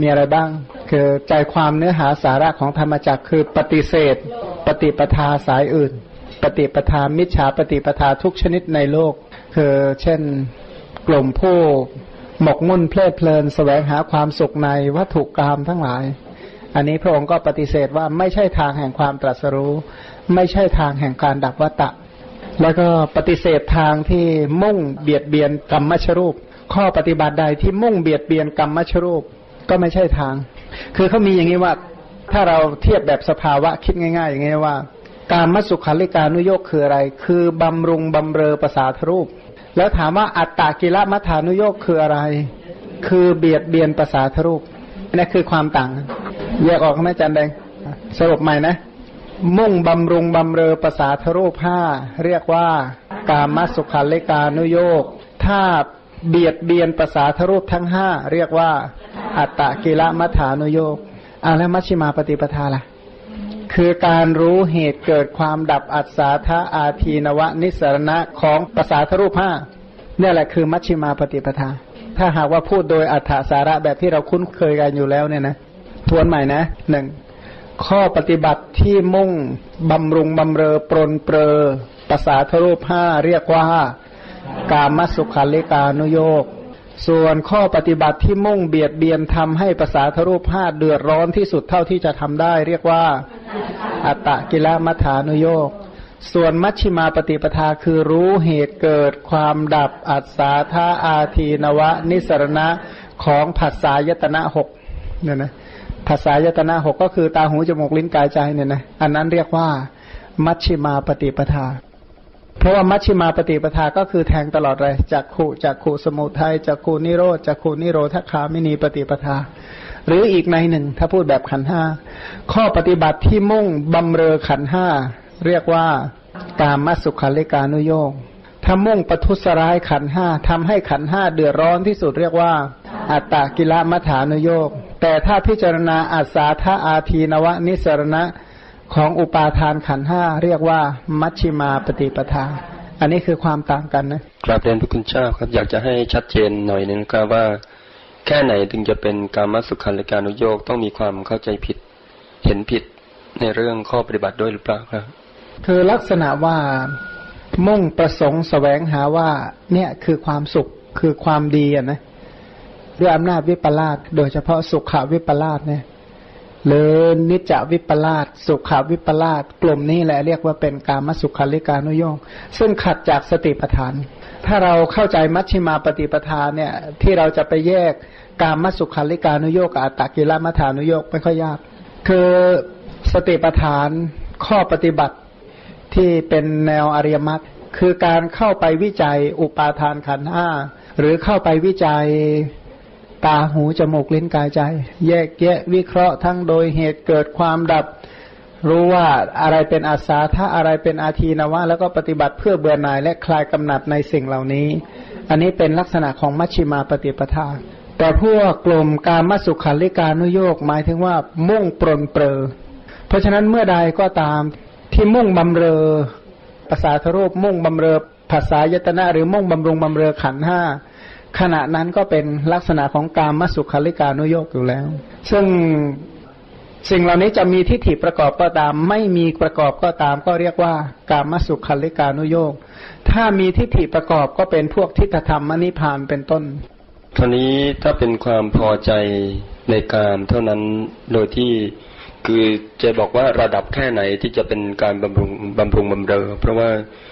มีอะไรบ้าง คือใจความเนื้อหาสาระของธรรมจักคือปฏิเสธ ปฏิปทาสายอื่น ปฏิปทามิจฉาปฏิปทาทุกชนิดในโลก คือเช่นกลุ่มผู้หมกมุ่นเพลิดเพลินแสวงหาความสุขในวัตถุกรรมทั้งหลาย อันนี้พระองค์ก็ปฏิเสธว่าไม่ใช่ทางแห่งความตรัสรู้ ไม่ใช่ทางแห่งการดับวัตตะ แล้วก็ปฏิเสธทางที่มุ่งเบียดเบียนกรรมมชรูป ข้อปฏิบัติใดที่มุ่งเบียดเบียนกรรมมชรูป ก็ไม่ใช่ทาง คือเขามีอย่างนี้ว่า ถ้าเราเทียบแบบสภาวะคิดง่าย ๆ อย่างนี้ว่า การมัสุขาริการุโยกคืออะไร คือบำรุงบำเรอภาษาทรูป แล้วถามว่าอัตตากิละมัฐานุโยกคืออะไร คือเบียดเบียนภาษาทรูปนี่คือความต่างแยกออกไหมอาจารย์แดงสรุปใหม่นะ มุ่งบำรุงบำเรอภาษาทรูปห้าเรียกว่า การมัสุขาริการุโยกถ้า เบียดเบียนภาษาทรูปทั้งห้าเรียกว่า อัตตะกิละมัฐานุโยกอ่าแล้วมัชฌิมาปฏิปทาล่ะ คือการรู้เหตุเกิดความดับอัศาธาอาทีนวะนิสรณะของภาษาทรูปห้าเนี่ยแหละคือมัชฌิมาปฏิปทา ถ้าหากว่าพูดโดยอัฏฐสาระแบบที่เราคุ้นเคยกันอยู่แล้วเนี่ยนะทวนใหม่นะหนึ่งข้อปฏิบัติที่มุ่งบำรุงบำเรอปรนเปรอภาษาทรูปห้าเรียกว่า กามสุขาลิกานุโยกส่วนข้อปฏิบัติที่มุ่งเบียดเบียนทำให้ภาษาทรูปห้าเดือดร้อนที่สุดเท่าที่จะทำได้ เรียกว่า อัตตะกิลมัฐานุโยกส่วนมัชฌิมาปฏิปทาคือรู้เหตุเกิดความดับอัศาธาอาทีนวะ นิสรณะของภาษายตนะหกเนี่ยนะภาษายตนะหกก็คือตาหูจมูกลิ้นกายใจเนี่ยนะอันนั้นเรียกว่า มัชฌิมาปฏิปทา เพราะว่ามัชฌิมาปฏิปทาก็คือแทงตลอดเลยจากขุจากขุสมุทัยจากขุนิโรธจากขุนิโรธคามินีปฏิปทา หรืออีกในหนึ่ง ถ้าพูดแบบขันห้าข้อปฏิบัติที่มุ่งบำเรอขันห้าเรียกว่าการมัสุขาลิกานุโยกถ้ามุ่งประทุษร้ายขันห้าทำให้ขันห้าเดือดร้อนที่สุดเรียกว่า อัตตากิลมัฐานุโยกแต่ถ้าพิจารณาอาสาธาอาทีนวะนิสรณะ ของอุปาทานขันห้าเรียกว่ามัชชิมาปฏิปทา อันนี้คือความต่างกันนะกราบเรียนพระคุณเจ้าครับอยากจะให้ชัดเจนหน่อยนึงครับว่า แค่ไหนถึงจะเป็นการมัสุขันลิการนุโยกต้องมีความเข้าใจผิด เห็นผิดในเรื่องข้อปฏิบัติด้วยหรือเปล่าครับ คือลักษณะว่ามุ่งประสงค์แสวงหาว่า เนี่ยคือความสุขคือความดีอะนะด้วยอำนาจวิปลาสโดยเฉพาะสุขวิปลาสเนี่ย หรือนิจจวิปลาสสุขวิปลาสกลุ่มนี้แหละเรียกว่าเป็นการมสุขาริกานุโยงซึ่งขัดจากสติปัฏฐาน ถ้าเราเข้าใจมัชฌิมาปฏิปทาเนี่ยที่เราจะไปแยกการมสุขาริกานุโยกอัตตกิลมัฐานุโยกไม่ค่อยยาก คือสติปัฏฐานข้อปฏิบัติที่เป็นแนวอริยมรรคคือการเข้าไปวิจัยอุปาทานขันห้าหรือเข้าไปวิจัย ตาหูจมูกลิ้นกายใจ แยกแยะวิเคราะห์ทั้งโดยเหตุเกิดความดับ รู้ว่าอะไรเป็นอาสาถ้าอะไรเป็นอาทีนวะ แล้วก็ปฏิบัติเพื่อเบื่อหน่ายและคลายกำหนัดในสิ่งเหล่านี้ อันนี้เป็นลักษณะของมัชชิมาปฏิปทา แต่พวกกลุ่มการมัสุขันลิการนุโยกหมายถึงว่ามุ่งปรนเปรอเพราะฉะนั้นเมื่อใดก็ตามที่มุ่งบำเรอภาษาทรูปมุ่งบำเรอภาษายตนะหรือมุ่งบำรุงบำเรอขันห้า ขณะนั้นก็เป็นลักษณะของการมสุขาริการนุโยกอยู่แล้ว ซึ่งสิ่งเหล่านี้จะมีทิฏฐิประกอบก็ตาม ไม่มีประกอบก็ตาม ก็เรียกว่าการมสุขาริการนุโยกถ้ามีทิฏฐิประกอบก็เป็นพวกทิฏฐธรรมมนิพานเป็นต้นท่านี้ถ้าเป็นความพอใจในกามเท่านั้นโดยที่คือจะบอกว่าระดับแค่ไหนที่จะเป็นการบำรุงบำรุงบำเรอ เพราะว่า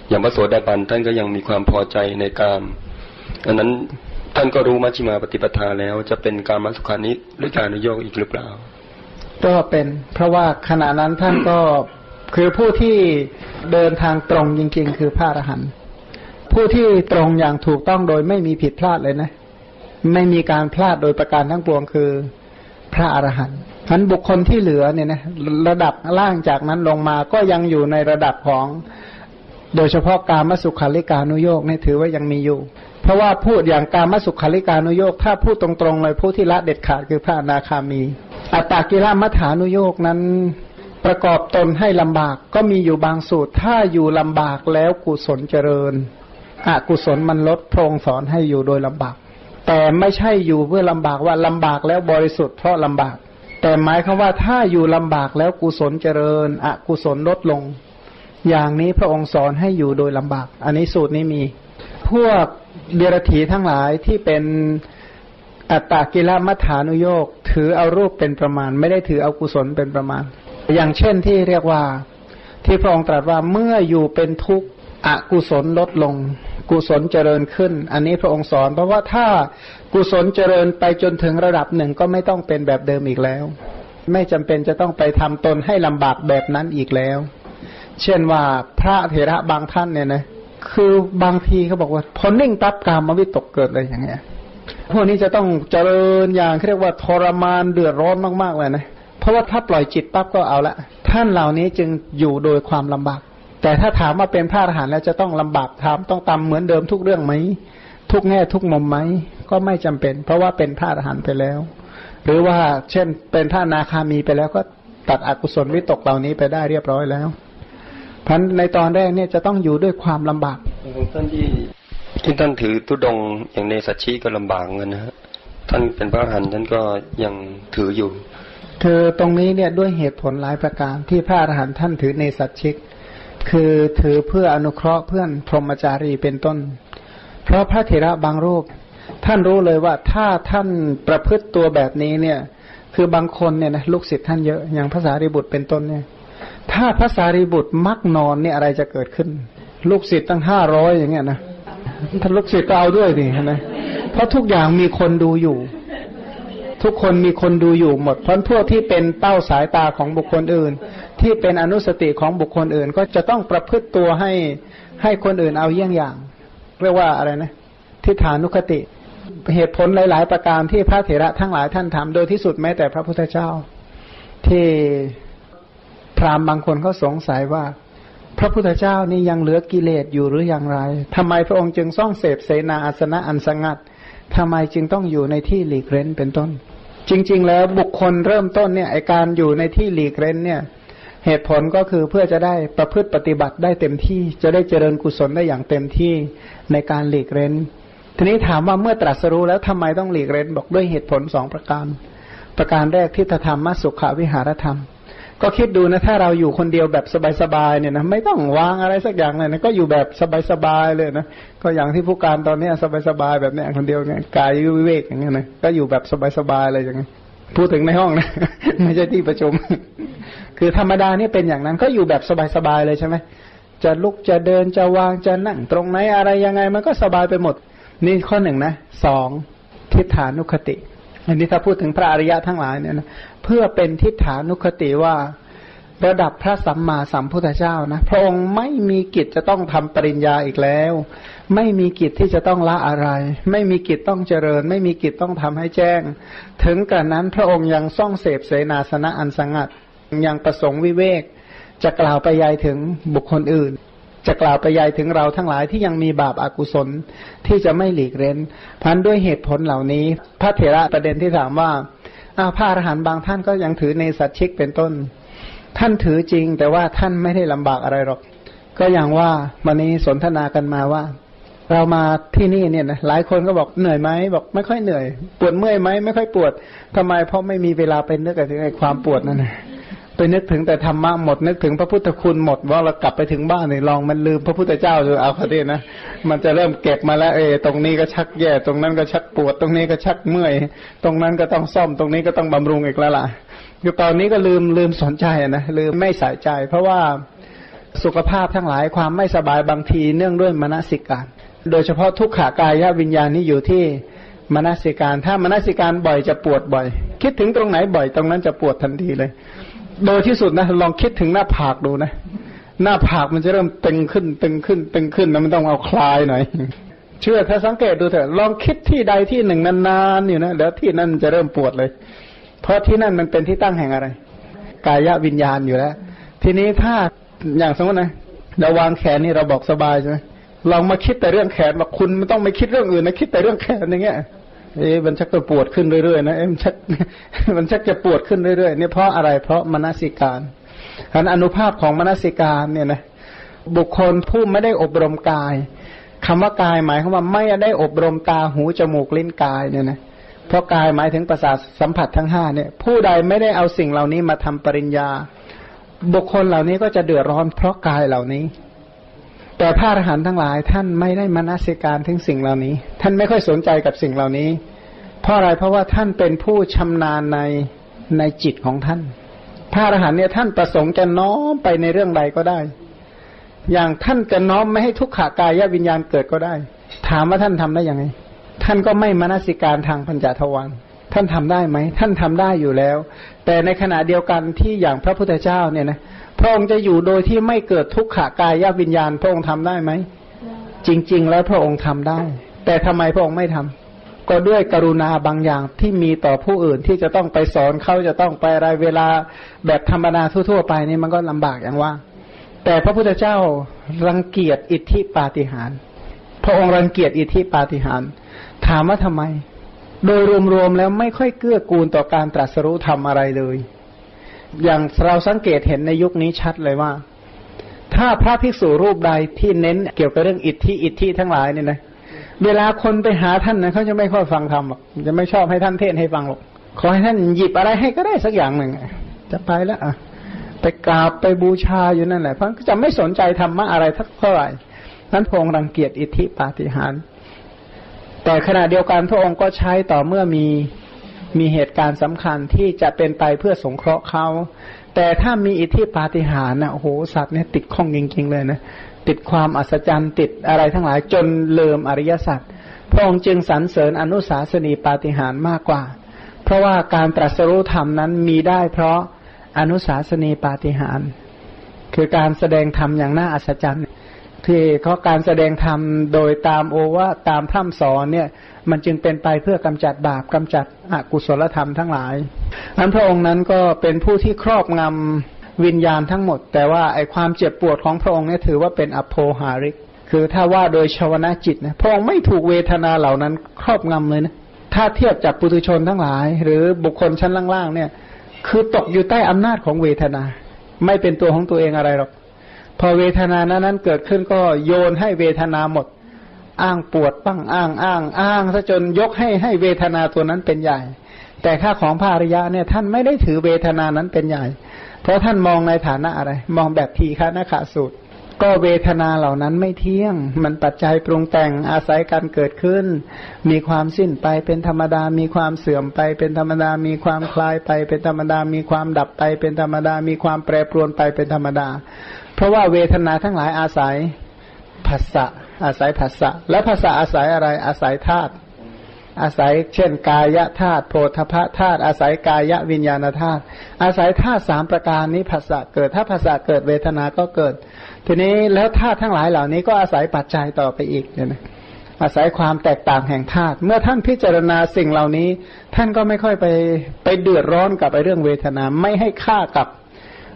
อย่างพระโสดาบันท่านก็ยังมีความพอใจในกามอันนั้น ท่านก็รู้มัชฌิมาปฏิปทาแล้ว จะเป็นการมัสุขานิหรือการนุโยกอีกหรือเปล่า ก็เป็นเพราะว่าขณะนั้นท่านก็คือผู้ที่เดินทางตรงจริง ๆ คือพระอรหันต์ผู้ที่ตรงอย่างถูกต้องโดยไม่มีผิดพลาดเลยนะ ไม่มีการพลาดโดยประการทั้งปวงคือพระอรหันต์ฉันบุคคลที่เหลือเนี่ยนะระดับล่างจากนั้นลงมาก็ยังอยู่ในระดับของ โดยเฉพาะการมสุขาริการนุโยกนี่ถือว่ายังมีอยู่ เพราะว่าพูดอย่างการมสุขาริกานุโยกถ้าพูดตรงๆเลยผู้ที่ละเด็ดขาดคือพระอนาคามี อัตตากิรามัฐานุโยกนั้นประกอบตนให้ลำบากก็มีอยู่บางสูตร ถ้าอยู่ลำบากแล้วกุศลเจริญอกุศลมันลดพรงสอนให้อยู่โดยลำบาก แต่ไม่ใช่อยู่เพื่อลำบากว่าลำบากแล้วบริสุทธิ์เพราะลำบาก แต่หมายคือว่าถ้าอยู่ลำบากแล้วกุศลเจริญ อกุศลลดลง อย่างนี้พระองค์สอนให้อยู่โดยลำบาก อันนี้สูตรนี้มี พวก เดรธีทั้งหลายที่เป็นอัตตากิลมัฐานุโยกถือเอารูปเป็นประมาณ ไม่ได้ถือเอากุศลเป็นประมาณ อย่างเช่นที่เรียกว่าที่พระองค์ตรัสว่าเมื่ออยู่เป็นทุกข์อกุศลลดลง กุศลเจริญขึ้น อันนี้พระองค์สอน เพราะว่าถ้ากุศลเจริญไปจนถึงระดับหนึ่งก็ไม่ต้องเป็นแบบเดิมอีกแล้ว ไม่จำเป็นจะต้องไปทำตนให้ลำบากแบบนั้นอีกแล้ว เช่นว่าพระเถระบางท่านเนี่ยนะ คือบางทีเขาบอกว่าพอนิ่งปั๊บกามมาวิตกเกิดเลยอย่างเงี้ย พวกนี้จะต้องเจริญอย่างเรียกว่าทรมานเดือดร้อนมากๆเลยนะ เพราะว่าถ้าปล่อยจิตปั๊บก็เอาละ ท่านเหล่านี้จึงอยู่โดยความลำบาก แต่ถ้าถามว่าเป็นพระอรหันต์แล้วจะต้องลำบากถามต้องตามเหมือนเดิมทุกเรื่องไหม ทุกแง่ทุกมุมไหม ก็ไม่จำเป็น เพราะว่าเป็นพระอรหันต์ไปแล้ว หรือว่าเช่นเป็นพระนาคามีไปแล้วก็ตัดอกุศลวิตกเหล่านี้ไปได้เรียบร้อยแล้ว พันในตอนแรกเนี่ยจะต้องอยู่ด้วยความลำบากท่านที่ที่ท่านถือตุดงอย่างในสัชชีก็ลำบากเงินนะฮะท่านเป็นพระอรหันต์ท่านก็ยังถืออยู่ คือตรงนี้เนี่ยด้วยเหตุผลหลายประการที่พระอรหันต์ท่านถือในสัจชิก คือถือเพื่ออนุเคราะห์เพื่อนพรหมจารีเป็นต้น เพราะพระเถระบางรูป ท่านรู้เลยว่าถ้าท่านประพฤติตัวแบบนี้เนี่ย คือบางคนเนี่ยนะลูกศิษย์ท่านเยอะอย่างภาษาริบุตรเป็นต้นเนี่ย ถ้าภาษาริบุตรมักนอนเนี่ยอะไรจะเกิดขึ้น ลูกศิษย์ตั้งห้าร้อยอย่างเงี้ยนะถ้าลูกศิษย์ก็เอาด้วยดิใช่ไหมเพราะทุกอย่างมีคนดูอยู่ ทุกคนมีคนดูอยู่หมดเพราะพวกที่เป็นเป้าสายตาของบุคคลอื่น ที่เป็นอนุสติของบุคคลอื่น ก็จะต้องประพฤติตัวให้ให้คนอื่นเอาเยี่ยงอย่าง เรียกว่าอะไรนะทิฏฐานุคติเหตุผลหลาย ๆ ประการที่พระเถระทั้งหลายท่านทำโดยที่สุดแม้แต่พระพุทธเจ้า ที่ พราหมณ์บางคนเขาสงสัยว่า พระพุทธเจ้านี่ยังเหลือกิเลสอยู่หรืออย่างไรทำไมพระองค์จึงซ่องเสพเสนาอาสนะอันสงัดทำไมจึงต้องอยู่ในที่หลีกเร้นเป็นต้น จริง ๆ แล้วบุคคลเริ่มต้นเนี่ยไอการอยู่ในที่หลีกเร้นเนี่ย เหตุผลก็คือเพื่อจะได้ประพฤติปฏิบัติได้เต็มที่จะได้เจริญกุศลได้อย่างเต็มที่ในการหลีกเร้น ทีนี้ถามว่าเมื่อตรัสรู้แล้วทำไมต้องหลีกเร้นบอกด้วยเหตุผลสองประการ ประการแรกทิฏฐธรรมมสุขวิหารธรรม ก็คิดดูนะถ้าเราอยู่คนเดียวแบบสบายๆเนี่ยนะไม่ต้องวางอะไรสักอย่างเลยนะก็อยู่แบบสบายๆเลยนะก็อย่างที่ผู้การตอนนี้สบายๆแบบเนี้ยคนเดียวเนี่ยกายวิเวกอย่างเงี้ยนะก็อยู่แบบสบายๆเลยอย่างเงี้ยพูดถึงในห้องนะไม่ใช่ที่ประชุม คือธรรมดาเนี่ยเป็นอย่างนั้นก็อยู่แบบสบายๆเลยใช่ไหมจะลุกจะเดินจะวางจะนั่งตรงไหนอะไรยังไง มันก็สบายไปหมด นี่ข้อหนึ่งนะสองทิฏฐานุคติ อันนี้ถ้าพูดถึงพระอริยะทั้งหลายเนี่ยนะเพื่อเป็นทิฏฐานุคติว่าระดับพระสัมมาสัมพุทธเจ้านะพระองค์ไม่มีกิจจะต้องทำปริญญาอีกแล้ว ไม่มีกิจที่จะต้องละอะไร ไม่มีกิจต้องเจริญ ไม่มีกิจต้องทำให้แจ้ง ถึงกระนั้นพระองค์ยังซ่องเสพเสนาสนะอันสงัด ยังประสงค์วิเวก จะกล่าวไปยายถึงบุคคลอื่น จะกล่าวไปยายถึงเราทั้งหลายที่ยังมีบาปอากุศลที่จะไม่หลีกเล้น พันด้วยเหตุผลเหล่านี้ พระเถระประเด็นที่ถามว่าอ้าวพระอรหันต์บางท่านก็ยังถือในสัตชิกเป็นต้น ท่านถือจริง แต่ว่าท่านไม่ได้ลำบากอะไรหรอก ก็อย่างว่าวันนี้สนทนากันมาว่า เรามาที่นี่เนี่ยนะหลายคนก็บอกเหนื่อยไหมบอกไม่ค่อยเหนื่อย ปวดเมื่อยไหมไม่ค่อยปวดทำไมเพราะไม่มีเวลาเป็นนึกถึงไอ้ความปวดนั่นนะ ไปนึกถึงแต่ธรรมะหมดนึกถึงพระพุทธคุณหมดว่าเรากลับไปถึงบ้านเนี่ยลองมันลืมพระพุทธเจ้าดูเอาคดีนะมันจะเริ่มเก็บมาแล้วเออตรงนี้ก็ชักแย่ตรงนั้นก็ชักปวด ตรงนี้ก็ชักเมื่อย ตรงนั้นก็ต้องซ่อมตรงนี้ก็ต้องบำรุงอีกแล้วล่ะคือตอนนี้ก็ลืมลืมสนใจนะลืมไม่ใส่ใจ เพราะว่าสุขภาพทั้งหลายความไม่สบายบางทีเนื่องด้วยมนสิการ โดยเฉพาะทุกขากายวิญญาณนี้อยู่ที่มนสิการ ถ้ามนสิการบ่อยจะปวดบ่อย คิดถึงตรงไหนบ่อยตรงนั้นจะปวดทันทีเลย โดยที่สุดนะลองคิดถึงหน้าผากดูนะ หน้าผากมันจะเริ่มตึงขึ้น ตึงขึ้น ตึงขึ้นนะมันต้องเอาคลายหน่อยเชื่อถ้าสังเกตดูเถอะลองคิดที่ใดที่หนึ่งนานๆอยู่นะแล้วที่นั่นจะเริ่มปวดเลย เพราะที่นั่นมันเป็นที่ตั้งแห่งอะไร กายวิญญาณอยู่แล้ว ทีนี้ถ้าอย่างสมมตินะเราวางแขนนี่เราบอกสบายใช่ไหมลองมาคิดแต่เรื่องแขนว่าคุณไม่ต้องไม่คิดเรื่องอื่นนะคิดแต่เรื่องแขนอย่างเงี้ย เอ๊ะมันชักจะปวดขึ้นเรื่อยๆนะเอ๊ะมันชักมันชักจะปวดขึ้นเรื่อยๆเนี่ยเพราะอะไรเพราะมนสิการอันอนุภาพของมนสิการเนี่ยนะบุคคลผู้ไม่ได้อบรมกายคำว่ากายหมายความว่าไม่ได้อบรมตาหูจมูกลิ้นกายเนี่ยนะเพราะกายหมายถึงประสาทสัมผัสทั้งห้าเนี่ย ผู้ใดไม่ได้เอาสิ่งเหล่านี้มาทำปริญญา บุคคลเหล่านี้ก็จะเดือดร้อนเพราะกายเหล่านี้ แต่พระอรหันต์ทั้งหลายท่านไม่ได้มนสิการถึงสิ่งเหล่านี้ ท่านไม่ค่อยสนใจกับสิ่งเหล่านี้ เพราะอะไรเพราะว่าท่านเป็นผู้ชำนาญในในจิตของท่าน พระอรหันต์เนี่ยท่านประสงค์จะน้อมไปในเรื่องใดก็ได้ อย่างท่านจะน้อมไม่ให้ทุกขากายวิญญาณเกิดก็ได้ ถามว่าท่านทำได้ยังไง ท่านก็ไม่มนสิการทางพัญจทวารท่านทำได้ไหมท่านทำได้อยู่แล้ว แต่ในขณะเดียวกันที่อย่างพระพุทธเจ้าเนี่ยนะ พระองค์จะอยู่โดยที่ไม่เกิดทุกขากายวิญญาณ พระองค์ทำได้ไหม จริง ๆ แล้วพระองค์ทำได้ แต่ทำไมพระองค์ไม่ทำก็ด้วยกรุณาบางอย่างที่มีต่อผู้อื่นที่จะต้องไปสอนเขาจะต้องไปอะไรเวลาแบบธรรมดาทั่วๆไปนี่มันก็ลำบากอย่างว่า แต่พระพุทธเจ้ารังเกียจอิทธิปาฏิหารพระองค์รังเกียจอิทธิปาฏิหารถามว่าทำไม โดยรวมๆแล้วไม่ค่อยเกื้อกูลต่อการตรัสรู้ทำอะไรเลย อย่างเราสังเกตเห็นในยุคนี้ชัดเลยว่า ถ้าพระภิกษุรูปใดที่เน้นเกี่ยวกับเรื่องอิทธิอิทธิทั้งหลายเนี่ยนะเวลาคนไปหาท่านนะเขาจะไม่ค่อยฟังธรรมหรอกจะไม่ชอบให้ท่านเทศให้ฟังหรอกขอให้ท่านหยิบอะไรให้ก็ได้สักอย่างหนึ่งจะไปแล้วอะไปกราบไปบูชาอยู่นั่นแหละเพราะจะไม่สนใจธรรมะอะไรทักเท่าไหร่นั้นพงรังเกียจอิทธิปาฏิหาริย์แต่ขณะเดียวกันพระองค์ก็ใช้ต่อเมื่อมี มีเหตุการณ์สำคัญที่จะเป็นไปเพื่อสงเคราะห์เขา แต่ถ้ามีอิทธิปาฏิหาริย์นะโอ้โหสัตว์เนี่ยติดข้องจริงๆเลยนะติดความอัศจรรย์ติดอะไรทั้งหลายจนเลิมอริยสัจพระองค์จึงสรรเสริญอนุสาสนีปาฏิหาริย์มากกว่า เพราะว่าการตรัสรู้ธรรมนั้นมีได้เพราะอนุสาสนีปาฏิหาริย์คือการแสดงธรรมอย่างน่าอัศจรรย์ ที่เขาการแสดงธรรมโดยตามโอวาตามพร่ำสอนเนี่ย มันจึงเป็นไปเพื่อกำจัดบาปกำจัดอกุศลธรรมทั้งหลายอันพระองค์นั้นก็เป็นผู้ที่ครอบงำวิญญาณทั้งหมด แต่ว่าไอความเจ็บปวดของพระองค์เนี่ยถือว่าเป็นอโภหาริก คือถ้าว่าโดยชาวนาจิตนะพระองค์ไม่ถูกเวทนาเหล่านั้นครอบงำเลยนะถ้าเทียบจากปุถุชนทั้งหลาย หรือบุคคลชั้นล่างๆเนี่ย คือตกอยู่ใต้อำนาจของเวทนา ไม่เป็นตัวของตัวเองอะไรหรอก พอเวทนานั้นเกิดขึ้นก็โยนให้เวทนาหมด อ้างปวดบ้างอ้างอ้างอ้างซะจนยกให้ให้เวทนาตัวนั้นเป็นใหญ่ แต่ค่าของภาริยะเนี่ยท่านไม่ได้ถือเวทนานั้นเป็นใหญ่ เพราะท่านมองในฐานะอะไร มองแบบทีฆานาขาสูตร ก็เวทนาเหล่านั้นไม่เที่ยง มันปัจจัยปรุงแต่งอาศัยการเกิดขึ้น มีความสิ้นไปเป็นธรรมดา มีความเสื่อมไปเป็นธรรมดา มีความคลายไปเป็นธรรมดา มีความดับไปเป็นธรรมดา มีความแปรปรวนไปเป็นธรรมดา เพราะว่าเวทนาทั้งหลายอาศัยภาษะอาศัยภาษะและภาษาอาศัยอะไรอาศัยธาตุอาศัยเช่นกายธาตุโพธพธาตุอาศัยกายวิญญาณธาตุอาศัยธาตุสามประการนี้ภาษะเกิด ถ้าภาษาเกิดเวทนาก็เกิด ทีนี้แล้วธาตุทั้งหลายเหล่านี้ก็อาศัยปัจจัยต่อไปอีกเนี่ยนะอาศัยความแตกต่างแห่งธาตุเมื่อท่านพิจารณาสิ่งเหล่านี้ ท่านก็ไม่ค่อยไปไปเดือดร้อนกับไอเรื่องเวทนาไม่ให้ค่ากับ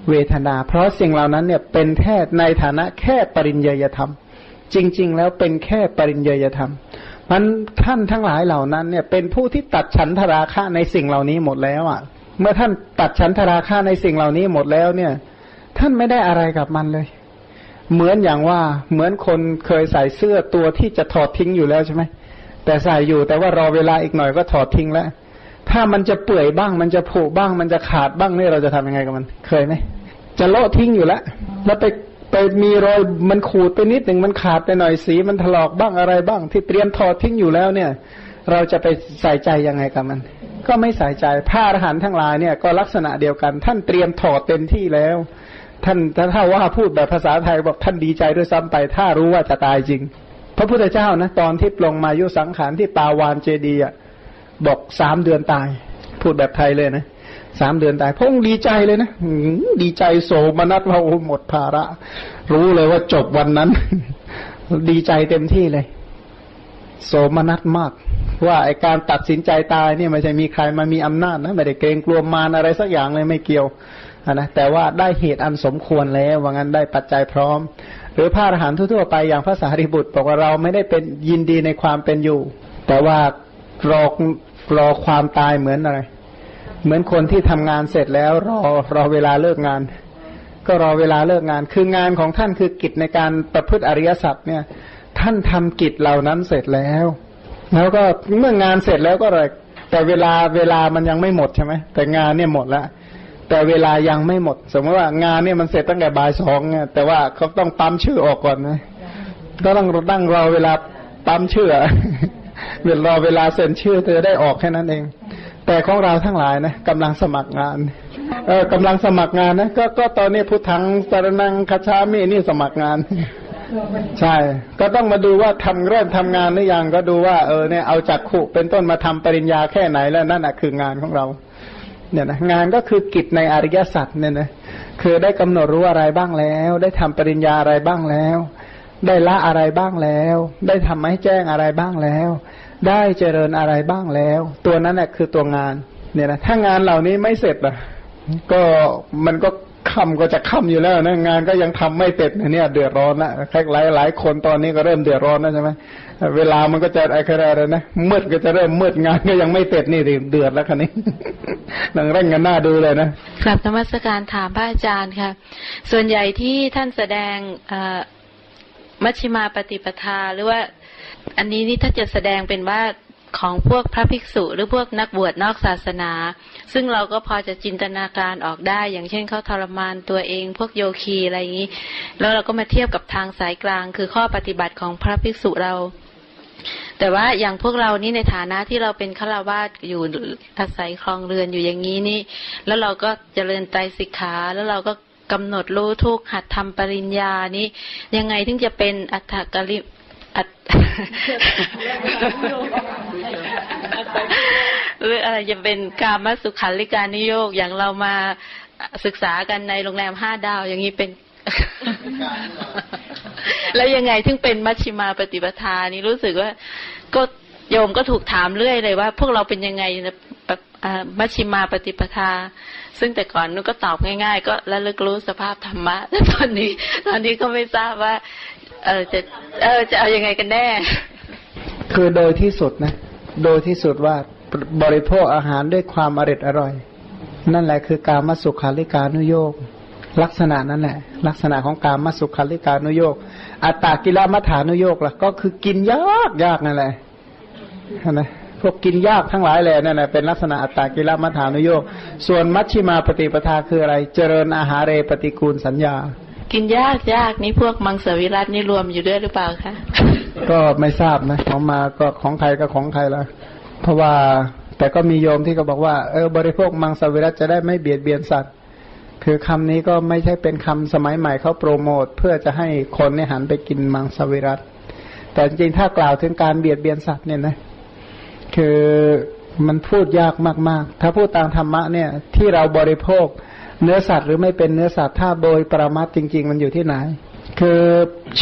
เวทนา เพราะสิ่งเหล่านั้นเนี่ยเป็นแค่ในฐานะแค่ปริญญยธรรม จริง ๆ แล้วเป็นแค่ปริญญยธรรมมันท่านทั้งหลายเหล่านั้นเนี่ยเป็นผู้ที่ตัดฉันทราคะในสิ่งเหล่านี้หมดแล้วอะ เมื่อท่านตัดฉันทราคะในสิ่งเหล่านี้หมดแล้วเนี่ย ท่านไม่ได้อะไรกับมันเลย เหมือนอย่างว่าเหมือนคนเคยใส่เสื้อตัวที่จะถอดทิ้งอยู่แล้วใช่ไหมแต่ใส่อยู่แต่ว่ารอเวลาอีกหน่อยก็ถอดทิ้งแล้ว ถ้ามันจะเปื่อยบ้าง มันจะผุบ้าง มันจะขาดบ้างนี่เราจะทำยังไงกับมัน เคยไหมจะโละทิ้งอยู่แล้วแล้วไปไปมีรอยมันขูดไปนิดหนึ่งมันขาดไปหน่อยสีมันถลอกบ้างอะไรบ้าง ที่เตรียมถอดทิ้งอยู่แล้วเนี่ย เราจะไปใส่ใจยังไงกับมัน ก็ไม่ใส่ใจผ้าอรหันทั้งหลายเนี่ยก็ลักษณะเดียวกัน ท่านเตรียมถอดเต็มที่แล้ว ท่านถ้าว่าพูดแบบภาษาไทยบอกท่านดีใจด้วยซ้ำไป ถ้ารู้ว่าจะตายจริง พระพุทธเจ้านะตอนที่ลงมายุสังขารที่ปาวานเจดีย์ บอกสามเดือนตาย พูดแบบไทยเลยนะสามเดือนตายพงดีใจเลยนะดีใจโสมนัสเราหมดภาระ รู้เลยว่าจบวันนั้น ดีใจเต็มที่เลย โสมนัสมาก ว่าไอการตัดสินใจตายเนี่ยไม่ใช่มีใครมามีอำนาจนะไม่ได้เกรงกลัวมารอะไรสักอย่างเลยไม่เกี่ยวนะแต่ว่าได้เหตุอันสมควรแล้วว่างั้นได้ปัจจัยพร้อม หรือพระอรหันต์ทั่วไปอย่างพระสารีบุตรบอกว่าเราไม่ได้เป็นยินดีในความเป็นอยู่ แต่ว่ารอ รอความตายเหมือนอะไร เหมือนคนที่ทำงานเสร็จแล้วรอรอเวลาเลิกงาน ก็รอเวลาเลิกงาน คืองานของท่านคือกิจในการประพฤติอริยสัจเนี่ย ท่านทำกิจเหล่านั้นเสร็จแล้ว แล้วก็เมื่องานเสร็จแล้วก็เลยแต่เวลาเวลามันยังไม่หมดใช่ไหมแต่งานเนี่ยหมดแล้วแต่เวลายังไม่หมด สมมติว่างานเนี่ยมันเสร็จตั้งแต่บ่ายสองเนี่ยแต่ว่าเขาต้องปั๊มชื่อออกก่อนนะก็ต้องตั้งรอเวลาปั๊มชื่อ เวลารอเวลาเซ็นชื่อเธอได้ออกแค่นั้นเอง แต่ของเราทั้งหลายนะกำลังสมัครงานเออกำลังสมัครงานนะก็ก็ตอนนี้พุทธังสารนังคาชามีนี่สมัครงาน ใช่ ก็ต้องมาดูว่าทำเริ่มทำงานหรือยังก็ดูว่าเออเนี่ยเอาจากขุเป็นต้นมาทำปริญญาแค่ไหนแล้วนั่นแหะคืองานของเราเนี่ยนะงานก็คือกิจในอริยสัจเนี่ยนะคือได้กำหนดรู้อะไรบ้างแล้ว ได้ทำปริญญาอะไรบ้างแล้ว ได้ละอะไรบ้างแล้ว ได้ทำให้แจ้งอะไรบ้างแล้ว ได้เจริญอะไรบ้างแล้ว ตัวนั้นแหละคือตัวงาน เนี่ยนะถ้างานเหล่านี้ไม่เสร็จอะ ก็มันก็ค่ำก็จะค่ำอยู่แล้วนะงานก็ยังทำไม่เสร็จเนี่ย เดือดร้อนละแค่หลายหลายคนตอนนี้ก็เริ่มเดือดร้อนแล้วใช่ไหมเวลามันก็จะอะไรอะไรนะ มืดก็จะเริ่มมืดงานก็ยังไม่เสร็จนี่เดือดแล้วคันนี้นังเร่งกันหน้าดูเลยนะกลับธรรมสการถามพระอาจารย์ค่ะ ส่วนใหญ่ที่ท่านแสดงมัชฌิมาปฏิปทาหรือว่า อันนี้นี่ถ้าจะแสดงเป็นว่าของพวกพระภิกษุหรือพวกนักบวชนอกศาสนา ซึ่งเราก็พอจะจินตนาการออกได้ อย่างเช่นเขาทรมานตัวเอง พวกโยคีอะไรอย่างนี้ แล้วเราก็มาเทียบกับทางสายกลาง คือข้อปฏิบัติของพระภิกษุเรา แต่ว่าอย่างพวกเรานี่ในฐานะที่เราเป็นฆราวาสอยู่อาศัยคลองเรือนอยู่อย่างนี้นี่ แล้วเราก็เจริญใจสิกขาแล้วเราก็กำหนดรู้ทุกหัดทำปริญญานี้ยังไงถึงจะเป็นอัตถกริ หรืออะไรจะเป็นการมาสุขันลิการนิโยกอย่างเรามาศึกษากันในโรงแรมห้าดาว อย่างนี้เป็น แล้วยังไงถึงเป็นมัชชิมาปฏิปทานี่รู้สึกว่า ก็โยมก็ถูกถามเรื่อยเลยว่า พวกเราเป็นยังไงมัชชิมาปฏิปทา ซึ่งแต่ก่อนนุก็ตอบง่าย ๆ ก็ระลึกรู้สภาพธรรมะแต่ตอนนี้ ตอนนี้ก็ไม่ทราบว่า เออจะเออจะเอาอยัางไงกันแน่ คือโดยที่สุดนะ โดยที่สุดว่าบริโภคอาหารด้วยความอริดอร่อย นั่นแหละคือการมาสุขาริการนุโยกลักษณะนั่นแหละลักษณะของการมาสุขาริการนุโยกอัตตากิลมัฐานุโยกล่ะ ก็คือกินยากยากนั่นแหละนะพวกกินยากทั้งหลายแหละนั่นแหละเป็นลักษณะอัตตากิลมัฐานุโยกส่วนมัชชิมาปฏิปทาคืออะไร เจริญอาหารเรปฏิกูลสัญญา กินยากยากนี่พวกมังสวิรัตนี่รวมอยู่ด้วยหรือเปล่าคะก็ไม่ทราบนะของมาก็ของใครก็ของใครละเพราะว่าแต่ก็มีโยมที่เขาบอกว่าเออบริโภคมังสวิรัตจะได้ไม่เบียดเบียนสัตว์ คือคำนี้ก็ไม่ใช่เป็นคำสมัยใหม่เขาโปรโมท เพื่อจะให้คนเนี่ยหันไปกินมังสวิรัตแต่จริงถ้ากล่าวถึงการเบียดเบียนสัตว์เนี่ยนะคือมันพูดยากมาก ๆ ถ้าพูดตามธรรมะเนี่ยที่เราบริโภค เนื้อสัตว์หรือไม่เป็นเนื้อสัตว์ถ้าโดยประมาทจริง ๆ มันอยู่ที่ไหน คือ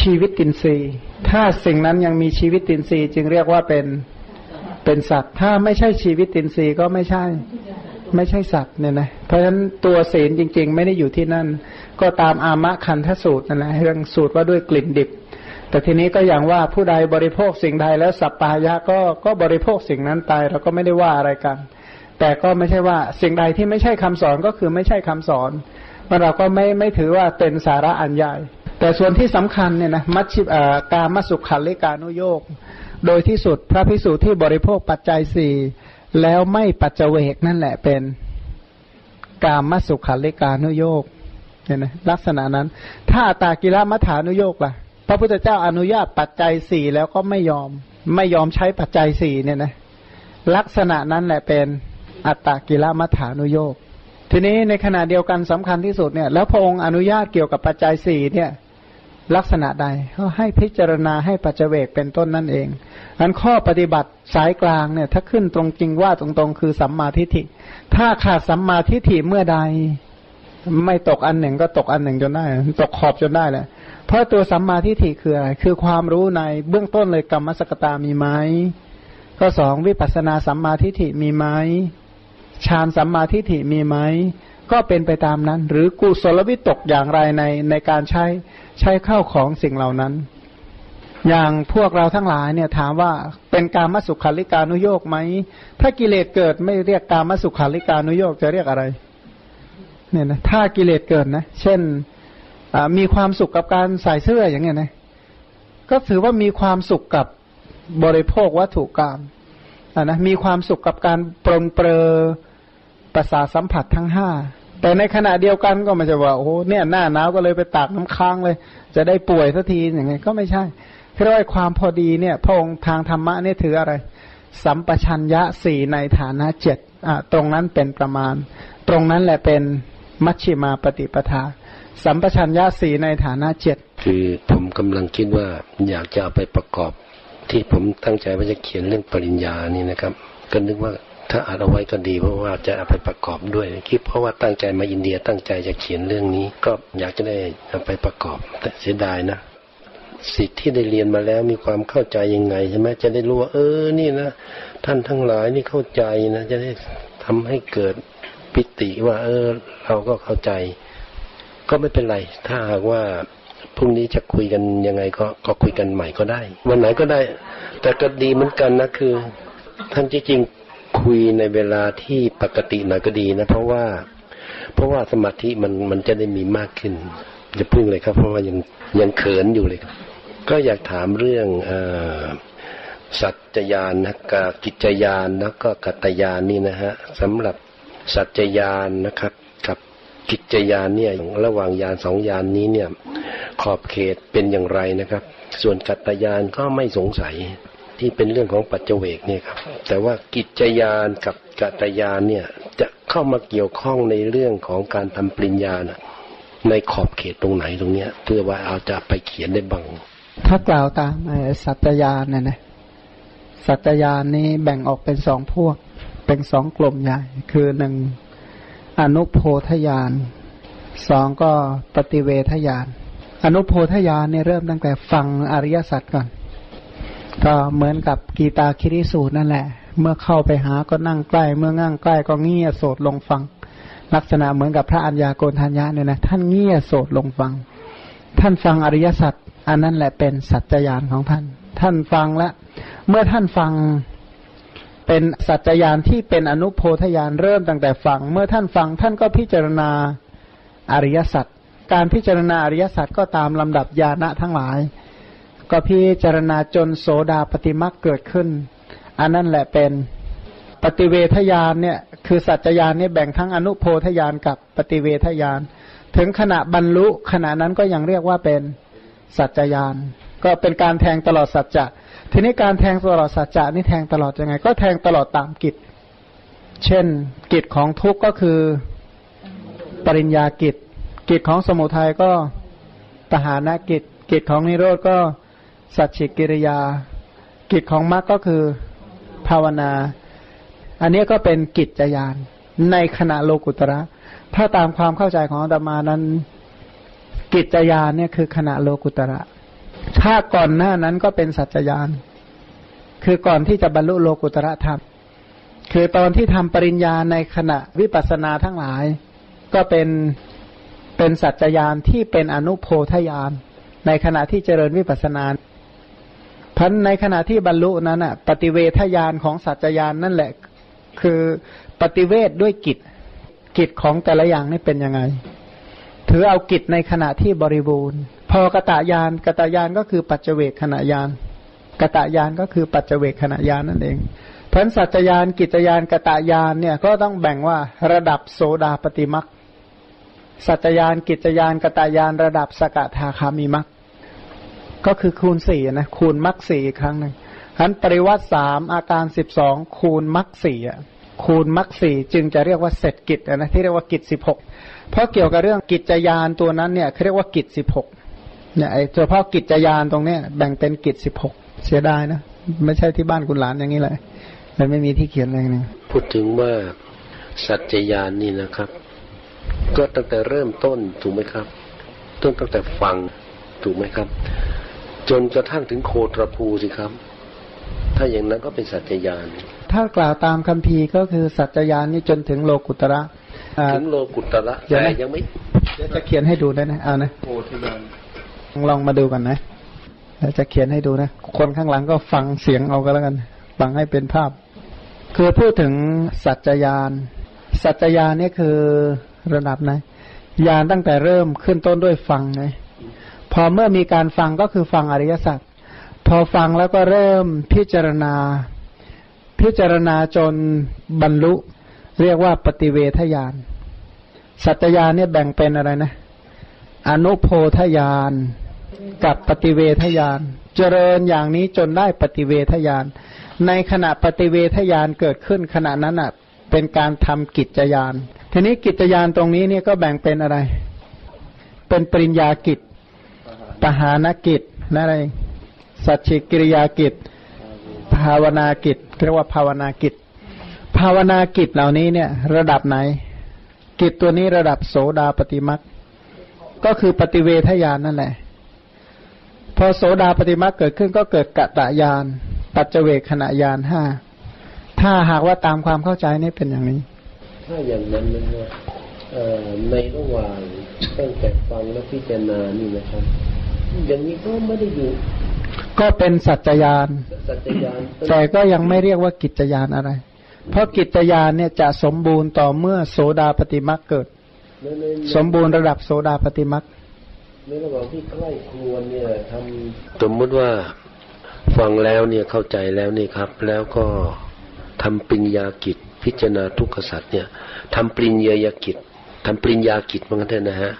ชีวิตตินทรีย์ ถ้าสิ่งนั้นยังมีชีวิตตินทรีย์ จึงเรียกว่าเป็นเป็นสัตว์ ถ้าไม่ใช่ชีวิตตินทรีย์ก็ไม่ใช่ ไม่ใช่สัตว์เนี่ยนะเพราะฉะนั้นตัวศีลจริง ๆ ไม่ได้อยู่ที่นั่น ก็ตามอามะคันทสูตรนั่นแหละเรื่องสูตรว่าด้วยกลิ่นดิบ แต่ทีนี้ก็อย่างว่าผู้ใดบริโภคสิ่งใดแล้วสัปปายะก็ก็บริโภคสิ่งนั้นตายเราก็ไม่ได้ว่าอะไรกัน แต่ก็ไม่ใช่ว่าสิ่งใดที่ไม่ใช่คำสอนก็คือไม่ใช่คำสอนมันเราก็ไม่ไม่ถือว่าเป็นสาระอันใหญ่ แต่ส่วนที่สำคัญเนี่ยนะมัชชิการมสุขขันลิกานุโยกโดยที่สุดพระพิสูจน์ที่บริโภคปัจจัยสี่แล้วไม่ปัจเจเวกนั่นแหละเป็นกามสุขันลิกานุโยกเนี่ยนะลักษณะนั้น ถ้าตากิรมัฐานุโยกล่ะ พระพุทธเจ้าอนุญาตปัจจัยสี่แล้วก็ไม่ยอม ไม่ยอมใช้ปัจจัยสี่เนี่ยนะลักษณะนั้นแหละเป็น อัตตกิรมัฐานุโยกทีนี้ในขณะเดียวกันสำคัญที่สุดเนี่ยแล้วพระองค์อนุญาตเกี่ยวกับปัจจัยสี่เนี่ยลักษณะใดก็ให้พิจารณาให้ปัจเจเวกเป็นต้นนั่นเองอันข้อปฏิบัติสายกลางเนี่ยถ้าขึ้นตรงจริงว่าตรงๆ คือสัมมาทิฏฐิ ถ้าขาดสัมมาทิฏฐิเมื่อใด ไม่ตกอันหนึ่งก็ตกอันหนึ่งจนได้ ตกขอบจนได้แหละเพราะตัวสัมมาทิฏฐิคืออะไรคือความรู้ในเบื้องต้นเลยกรรมสกตามีไหมก็สองวิปัสสนาสัมมาทิฏฐิมีไหม ฌานสัมมาทิฏฐิมีไหมก็เป็นไปตามนั้น หรือกุศลวิตกอย่างไรในในการใช้ใช้เข้าของสิ่งเหล่านั้น อย่างพวกเราทั้งหลายเนี่ยถามว่าเป็นการมสุขาริการุโยกไหมถ้ากิเลสเกิดไม่เรียกการมสุขาริการุโยกจะเรียกอะไรเนี่ยนะถ้ากิเลสเกิดนะ เช่นมีความสุขกับการใส่เสื้ออย่างเงี้ยนะก็ถือว่ามีความสุขกับบริโภควัตถุกรรมนะมีความสุขกับการปรนเปรอ ประสาสัมผัสทั้งห้าแต่ในขณะเดียวกันก็ไม่ใช่ว่าโอ้โหเนี่ยหน้าหนาวก็เลยไปตากน้ำค้างเลย จะได้ป่วยสักทีอย่างไงก็ไม่ใช่เพราะว่าความพอดีเนี่ย พระองค์ทางธรรมะนี่ถืออะไร สัมปชัญญะสี่ในฐานะเจ็ดอะตรงนั้นเป็นประมาณ ตรงนั้นแหละเป็นมัชชิมาปฏิปทา สัมปชัญญะสี่ในฐานะเจ็ดคือผมกำลังคิดว่าอยากจะเอาไปประกอบ ที่ผมตั้งใจว่าจะเขียนเรื่องปริญญานี่นะครับ ก็นึกว่า ถ้าอ่านเอาไว้ก็ดีเพราะว่าจะเอาไปประกอบด้วยคิดเพราะว่าตั้งใจมาอินเดียตั้งใจจะเขียนเรื่องนี้ ก็อยากจะได้เอาไปประกอบ แต่เสียดายนะสิทธิ์ที่ได้เรียนมาแล้วมีความเข้าใจยังไงใช่ไหมจะได้รู้ว่าเออนี่นะท่านทั้งหลายนี่เข้าใจนะ จะได้ทำให้เกิดปิติว่า เออ เราก็เข้าใจ ก็ไม่เป็นไร ถ้าหากว่าพรุ่งนี้จะคุยกันยังไงก็ก็คุยกันใหม่ก็ได้ วันไหนก็ได้ แต่ก็ดีเหมือนกันนะคือท่านจริง คุยในเวลาที่ปกติหน่อยก็ดีนะ เพราะว่า เพราะว่าสมาธิมันมันจะได้มีมากขึ้นจะพึ่งเลยครับ เพราะว่ายังยังเขินอยู่เลยครับ ก็อยากถามเรื่องอสัจญาณนะกับกิจญาณแล้วก็กัตยานนี่นะฮะสำหรับสัจญาณนะครับ กับกิจญาณเนี่ยระหว่างยานสองยานนี้เนี่ย ขอบเขตเป็นอย่างไรนะครับ ส่วนกัตยานก็ไม่สงสัย ที่เป็นเรื่องของปัจเจเวกเนี่ยครับ แต่ว่ากิจยานกับกัตยานเนี่ยจะเข้ามาเกี่ยวข้องในเรื่องของการทำปริญญานะในขอบเขตตรงไหนตรงเนี้ย เพื่อว่าเอาจะไปเขียนได้บ้าง ถ้ากล่าวตามสัจญาณเนี่ยนะสัจญาณนี้แบ่งออกเป็นสองพวก เป็นสองกลุ่มใหญ่ คือหนึ่งอนุโพธญาณสองก็ปฏิเวทญาณอนุโพธญาณเนี่ยเริ่มตั้งแต่ฟังอริยสัจก่อน ก็เหมือนกับกีตาคิริสูตรนั่นแหละ เมื่อเข้าไปหาก็นั่งใกล้ เมื่อนั่งใกล้ก็เงี่ยโสดลงฟัง ลักษณะเหมือนกับพระอัญญาโกณทัญญาเนี่ยนะท่านเงี่ยโสดลงฟัง ท่านฟังอริยสัจอันนั้นแหละเป็นสัจจญาณของท่าน ท่านฟังแล้วเมื่อท่านฟังเป็นสัจจญาณที่เป็นอนุโพธญาณเริ่มตั้งแต่ฟัง เมื่อท่านฟังท่านก็พิจารณาอริยสัจการพิจารณาอริยสัจก็ตามลำดับญาณะทั้งหลาย ก็พิจารณาจนโสดาปฏิมักเกิดขึ้น อันนั้นแหละเป็นปฏิเวทญาณเนี่ยคือสัจจญาณเนี่ยแบ่งทั้งอนุโพธญาณกับปฏิเวทญาณถึงขณะบรรลุขณะนั้นก็ยังเรียกว่าเป็นสัจจยาน ก็เป็นการแทงตลอดสัจจะทีนี้การแทงตลอดสัจจะนี่แทงตลอดยังไง ก็แทงตลอดตามกิจ เช่น กิจของทุกข์ก็คือปริญญากิจ กิจของสมุทัยก็ตหานกิจ กิจของนิโรธก็ สัจฉิกิริยา กิจของมรรคก็คือภาวนา อันนี้ก็เป็นกิจจยานในขณะโลกุตระ ถ้าตามความเข้าใจของอาตมานั้น กิจยานเนี่ยคือขณะโลกุตระ ถ้าก่อนหน้านั้นก็เป็นสัจจยาน คือก่อนที่จะบรรลุโลกุตระธรรม คือตอนที่ทำปริญญาในขณะวิปัสสนาทั้งหลาย ก็เป็นเป็นสัจจยานที่เป็นอนุโพธยาน ในขณะที่เจริญวิปัสสนา พันในขณะที่บรรลุนั้นอะ ปฏิเวทยานของสัจจยานนั่นแหละ คือปฏิเวทด้วยกิจกิจของแต่ละอย่างนี่เป็นยังไง ถือเอากิจในขณะที่บริบูรณ์ พอกตายานกตายานก็คือปัจเจเวกขณะยานกตายานก็คือปัจเจเวกขณะยานนั่นเองเพราะสัจจยานกิจยานกตายานเนี่ยก็ต้องแบ่งว่าระดับโสดาปฏิมักสัจจยานกิจยานกตายานระดับสกทาคามีมัก ก็คือคูณสี่นะคูณมักสี่อีกครั้งหนึ่งอันปริวัติสามอาการสิบสองคูณมักสี่อะคูณมักสี่จึงจะเรียกว่าเสร็จกิจนะที่เรียกว่ากิจสิบหกเพราะเกี่ยวกับเรื่องกิจยานตัวนั้นเนี่ยเขาเรียกว่ากิจสิบหกเนี่ยไอ้เฉพาะกิจยานตรงเนี้ยแบ่งเป็นกิจสิบหกเสียดายนะไม่ใช่ที่บ้านคุณหลานอย่างนี้เลยเลยไม่มีที่เขียนอะไรนึ่พูดถึงว่าสัจจยานนี่นะครับ ก็ตั้งแต่เริ่มต้นถูกไหมครับ ต้นตั้งแต่ฟังถูกไหมครับ จนกระทั่งถึงโคตรภูสิครับ ถ้าอย่างนั้นก็เป็นสัจจยาน ถ้ากล่าวตามคัมภีร์ก็คือสัจจยานนี่จนถึงโลกุตระอ่าถึงโลกุตระเดี๋ยวแต่นะยังไม่เดี๋ยวจะเขียนให้ดูได้นะเอานะโพธิญาณลองมาดูกันนะเดี๋ยวจะเขียนให้ดูนะ คนข้างหลังก็ฟังเสียงเอาก็แล้วกัน ฟังให้เป็นภาพ คือพูดถึงสัจจยาน สัจจยานนี่คือระดับไหนยานตั้งแต่เริ่มขึ้นต้นด้วยฟังไงพ อเมื่อมีการฟังก็คือฟังอริยสัจพอฟังแล้วก็เริ่มพิจารณา พิจารณาจนบรรลุ เรียกว่าปฏิเวทญาณสัจญาณเนี่ยแบ่งเป็นอะไรนะ อนุโพธญาณกับปฏิเวทญาณเจริญอย่างนี้จนได้ปฏิเวทญาณในขณะปฏิเวทญาณเกิดขึ้นขณะนั้นอะเป็นการทำกิจญาณทีนี้กิจญาณตรงนี้เนี่ยก็แบ่งเป็นอะไร เป็นปริญญากิจ ปหานกิจนั่นเองสัจฉิกิริยากิจ ภาวนากิจเรียกว่าภาวนากิจ ภาวนากิจเหล่านี้เนี่ย ระดับไหน กิจตัวนี้ระดับโสดาปฏิมักก็คือปฏิเวทญาณนั่นแหละ พอโสดาปฏิมักเกิดขึ้นก็เกิดกะตะญาณปัจเจเวขณะญาณห้าถ้าหากว่าตามความเข้าใจนี่เป็นอย่างนี้ ถ้าอย่างนั้นนะฮะเอ่อในระหว่างตั้งแต่ฟังและพิจารณานี่นะครับ อย่างนี้ก็ไม่ได้อยู่ก็เป็นสัจจญาณสัจจญาณแต่ก็ยังไม่เรียกว่ากิจญาณอะไร เพราะกิจญาณเนี่ยจะสมบูรณ์ต่อเมื่อโสดาปฏิมักเกิดในในสมบูรณ์ระดับโสดาปฏิมักในระหว่างที่ใกล้ครวญเนี่ยทำสมมติว่าฟังแล้วเนี่ยเข้าใจแล้วนี่ครับ แล้วก็ทำปริญญากิจ พิจารณาทุกขสัตว์เนี่ยทำปริญญากิจทำปริญญากิจเหมือนกันเถอะนะฮะ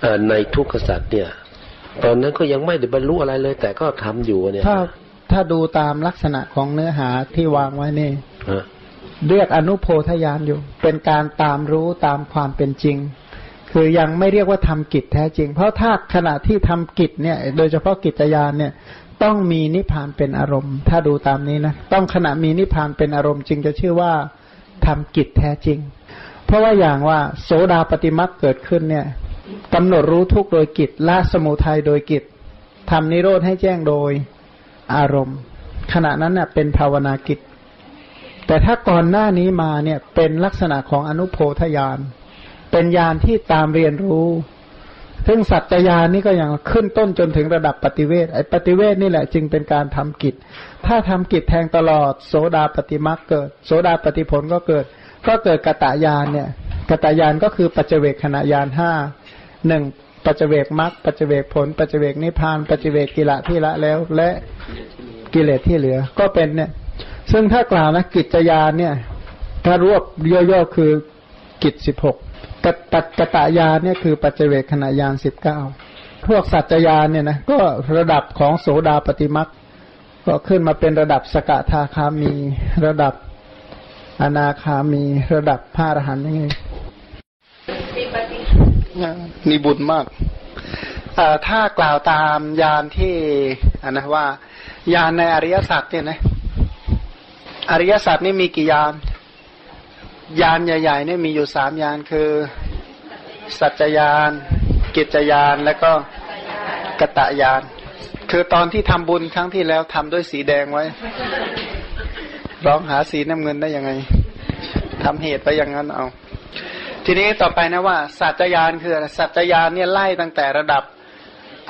เอ่อในทุกขสัตว์เนี่ย ตอนนั้นก็ยังไม่ได้บรรลุอะไรเลย แต่ก็ทำอยู่เนี่ย ถ้าถ้าดูตามลักษณะของเนื้อหาที่วางไว้นี่ฮะเรียกอนุโพธญาณอยู่ เป็นการตามรู้ตามความเป็นจริง คือยังไม่เรียกว่าทำกิจแท้จริง เพราะถ้าขณะที่ทำกิจเนี่ย โดยเฉพาะกิจญาณเนี่ย ต้องมีนิพพานเป็นอารมณ์ ถ้าดูตามนี้นะต้องขณะมีนิพพานเป็นอารมณ์จึงจะชื่อว่าทำกิจแท้จริง เพราะว่าอย่างว่าโสดาปฏิมักเกิดขึ้นเนี่ย กำหนดรู้ทุกโดยกิจละสมุทัยโดยกิจทำนิโรธให้แจ้งโดยอารมณ์ ขณะนั้นเน่ะเป็นภาวนากิจ แต่ถ้าก่อนหน้านี้มาเนี่ยเป็นลักษณะของอนุโพธญาณเป็นญาณที่ตามเรียนรู้ ซึ่งสัจจญาณนี่ก็อยังขึ้นต้นจนถึงระดับปฏิเวทไอ้ปฏิเวทนี่แหละจึงเป็นการทำกิจ ถ้าทำกิจแทงตลอด โสดาปฏิมักเกิด โสดาปฏิผลก็เกิด ก็เกิดกตายานเนี่ยกตายานก็คือปัจเจเวกขณะยานห้า หนึ่งปัจเจเวกมักปัจเจเวกผล ปัจเจเวกนิพพาน ปัจเจเวกกิละที่ละแล้ว และกิเลสที่เหลือ ก็เป็นเนี่ย ซึ่งถ้ากล่าวนะกิจยานเนี่ย ถ้ารวบย่อๆคือกิจสิบหกกตกตายานเนี่ยคือปัจเจเวกขณะยานสิบเก้าพวกสัจจยานเนี่ยนะก็ระดับของโสดาปฏิมักก็ขึ้นมาเป็นระดับสกทาคามี ระดับอนาคามี ระดับพระอรหันต์ยังไง นี่บุญมากถ้ากล่าวตามยานที่นนะว่ายานในอริยสัจเนี่ยนะอริยสัจนี่มีกี่ยาน ยานใหญ่ๆเนี่ยมีอยู่สามยานคือ สัจจยาน กิจยานและก็กตะยาน คือตอนที่ทำบุญครั้งที่แล้วทำด้วยสีแดงไว้ ร้องหาสีน้ำเงินได้ยังไงทำเหตุไปอย่างนั้นเอา ทีนี้ต่อไปนะว่า สัจจยานคืออะไรสัจจยานเนี่ยไล่ตั้งแต่ระดับ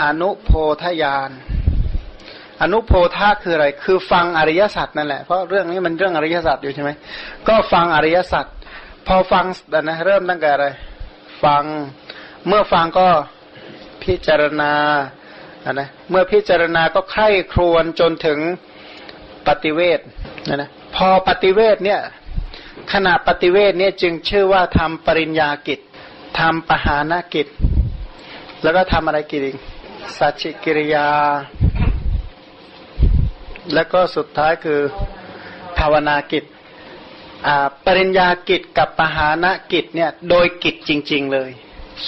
อนุโพธยานอนุโพธาคืออะไร คือฟังอริยสัจนั่นแหละ เพราะเรื่องนี้มันเรื่องอริยสัจอยู่ใช่ไหม ก็ฟังอริยสัจ พอฟังนะเริ่มตั้งแต่อะไร ฟัง เมื่อฟังก็พิจารณาะนะ เมื่อพิจารณาก็ใคร่ครวญจนถึงปฏิเวทนะนะ พอปฏิเวทเนี่ย ขณะปฏิเวทเนี่ยจึงชื่อว่าทำปริญญากิจทำปหานกิจ แล้วก็ทำอะไรกิจอีกสัจฉิกิริยา แล้วก็สุดท้ายคือภาวนากิจปริญญากิจกับปหานกิจเนี่ยโดยกิจจริง ๆเลย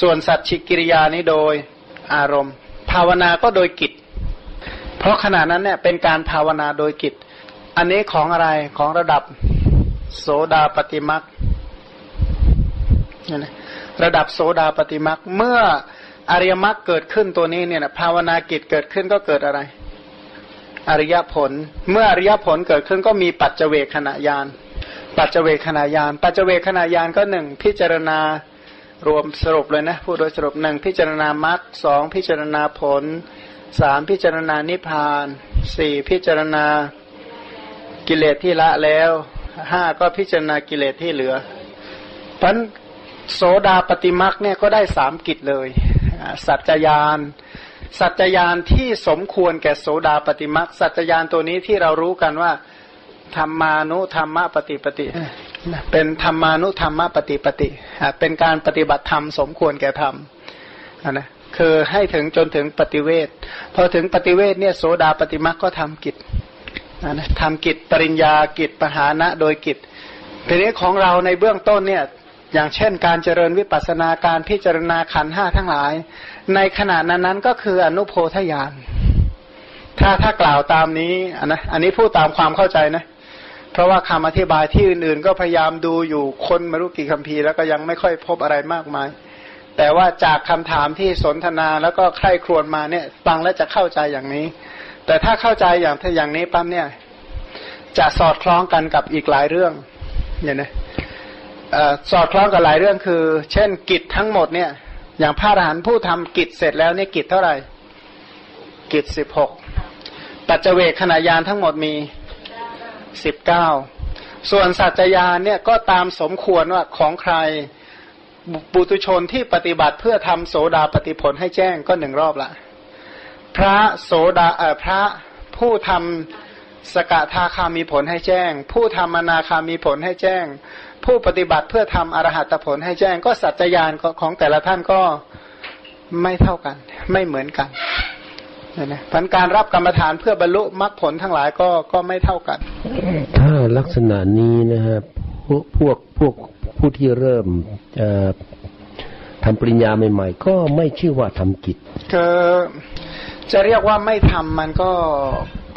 ส่วนสัจฉิกิริยานี้โดยอารมณ์ ภาวนาก็โดยกิจ เพราะขณะนั้นเนี่ยเป็นการภาวนาโดยกิจ อันนี้ของอะไรของระดับ โสดาปฏิมักเนี่ยระดับโสดาปฏิมักเมื่ออริยมรรคเกิดขึ้นตัวนี้เนี่ยภาวนากิจเกิดขึ้นก็เกิดอะไร อริยผล เมื่ออริยผลเกิดขึ้นก็มีปัจเจเวขณะยาน ปัจเจเวขณะยาน ปัจเจเวขณะยานก็หนึ่งพิจารณารวมสรุปเลยนะพูดโดยสรุปหนึ่งพิจารณามรรคสองพิจารณาผลสามพิจารณานิพพานสี่พิจารณากิเลสที่ละแล้ว ห้าก็พิจารณากิเลสที่เหลือพันโสดาปฏิมักเนี่ยก็ได้สามกิจเลย สัจจยาน สัจจยานที่สมควรแก่โสดาปฏิมักสัจจยานตัวนี้ที่เรารู้กันว่าธรรมานุธรรมปฏิปฏิเป็นธรรมานุธรรมปฏิปฏิเป็นการปฏิบัติธรรมสมควรแก่ธรรมนะคือให้ถึงจนถึงปฏิเวทพอถึงปฏิเวทเนี่ยโสดาปฏิมักก็ทำกิจ ทำกิจปริญญากิจปหานะโดยกิจทีนี้ของเราในเบื้องต้นเนี่ยอย่างเช่นการเจริญวิปัสนาการพิจารณาขันห้าทั้งหลาย ในขณะนั้นนั้นก็คืออนุโพธญาณถ้าถ้ากล่าวตามนี้นะอันนี้พูดตามความเข้าใจนะ เพราะว่าคำอธิบายที่อื่นๆ ก็พยายามดูอยู่คนมรู้กี่คำพีแล้วก็ยังไม่ค่อยพบอะไรมากมาย แต่ว่าจากคำถามที่สนทนาแล้วก็ใคร่ครวญมาเนี่ยฟังแล้วจะเข้าใจอย่างนี้ แต่ถ้าเข้าใจอย่างถ้าอย่างนี้ปั๊มเนี่ย จะสอดคล้องกันกับอีกหลายเรื่องเนี่ยนะสอดคล้องกับหลายเรื่องคือ เช่นกิจทั้งหมดเนี่ย อย่างพระอรหันต์ผู้ทำกิจเสร็จแล้วเนี่ยกิจเท่าไหร่ กิจสิบหกปัจเจเวกขณะยานทั้งหมดมีสิบเก้าส่วนสัจจยานเนี่ยก็ตามสมควรว่าของใครปุตุชนที่ปฏิบัติเพื่อทำโสดาปฏิผลให้แจ้งก็หนึ่งรอบละ พระโสดาเออพระผู้ทำสกทาคามีผลให้แจ้ง ผู้ทำอนาคามีผลให้แจ้ง ผู้ปฏิบัติเพื่อทำอรหัตผลให้แจ้ง ก็สัจจยานของแต่ละท่านก็ไม่เท่ากัน ไม่เหมือนกันนะพันการรับกรรมฐานเพื่อบรรลุมรรคผลทั้งหลายก็ก็ไม่เท่ากัน ถ้าลักษณะนี้นะครับพวกพวกพวกผู้ที่เริ่ม ทำปริญญาใหม่ ๆ ก็ไม่ชื่อว่าทำกิจคือจะเรียกว่าไม่ทำมันก็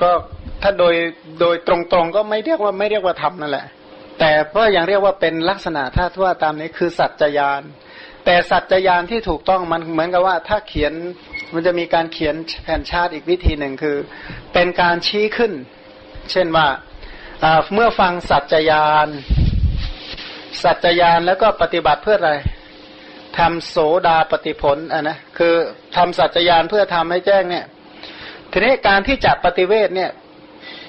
ก็ถ้าโดยโดยตรงๆก็ไม่เรียกว่าไม่เรียกว่าทำนั่นแหละ แต่ก็ยังเรียกว่าเป็นลักษณะถ้าว่าตามนี้คือสัจจยานแต่สัจจยานที่ถูกต้องมันเหมือนกับว่าถ้าเขียนมันจะมีการเขียนแผ่นชาติอีกวิธีหนึ่งคือ เป็นการชี้ขึ้น เช่นว่าเมื่อฟังสัจจยาน สัจจยานแล้วก็ปฏิบัติเพื่ออะไร ทำโสดาปฏิผลอะนะคือทำสัจจยานเพื่อทำให้แจ้งเนี่ย ทีนี้การที่จัดปฏิเวทเนี่ย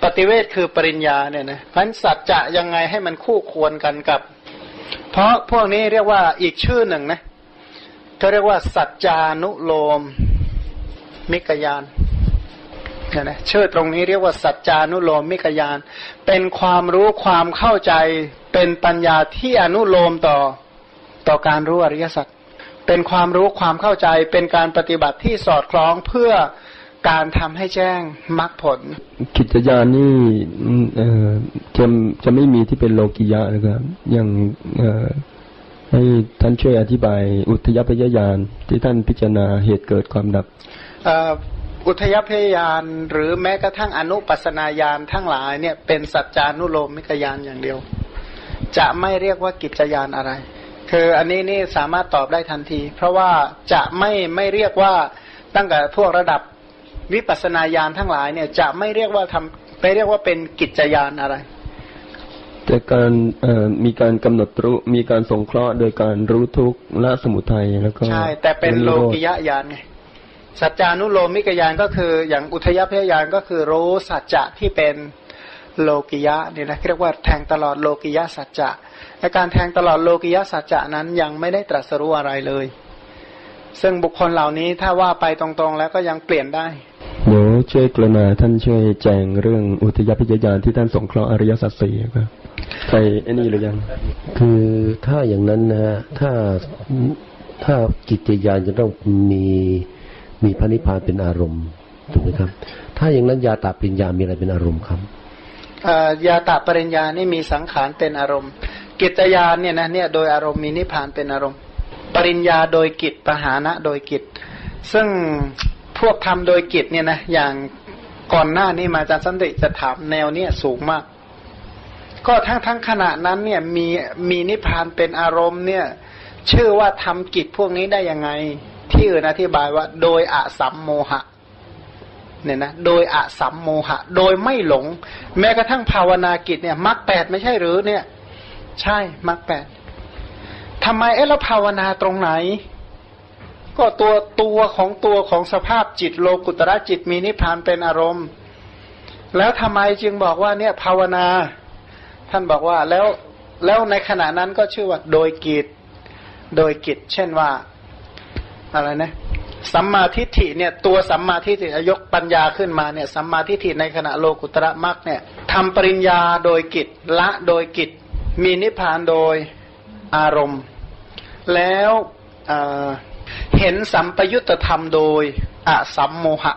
ปฏิเวทคือปริญญาเนี่ยนะพันสัจจะยังไงให้มันคู่ควรกันกับ เพราะพวกนี้เรียกว่าอีกชื่อหนึ่งนะก็เรียกว่า สัจจานุโลมมิกยานเนี่ยนะชื่อตรงนี้เรียกว่าสัจจานุโลมมิกยาน เป็นความรู้ความเข้าใจเป็นปัญญาที่อนุโลมต่อ ต่อการรู้อริยสัจเป็นความรู้ความเข้าใจเป็นการปฏิบัติที่สอดคล้องเพื่อการทำให้แจ้งมรรคผล กิจยานนี่เออจะจะไม่มีที่เป็นโลกิยะนะครับอย่างเออให้ท่านช่วยอธิบาย อุทยพยญาณที่ท่านพิจารณาเหตุเกิดความดับอุทยพยญาณหรือแม้กระทั่งอนุปัสนาญาณทั้งหลายเนี่ยเป็นสัจจานุโลมมิกยานอย่างเดียว จะไม่เรียกว่ากิจยานอะไร คืออันนี้นี่สามารถตอบได้ทันที เพราะว่าจะไม่ไม่เรียกว่าตั้งแต่พวกระดับวิปัสนาญาณทั้งหลายเนี่ย จะไม่เรียกว่าทำไม่เรียกว่าเป็นกิจยานอะไร แต่การมีการกำหนดรู้มีการสงเคราะห์โดยการรู้ทุกข์ละสมุทัยแล้วก็ใช่แต่เป็นโลกิยญาณไงสัจจานุโลมิกญาณก็คือ อย่างอุทยพยญาณก็คือรู้สัจจะที่เป็นโลกิยะเนี่ยนะเรียกว่าแทงตลอดโลกิยะสัจจะ และการแทงตลอดโลกิยะสัจจะนั้นยังไม่ได้ตรัสรู้อะไรเลย ซึ่งบุคคลเหล่านี้ถ้าว่าไปตรงๆ แล้วก็ยังเปลี่ยนได้เดี๋ยวช่วยกรุณาท่านช่วยแจงเรื่องอุทยพยญาณที่ท่านสงเคราะห์อริยสัจสี่ครับใครไอ้นี่หรือยัง คือถ้าอย่างนั้นนะฮะถ้าถ้ากิจยานจะต้องมีมีพระนิพพานเป็นอารมณ์ถูกไหมครับ ถ้าอย่างนั้นยาตาปริญญามีอะไรเป็นอารมณ์ครับอ่ายาตะปริญญานี่มีสังขารเป็นอารมณ์ กิจยานเนี่ยนะเนี่ยโดยอารมณ์มีนิพพานเป็นอารมณ์ ปริญญาโดยกิจปหานะโดยกิจ ซึ่งพวกทำโดยกิจเนี่ยนะอย่างก่อนหน้านี้มาอาจารย์สันติจะถามแนวเนี่ยสูงมาก ก็ทั้งทั้งขณะนั้นเนี่ยมีมีนิพพานเป็นอารมณ์เนี่ยชื่อว่าทำกิจพวกนี้ได้ยังไง ที่อื่นอธิบายว่า โดยอสัมโมหะเนี่ยนะโดยอสัมโมหะ โดยไม่หลง แม้กระทั่งภาวนากิจเนี่ยมรรคแปดไม่ใช่หรือเนี่ย ใช่มรรคแปดทำไมเอ๊ะเราภาวนาตรงไหน ก็ตัวตัวของตัวของสภาพจิตโลกุตระจิตมีนิพพานเป็นอารมณ์ แล้วทำไมจึงบอกว่าเนี่ยภาวนา ท่านบอกว่าแล้วแล้วในขณะนั้นก็ชื่อว่าโดยกิจ โดยกิจ เช่นว่าอะไรนะสัมมาทิฏฐิเนี่ยตัวสัมมาทิฏฐิยกปัญญาขึ้นมาเนี่ยสัมมาทิฏฐิในขณะโลกุตระมรรคเนี่ยทำปริญญาโดยกิจละโดยกิจ มีนิพพานโดยอารมณ์ แล้วเห็นสัมปยุตธรรมโดยอสัมโมหะ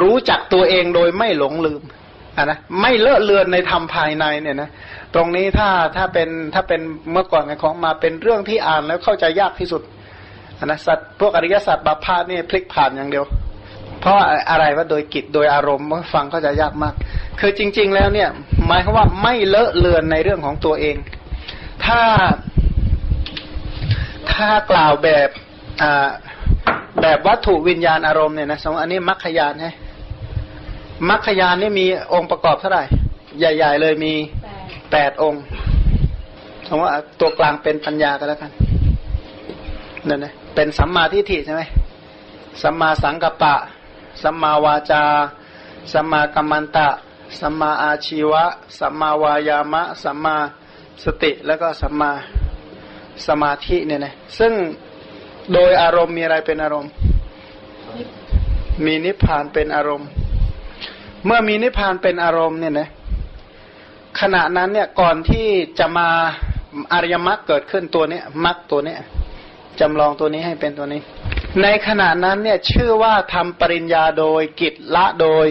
รู้จักตัวเองโดยไม่หลงลืมะนะไม่เลอะเลือนในธรรมภายในเนี่ยนะตรงนี้ถ้าถ้าเป็นถ้าเป็นเมื่อก่อนของมาเป็นเรื่องที่อ่านแล้วเข้าใจยากที่สุดอันะสัตว์พวกอริยสัจบัพพานี่พลิกผ่านอย่างเดียว เพราะอะไรว่าโดยกิจโดยอารมณ์ฟังเข้าใจยากมาก คือจริง ๆ แล้วเนี่ย หมายความว่าไม่เลอะเลือนในเรื่องของตัวเอง ถ้าถ้ากล่าวแบบอ่าแบบวัตถุวิญญาณอารมณ์เนี่ยนะสมมติอันนี้มรรคยานใช่มรรคยานนี่มีองค์ประกอบเท่าไหร่ ใหญ่ ๆ เลยมีแปดองค์สมมติว่าตัวกลางเป็นปัญญาก็แล้วกันนั่นนะเป็นสัมมาทิฏฐิใช่ไหมสัมมาสังกัปปะ สัมมาวาจา สัมมากัมมันตะ สัมมาอาชีวะ สัมมาวายามะ สัมมาสติ แล้วก็สัมมาสมาธิเนี่ยนะ ซึ่งโดยอารมณ์มีอะไรเป็นอารมณ์ มีนิพพานเป็นอารมณ์ เมื่อมีนิพพานเป็นอารมณ์เนี่ยนะ ขณะนั้นเนี่ยก่อนที่จะมาอริยมรรคเกิดขึ้นตัวเนี้ยมรรคตัวเนี้ยจำลองตัวนี้ให้เป็นตัวนี้ ในขณะนั้นเนี่ยชื่อว่าทำปริญญาโดยกิจละโดย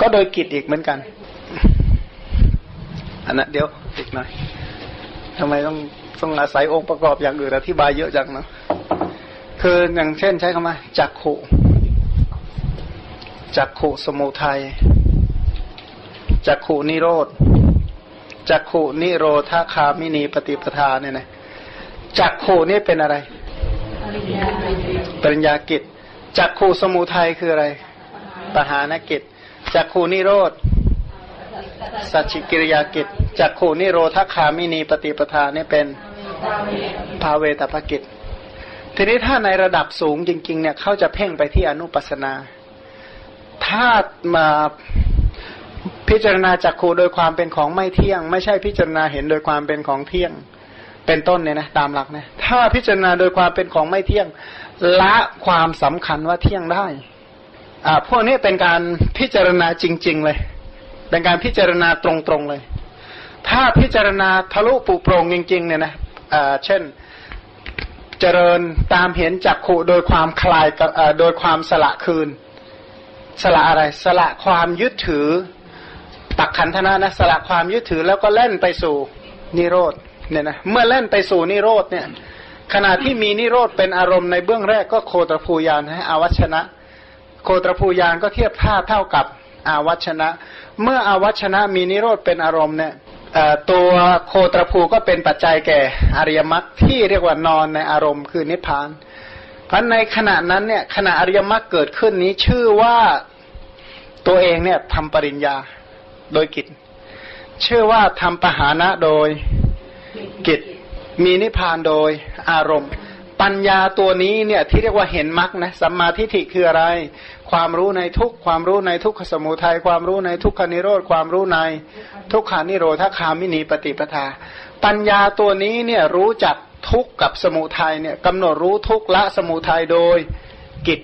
ก็โดยกิจอีกเหมือนกันอันนั้นเดี๋ยวอีกหน่อยทำไมต้องต้องอาศัยองค์ประกอบอย่างอื่นอธิบายเยอะจังเนาะคืออย่างเช่นใช้คำว่าจักขุจักขุสมุทัยจักขุนิโรธจักขุนิโรธาคามินีปฏิปทาเนี่ยนะจักขุนี่เป็นอะไร ปริญญากิจจักขุสมุทัยคืออะไร ปหานกิจจักขุนิโรธสัจฉิกิริยากิจจักขุนิโรธคามินีปฏิปทานี่เป็นภาเวตาภกิจ ทีนี้ถ้าในระดับสูงจริง ๆ เนี่ยเขาจะเพ่งไปที่อนุปัสนา ถ้ามาพิจารณาจักขูโดยความเป็นของไม่เที่ยง ไม่ใช่พิจารณาเห็นโดยความเป็นของเที่ยง เป็นต้นเนี่ยนะตามหลักนะถ้าพิจารณาโดยความเป็นของไม่เที่ยงละความสำคัญว่าเที่ยงได้อ่าพวกนี้เป็นการพิจารณาจริง ๆ เลย เป็นการพิจารณาตรงๆเลย ถ้าพิจารณาทะลุปุโปรงจริง ๆ เนี่ยนะอ่าเช่นเจริญตามเห็นจักขุโดยความคลายโดยความสละคืน สละอะไรสละความยึดถือ ตักขันธนะนะสละความยึดถือแล้วก็เล่นไปสู่นิโรธ เนี่ยนะเมื่อเล่นไปสู่นิโรธเนี่ย ขณะที่มีนิโรธเป็นอารมณ์ในเบื้องแรกก็โคตรภูยานให้อาวัชนะ โคตรภูยานก็เทียบท่าเท่ากับอาวัชนะ เมื่ออาวัชนะมีนิโรธเป็นอารมณ์เนี่ยตัวโคตรภูก็เป็นปัจจัยแก่อริยมรรคที่เรียกว่านอนในอารมณ์คือนิพพาน เพราะในขณะนั้นเนี่ยขณะอริยมรรคเกิดขึ้นนี้ชื่อว่าตัวเองเนี่ยทำปริญญาโดยกิจชื่อว่าทำปหานะโดย กิจมีนิพพานโดยอารมณ์ ปัญญาตัวนี้เนี่ยที่เรียกว่าเห็นมรรคนะสัมมาทิฏฐิคืออะไร ความรู้ในทุกความรู้ในทุกขสมุทัยความรู้ในทุกขานิโรธความรู้ในทุกขานิโรธคามินีปฏิปทา ปัญญาตัวนี้เนี่ยรู้จักทุกกับสมุทัยเนี่ยกำหนดรู้ทุกละสมุทัยโดยกิจ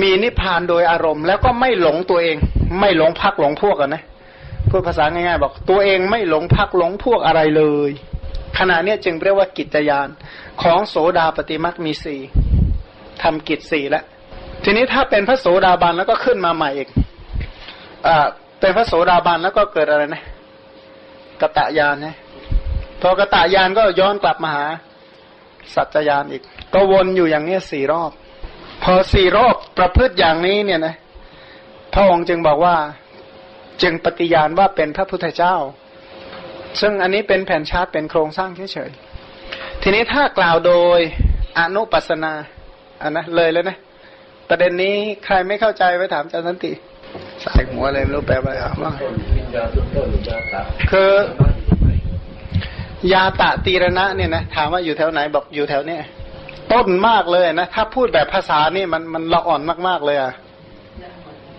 มีนิพพานโดยอารมณ์ แล้วก็ไม่หลงตัวเอง ไม่หลงพักหลงพวกกันนะ พูดภาษาง่ายๆ บอกตัวเองไม่หลงพักหลงพวกอะไรเลย ขณะนี้จึงเรียกว่ากิจยานของโสดาปฏิมักมีสี่ทำกิจสี่แล้วทีนี้ถ้าเป็นพระโสดาบันแล้วก็ขึ้นมาใหม่อีกอ่าเป็นพระโสดาบันแล้วก็เกิดอะไรนะกตะยานนะพอกตะยานก็ย้อนกลับมาหา สัจจยานอีก ก็วนอยู่อย่างนี้สี่รอบ พอสี่รอบประพฤติอย่างนี้เนี่ยนะพระองค์จึงบอกว่า จึงปฏิญาณว่าเป็นพระพุทธเจ้า ซึ่งอันนี้เป็นแผ่นชาร์ตเป็นโครงสร้างเฉยๆทีนี้ถ้ากล่าวโดยอนุปัสนาอันนะเลยแล้วนะประเด็นนี้ใครไม่เข้าใจไปถามอาจารย์สันติใส่หัวเลยไม่รู้แปลว่าอะไรบ้าคือยาตะตีรณะเนี่ยนะถามว่าอยู่แถวไหนบอกอยู่แถวเนี้ยต้นมากเลยนะ ถ้าพูดแบบภาษานี่มันมันละอ่อนมากๆเลยอะ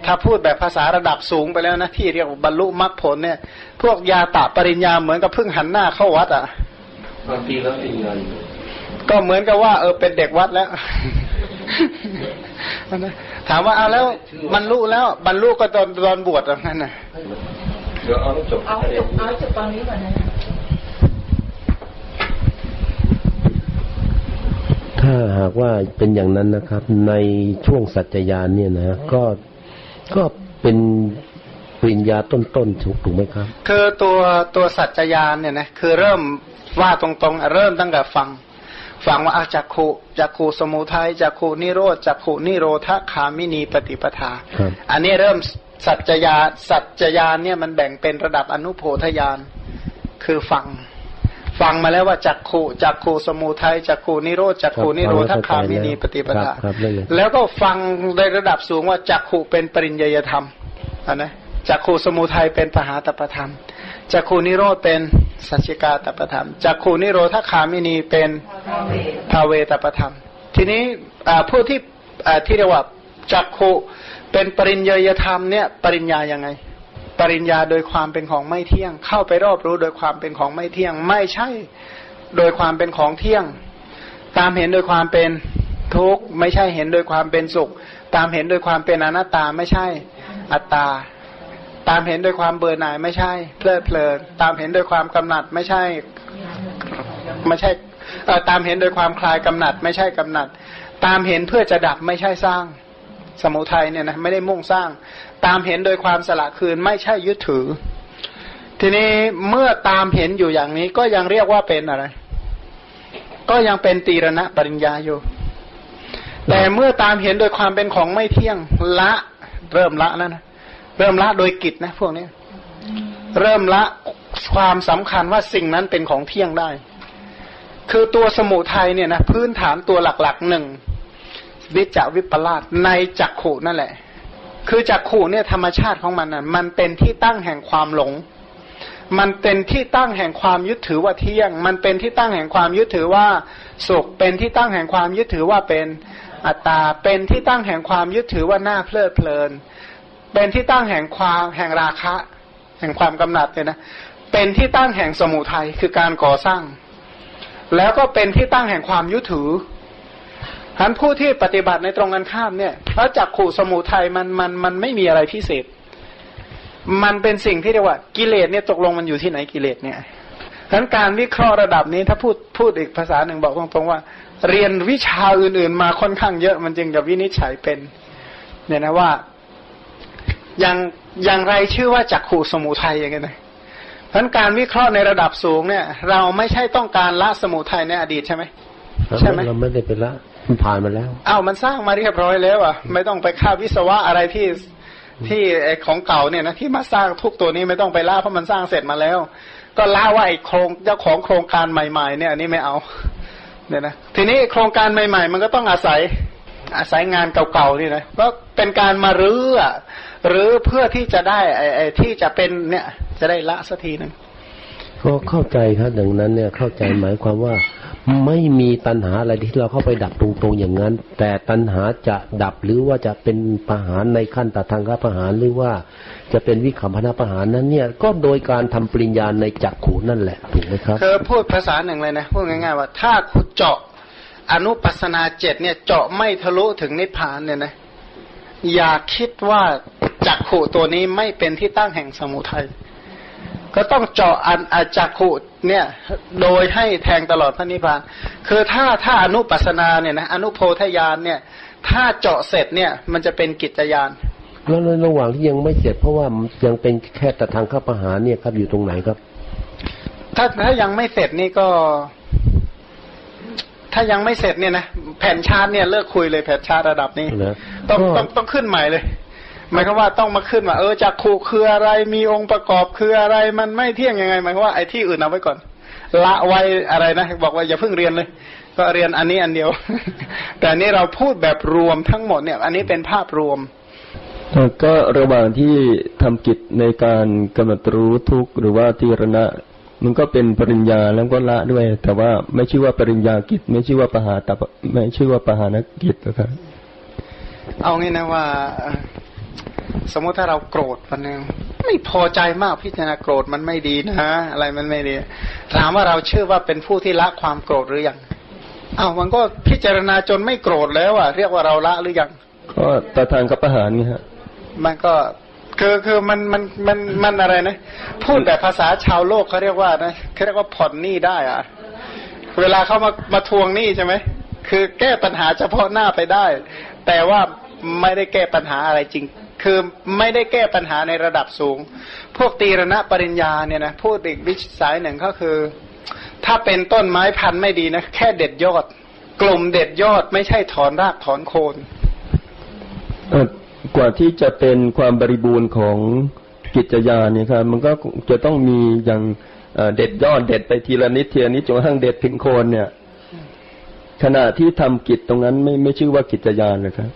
ถ้าพูดแบบภาษาระดับสูงไปแล้วนะที่เรียกว่าบรรลุมรรคผลเนี่ย พวกยาตะปริญญาเหมือนกับเพิ่งหันหน้าเข้าวัดอะ่ะบางทีแล้วเป็นไงก็เหมือนกับว่าเออเป็นเด็กวัดแล้วถามว่าเอาแล้วบรรลุแล้วบรรลุก็ตอนตอนบวชอย่างนั้นนะเดี๋ยวเอาให้จบเอาจบเอาจบตอนนี้ก่อนนะถ้าหากว่าเป็นอย่างนั้นนะครับ ในช่วงสัจจยานเนี่ยนะก็ ก็เป็นปริญญาต้นๆถูกถูกไหมครับ คือตัวตัวสัจจยานเนี่ยนะคือเริ่มว่าตรงๆ เริ่มตั้งแต่ฟัง ฟังว่าอาจักขุจักขุสมุทัยจักขุนิโรธจักขุนิโรธคามินีปฏิปทาครับอันนี้เริ่มสัจจยาสัจจยานเนี่ยมันแบ่งเป็นระดับอนุโพธยานคือฟัง ฟังมาแล้วว่าจักขุจักขุสมุทัยจักขุนิโรธจักขุนิโรธคามินีปฏิปทาครับครับเรื่องนี้แล้วก็ฟังในระดับสูงว่าจักขุเป็นปริญญยธรรมอันนะจักขุสมุทัยเป็นปหาตปธรรมจักขุนิโรธเป็นสัจจิกาตปธรรมจักขุนิโรธคามินีเป็นภาเวตปธรรม ทีนี้อ่าผู้ที่อ่าที่เรียกว่าจักขุเป็นปริญญยธรรมเนี่ยปริญญายังไง ปริญญาโดยความเป็นของไม่เที่ยง เข้าไปรอบรู้โดยความเป็นของไม่เที่ยง ไม่ใช่โดยความเป็นของเที่ยง ตามเห็นโดยความเป็นทุกข์ไม่ใช่เห็นโดยความเป็นสุข ตามเห็นโดยความเป็นอนัตตาไม่ใช่อัตตา ตามเห็นโดยความเบื่อหน่ายไม่ใช่ เพลิดเพลิน ตามเห็นโดยความกำหนัดไม่ใช่ไม่ใช่ตามเห็นโดยความคลายกำหนัด ไม่ใช่กำหนัด ตามเห็นเพื่อจะดับไม่ใช่สร้าง สมุทัยเนี่ยนะไม่ได้มุ่งสร้าง ตามเห็นโดยความสละคืนไม่ใช่ยึดถือ ทีนี้เมื่อตามเห็นอยู่อย่างนี้ก็ยังเรียกว่าเป็นอะไร ก็ยังเป็นตีรณะปริญญาอยู่ แต่เมื่อตามเห็นโดยความเป็นของไม่เที่ยงละเริ่มละแล้วนะเริ่มละโดยกิจนะพวกนี้เริ่มละความสำคัญว่าสิ่งนั้นเป็นของเที่ยงได้ คือตัวสมุทัยเนี่ยนะพื้นฐานตัวหลักๆหนึ่งวิจวิปลาสในจักขุนั่นแหละ คือจักขุเนี่ยธรรมชาติของมันน่ะมันเป็นที่ตั้งแห่งความหลง มันเป็นที่ตั้งแห่งความยึดถือว่าเที่ยง มันเป็นที่ตั้งแห่งความยึดถือว่าสุข เป็นที่ตั้งแห่งความยึดถือว่าเป็นอัตตา เป็นที่ตั้งแห่งความยึดถือว่าน่าเพลิดเพลิน เป็นที่ตั้งแห่งความแห่งราคะ แห่งความกำหนัดเนี่ยนะ เป็นที่ตั้งแห่งสมุทัยคือการก่อสร้าง แล้วก็เป็นที่ตั้งแห่งความยึดถือ ทันผู้ที่ปฏิบัติในตรงกันข้ามเนี่ยพระจักขู่สมุทัยมันมันมันไม่มีอะไรพิเศษ มันเป็นสิ่งที่เรียกว่ากิเลสเนี่ยตกลงมันอยู่ที่ไหนกิเลสเนี่ยฉะนั้นการวิเคราะห์ระดับนี้ถ้าพูดพูดอีกภาษาหนึ่งบอกตรงๆว่า เรียนวิชาอื่นๆ มาค่อนข้างเยอะมันจึงจะวินิจฉัยเป็นเนี่ยนะว่าอย่างอย่างไรชื่อว่าจักขู่สมุทัยอย่างเงี้ยนะเพราะฉะนั้นการวิเคราะห์ในระดับสูงเนี่ย เราไม่ใช่ต้องการละสมุทัยในอดีตใช่ไหมใช่ไหมเราไม่ได้ไปละ มันผ่านมาแล้วอ้าวมันสร้างมาเรียบร้อยแล้วอะไม่ต้องไปค่าวิศวะอะไรที่ที่ไอ้ของเก่าเนี่ยนะที่มาสร้างทุกตัวนี้ไม่ต้องไปล่าเพราะมันสร้างเสร็จมาแล้ว ก็ล่าว่าไอ้โครงเจ้าของโครงการใหม่ ๆ เนี่ยอันนี้ไม่เอาเนี่ยนะทีนี้โครงการใหม่ ๆ มันก็ต้องอาศัยอาศัยงานเก่าๆนี่นะก็เป็นการมารื้ออะหรือเพื่อที่จะได้ไอ้ไอ้ที่จะเป็นเนี่ยจะได้ละสักทีหนึ่งก็เข้าใจครับดังนั้นเนี่ยเข้าใจหมายความว่า ไม่มีตัณหาอะไรที่เราเข้าไปดับตรงๆอย่างนั้น แต่ตัณหาจะดับหรือว่าจะเป็นประหารในขั้นตทางกประหารหรือว่าจะเป็นวิคัมพนาประหารนั้นเนี่ย ก็โดยการทำปริญญาในจักขูนั่นแหละถูกไหมครับคือพูดภาษาหนึ่งเลยนะพูดง่ายๆว่าถ้าคุณเจาะอนุปัสนาเจ็ดเนี่ยเจาะไม่ทะลุถึงนิพพานเนี่ยนะอย่าคิดว่าจักขุตัวนี้ไม่เป็นที่ตั้งแห่งสมุทัย ก็ต้องเจาะอันอาจักขุเนี่ยโดยให้แทงตลอดพระนิพพานคือถ้าถ้าอนุปัสนาเนี่ยนะอนุโพธยานเนี่ยถ้าเจาะเสร็จเนี่ยมันจะเป็นกิจยานแล้วในระหว่างที่ยังไม่เสร็จเพราะว่ามันยังเป็นแค่แต่ทางเข้าประหารเนี่ยครับอยู่ตรงไหนครับ ถ้าถ้ายังไม่เสร็จนี่ก็ ถ้ายังไม่เสร็จเนี่ยนะแผ่นชาร์ตเนี่ยเลิกคุยเลยแผ่นชาร์ตระดับนี้เหรอต้องก็ต้องต้องขึ้นใหม่เลย หมายความว่าต้องมาขึ้นว่าเออจากขูคืออะไรมีองค์ประกอบคืออะไรมันไม่เที่ยงยังไงหมายความว่าไอ้ที่อื่นเอาไว้ก่อน ละไว้อะไรนะ บอกว่าอย่าเพิ่งเรียนเลย ก็เรียนอันนี้อันเดียว แต่อันนี้เราพูดแบบรวมทั้งหมดเนี่ย อันนี้เป็นภาพรวมก็ระหว่างที่ทำกิจในการกำหนดรู้ทุกข์หรือว่าทีรณะ มันก็เป็นปริญญาแล้วก็ละด้วย แต่ว่าไม่ชื่อว่าปริญญากิจ ไม่ชื่อว่าปหาตปไม่ชื่อว่าปหานกิจนะครับเอางี้นะว่าเอ่อ สมมุติถ้าเราโกรธวันหนึ่งไม่พอใจมากพิจารณาโกรธมันไม่ดีนะ อะไรมันไม่ดี ถามว่าเราเชื่อว่าเป็นผู้ที่ละความโกรธหรือยังเอามันก็พิจารณาจนไม่โกรธแล้วอะเรียกว่าเราละหรือยังก็ตาทางกับประหารไงฮะมันก็คือคือมันมันมันมันอะไรนะ พูดแบบภาษาชาวโลกเขาเรียกว่านะเขาเรียกว่าผ่อนหนี้ได้อะเวลาเขามามาทวงหนี้ใช่ไหมคือแก้ปัญหาเฉพาะหน้าไปได้ แต่ว่าไม่ได้แก้ปัญหาอะไรจริง คือไม่ได้แก้ปัญหาในระดับสูง พวกตีรณะปริญญาเนี่ยนะพูดอีกวิสายหนึ่งก็คือ ถ้าเป็นต้นไม้พันธุ์ไม่ดีนะ แค่เด็ดยอด กลุ่มเด็ดยอดไม่ใช่ถอนรากถอนโคนกว่าที่จะเป็นความบริบูรณ์ของกิจยาเนี่ยครับมันก็จะต้องมีอย่างเด็ดยอดเด็ดไปทีละนิดทีละนิดจนกระทั่งเด็ดถึงโคนเนี่ยขณะที่ทำกิจตรงนั้นไม่ไม่ชื่อว่ากิจยานนะครับ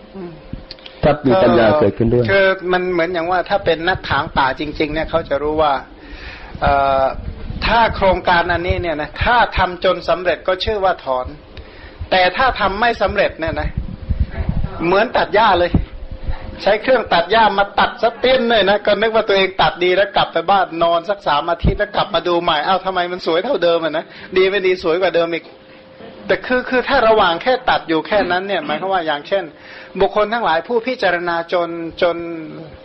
ถ้ามีปัญญาเกิดขึ้นด้วยคือมันเหมือนอย่างว่าถ้าเป็นนักถางป่าจริง ๆ เนี่ยเขาจะรู้ว่าเอ่อถ้าโครงการอันนี้เนี่ยนะถ้าทำจนสำเร็จก็ชื่อว่าถอน แต่ถ้าทำไม่สำเร็จเนี่ยนะ เหมือนตัดหญ้าเลย ใช้เครื่องตัดหญ้ามาตัดซะเต้นเลยนะก็นึกว่าตัวเองตัดดีแล้วกลับไปบ้านนอนสักสามอาทิตย์แล้วกลับมาดูใหม่อ้าวทำไมมันสวยเท่าเดิมอะนะดีไม่ดีสวยกว่าเดิมอีกแต่คือคือถ้าระหว่างแค่ตัดอยู่แค่นั้นเนี่ยหมายความว่าอย่างเช่น บุคคลทั้งหลายผู้พิจารณาจนจน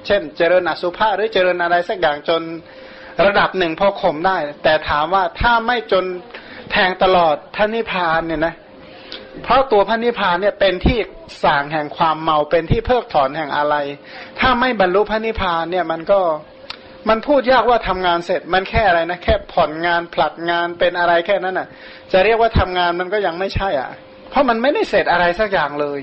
เช่น เจริญอสุภะหรือเจริญอะไรสักอย่างจนระดับหนึ่งพอข่มได้ แต่ถามว่าถ้าไม่จนแทงตลอดพระนิพพานเนี่ยนะเพราะตัวพระนิพพานเนี่ยเป็นที่สางแห่งความเมาเป็นที่เพิกถอนแห่งอะไร ถ้าไม่บรรลุพระนิพพานเนี่ยมันก็มันพูดยากว่าทำงานเสร็จมันแค่อะไรนะแค่ผ่อนงานผลัดงานเป็นอะไรแค่นั้นอะ จะเรียกว่าทำงานมันก็ยังไม่ใช่อะ เพราะมันไม่ได้เสร็จอะไรสักอย่างเลย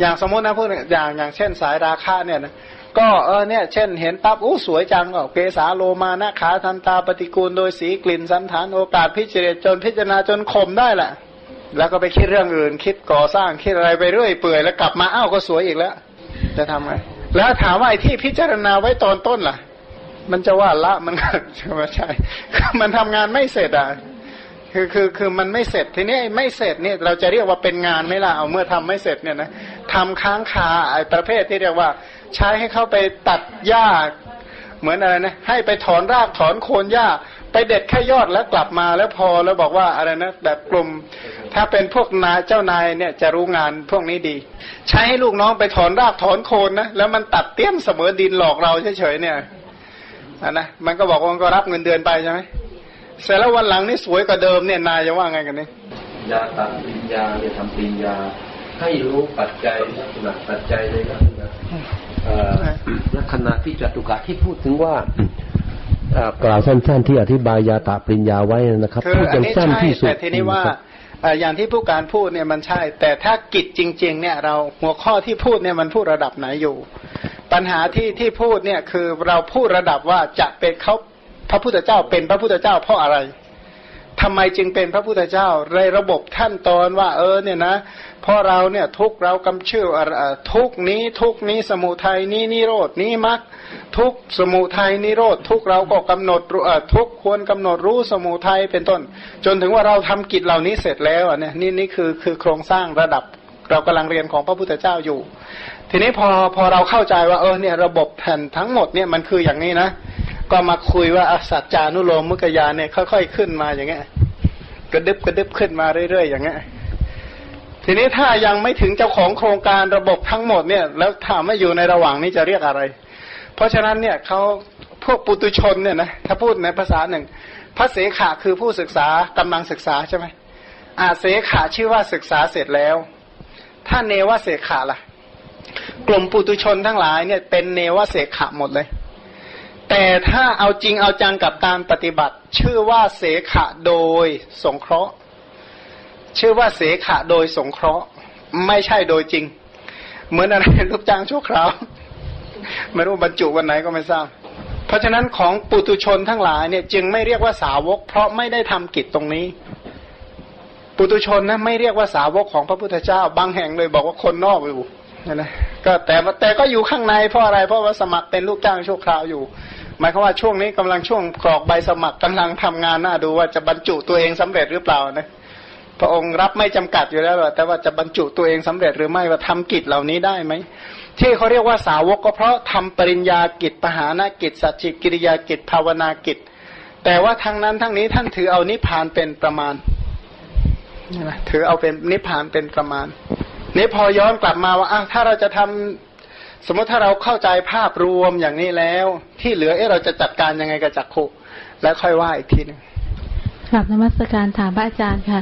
อย่างสมมตินะพูดอย่างอย่างเช่นสายราคาเนี่ยนะก็เออเนี่ยเช่นเห็นปั๊บอู้สวยจังก็เกสาโลมานะขาทันตาปฏิกูลโดยสีกลิ่นสันฐานโอกาสพิจารจนพิจารณาจนข่มได้แหละ แล้วก็ไปคิดเรื่องอื่น คิดก่อสร้างคิดอะไรไปเรื่อยเปื่อยแล้วกลับมาอ้าวก็สวยอีกแล้ว จะทำไงแล้วถามว่าไอ้ที่พิจารณาไว้ตอนต้นล่ะ มันจะว่าละมันก็ใช่ใช่มันทำงานไม่เสร็จอะคือคือคือมันไม่เสร็จทีนี้ไม่เสร็จเนี่ยเราจะเรียกว่าเป็นงานไหม่ล่ะเอาเมื่อทำไม่เสร็จเนี่ยนะ ทำค้างคาไอ้ประเภทที่เรียกว่า ใช้ให้เข้าไปตัดหญ้าเหมือนอะไรนะให้ไปถอนรากถอนโคนหญ้า ไปเด็ดแค่ยอดแล้วกลับมาแล้วพอแล้วบอกว่าอะไรนะแบบกลุ่ม ถ้าเป็นพวกนายเจ้านายเนี่ยจะรู้งานพวกนี้ดี ใช้ให้ลูกน้องไปถอนรากถอนโคนนะแล้วมันตัดเตี้ยมเสมอดินหลอกเราเฉยๆเนี่ยอะนะมันก็บอกว่ามันก็รับเงินเดือนไปใช่ไหมเสร็จแล้ววันหลังนี่สวยกว่าเดิมเนี่ยนายจะว่าไงกันเนี่ยยาตัดปริญญาเนี่ยทำปริญญา ให้รู้ปัจจัยลักษณะปัจจัยในลักษณะเอ่อลักษณะที่จตุกะที่พูดถึงว่าเอ่อกล่าวสั้นๆที่อธิบายยาตาปริญญาไว้นะครับคือพูดอัอนย่างนี้สั้นใช่ที่สุดแต่ทีนี้ว่าครับเอ่ออย่างที่ผู้การพูดเนี่ยมันใช่ แต่ถ้ากิจจริง ๆ เนี่ยเราหัวข้อที่พูดเนี่ยมันพูดระดับไหนอยู่ ปัญหาที่ที่พูดเนี่ยคือเราพูดระดับว่าจะเป็นเขาพระพุทธเจ้าเป็นพระพุทธเจ้าเพราะอะไร ทำไมจึงเป็นพระพุทธเจ้าในระบบขั้นตอนว่า เออเนี่ยนะพราะเราเนี่ยทุกเรากำชื่อทุกนี้ทุกนี้สมุทัยนี้นิโรดนี้มรรคทุกสมุทัยนิโรธทุกเราก็กำหนดทุกควรกำหนดรู้สมุทัยเป็นต้น จนถึงว่าเราทำกิจเหล่านี้เสร็จแล้วเนี่ยนี่นี่คือคือโครงสร้างระดับเรากำลังเรียนของพระพุทธเจ้าอยู่ ทีนี้พอพอเราเข้าใจว่าเออเนี่ยระบบแผ่นทั้งหมดเนี่ยมันคืออย่างนี้นะ ก็มาคุยว่าอสัจจานุโลมมุกยานเนี่ยค่อยๆขึ้นมาอย่างเงี้ยกระดึบกระดึบขึ้นมาเรื่อยๆอย่างเงี้ยทีนี้ถ้ายังไม่ถึงเจ้าของโครงการระบบทั้งหมดเนี่ย แล้วถามว่าอยู่ในระหว่างนี้จะเรียกอะไร เพราะฉะนั้นเนี่ยเขาพวกปุตุชนเนี่ยนะถ้าพูดในภาษาหนึ่งพระเสขะคือผู้ศึกษากำลังศึกษาใช่ไหมอาเสขะชื่อว่าศึกษาเสร็จแล้ว ถ้าเนวเสขะล่ะ กลุ่มปุตุชนทั้งหลายเนี่ยเป็นเนวเสขะหมดเลย แต่ถ้าเอาจริงเอาจังกับการปฏิบัติ ชื่อว่าเสขะโดยสงเคราะห์ ชื่อว่าเสขะโดยสงเคราะห์ ไม่ใช่โดยจริง เหมือนอะไรลูกจ้างชั่วคราวไม่รู้บรรจุวันไหนก็ไม่ทราบ เพราะฉะนั้นของปุตุชนทั้งหลายเนี่ยจึงไม่เรียกว่าสาวก เพราะไม่ได้ทำกิจตรงนี้ ปุตุชนนะไม่เรียกว่าสาวกของพระพุทธเจ้า บางแห่งเลยบอกว่าคนนอกอยู่นะนะก็แต่แต่ก็อยู่ข้างในเพราะอะไรเพราะว่าสมัครเป็นลูกจ้างชั่วคราวอยู่ หมายความว่าช่วงนี้กำลังช่วงกรอกใบสมัครกำลังทำงานน่าดูว่าจะบรรจุตัวเองสำเร็จหรือเปล่านะพระองค์รับไม่จำกัดอยู่แล้วแต่ว่าจะบรรจุตัวเองสำเร็จหรือไม่ว่าทำกิจเหล่านี้ได้ไหมที่เขาเรียกว่าสาวกก็เพราะทำปริญญากิจปหานกิจสัจจิกิริยากิจภาวนากิจ แต่ว่าทั้งนั้นทั้งนี้ท่านถือเอานิพพานเป็นประมาณถือเอาเป็นนิพพานเป็นประมาณนี้พอย้อนกลับมาว่าอ้าวถ้าเราจะทำ สมมติถ้าเราเข้าใจภาพรวมอย่างนี้แล้ว ที่เหลือเอ๊ะเราจะจัดการยังไงกับจักขุแล้วค่อยว่าอีกทีหนึ่งกลับนมัสการถามพระอาจารย์ค่ะ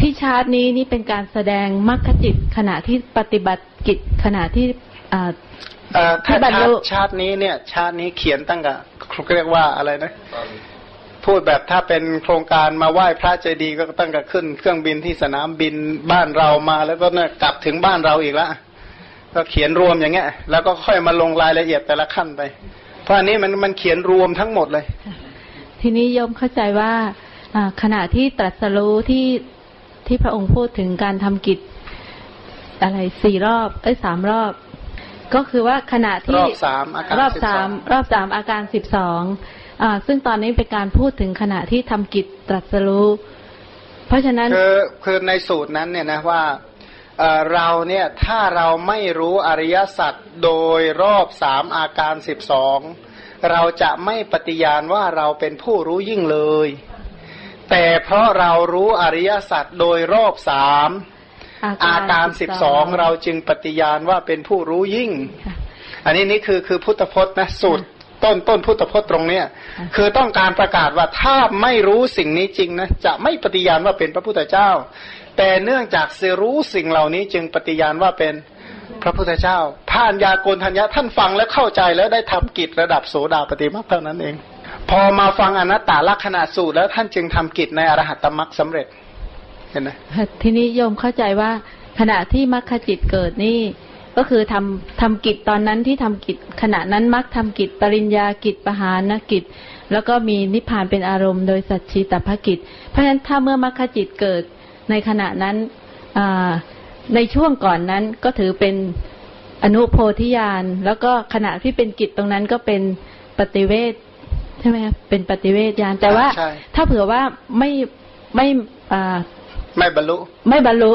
ที่ชาร์ตนี้นี่เป็นการแสดงมรรคจิตขณะที่ปฏิบัติกิจขณะที่ถ้าชาติชาตินี้เนี่ย ชาตินี้เขียนตั้งกับเรียกว่าอะไรนะพูดแบบถ้าเป็นโครงการมาไหว้พระเจดีย์ก็ตั้งกับขึ้น เครื่องบินที่สนามบินบ้านเรามาแล้วก็เนี่ยกลับถึงบ้านเราอีกแล้ว ก็เขียนรวมอย่างเงี้ย แล้วก็ค่อยมาลงรายละเอียดแต่ละขั้นไป เพราะอันนี้มันมันเขียนรวมทั้งหมดเลย ทีนี้โยมเข้าใจว่าขณะที่ตรัสรู้ที่ที่พระองค์พูดถึงการทำกิจอะไรสี่รอบเอ้ยสามรอบ ก็คือว่าขณะที่รอบสามอาการรอบสามรอบสามอาการสิบสองอ่าซึ่งตอนนี้เป็นการพูดถึงขณะที่ทำกิจตรัสรู้ เพราะฉะนั้นคือคือในสูตรนั้นเนี่ยนะว่า เราเนี่ยถ้าเราไม่รู้อริยสัจโดยรอบสามอาการสิบสองเราจะไม่ปฏิญาณว่าเราเป็นผู้รู้ยิ่งเลย แต่เพราะเรารู้อริยสัจโดยรอบสามอาการสิบสองเราจึงปฏิญาณว่าเป็นผู้รู้ยิ่ง อันนี้นี่คือคือพุทธพจน์นะสูตรต้นต้นพุทธพจน์ตรงเนี้ยคือต้องการประกาศว่าถ้าไม่รู้สิ่งนี้จริงนะจะไม่ปฏิญาณว่าเป็นพระพุทธเจ้า แต่เนื่องจากเสรู้สิ่งเหล่านี้จึงปฏิญาณว่าเป็นพระพุทธเจ้าผ่านยาโกนทัญญาท่านฟังแล้วเข้าใจแล้วได้ทำกิจระดับโสดาปฏิมาเท่านั้นเอง พอมาฟังอนัตตาลักษณะสูตรแล้วท่านจึงทำกิจในอรหัตตมรรคสำเร็จเห็นไหมทีนี้โยมเข้าใจว่าขณะที่มรรคจิตเกิดนี่ก็คือทำทำกิจตอนนั้นที่ทำกิจขณะนั้นมักทำกิจปริญญากิจปหานกิจ แล้วก็มีนิพพานเป็นอารมณ์โดยสัจชีตภกิจ เพราะฉะนั้นถ้าเมื่อมรรคจิตเกิด ในขณะนั้นในช่วงก่อนนั้นก็ถือเป็นอนุโพธิญาณแล้วก็ขณะที่เป็นกิจตรงนั้นก็เป็นปฏิเวทใช่ไหมครับเป็นปฏิเวทญาณแต่ว่าถ้าเผื่อว่าไม่ไม่อ่าไม่บรรลุ ไม่บรรลุ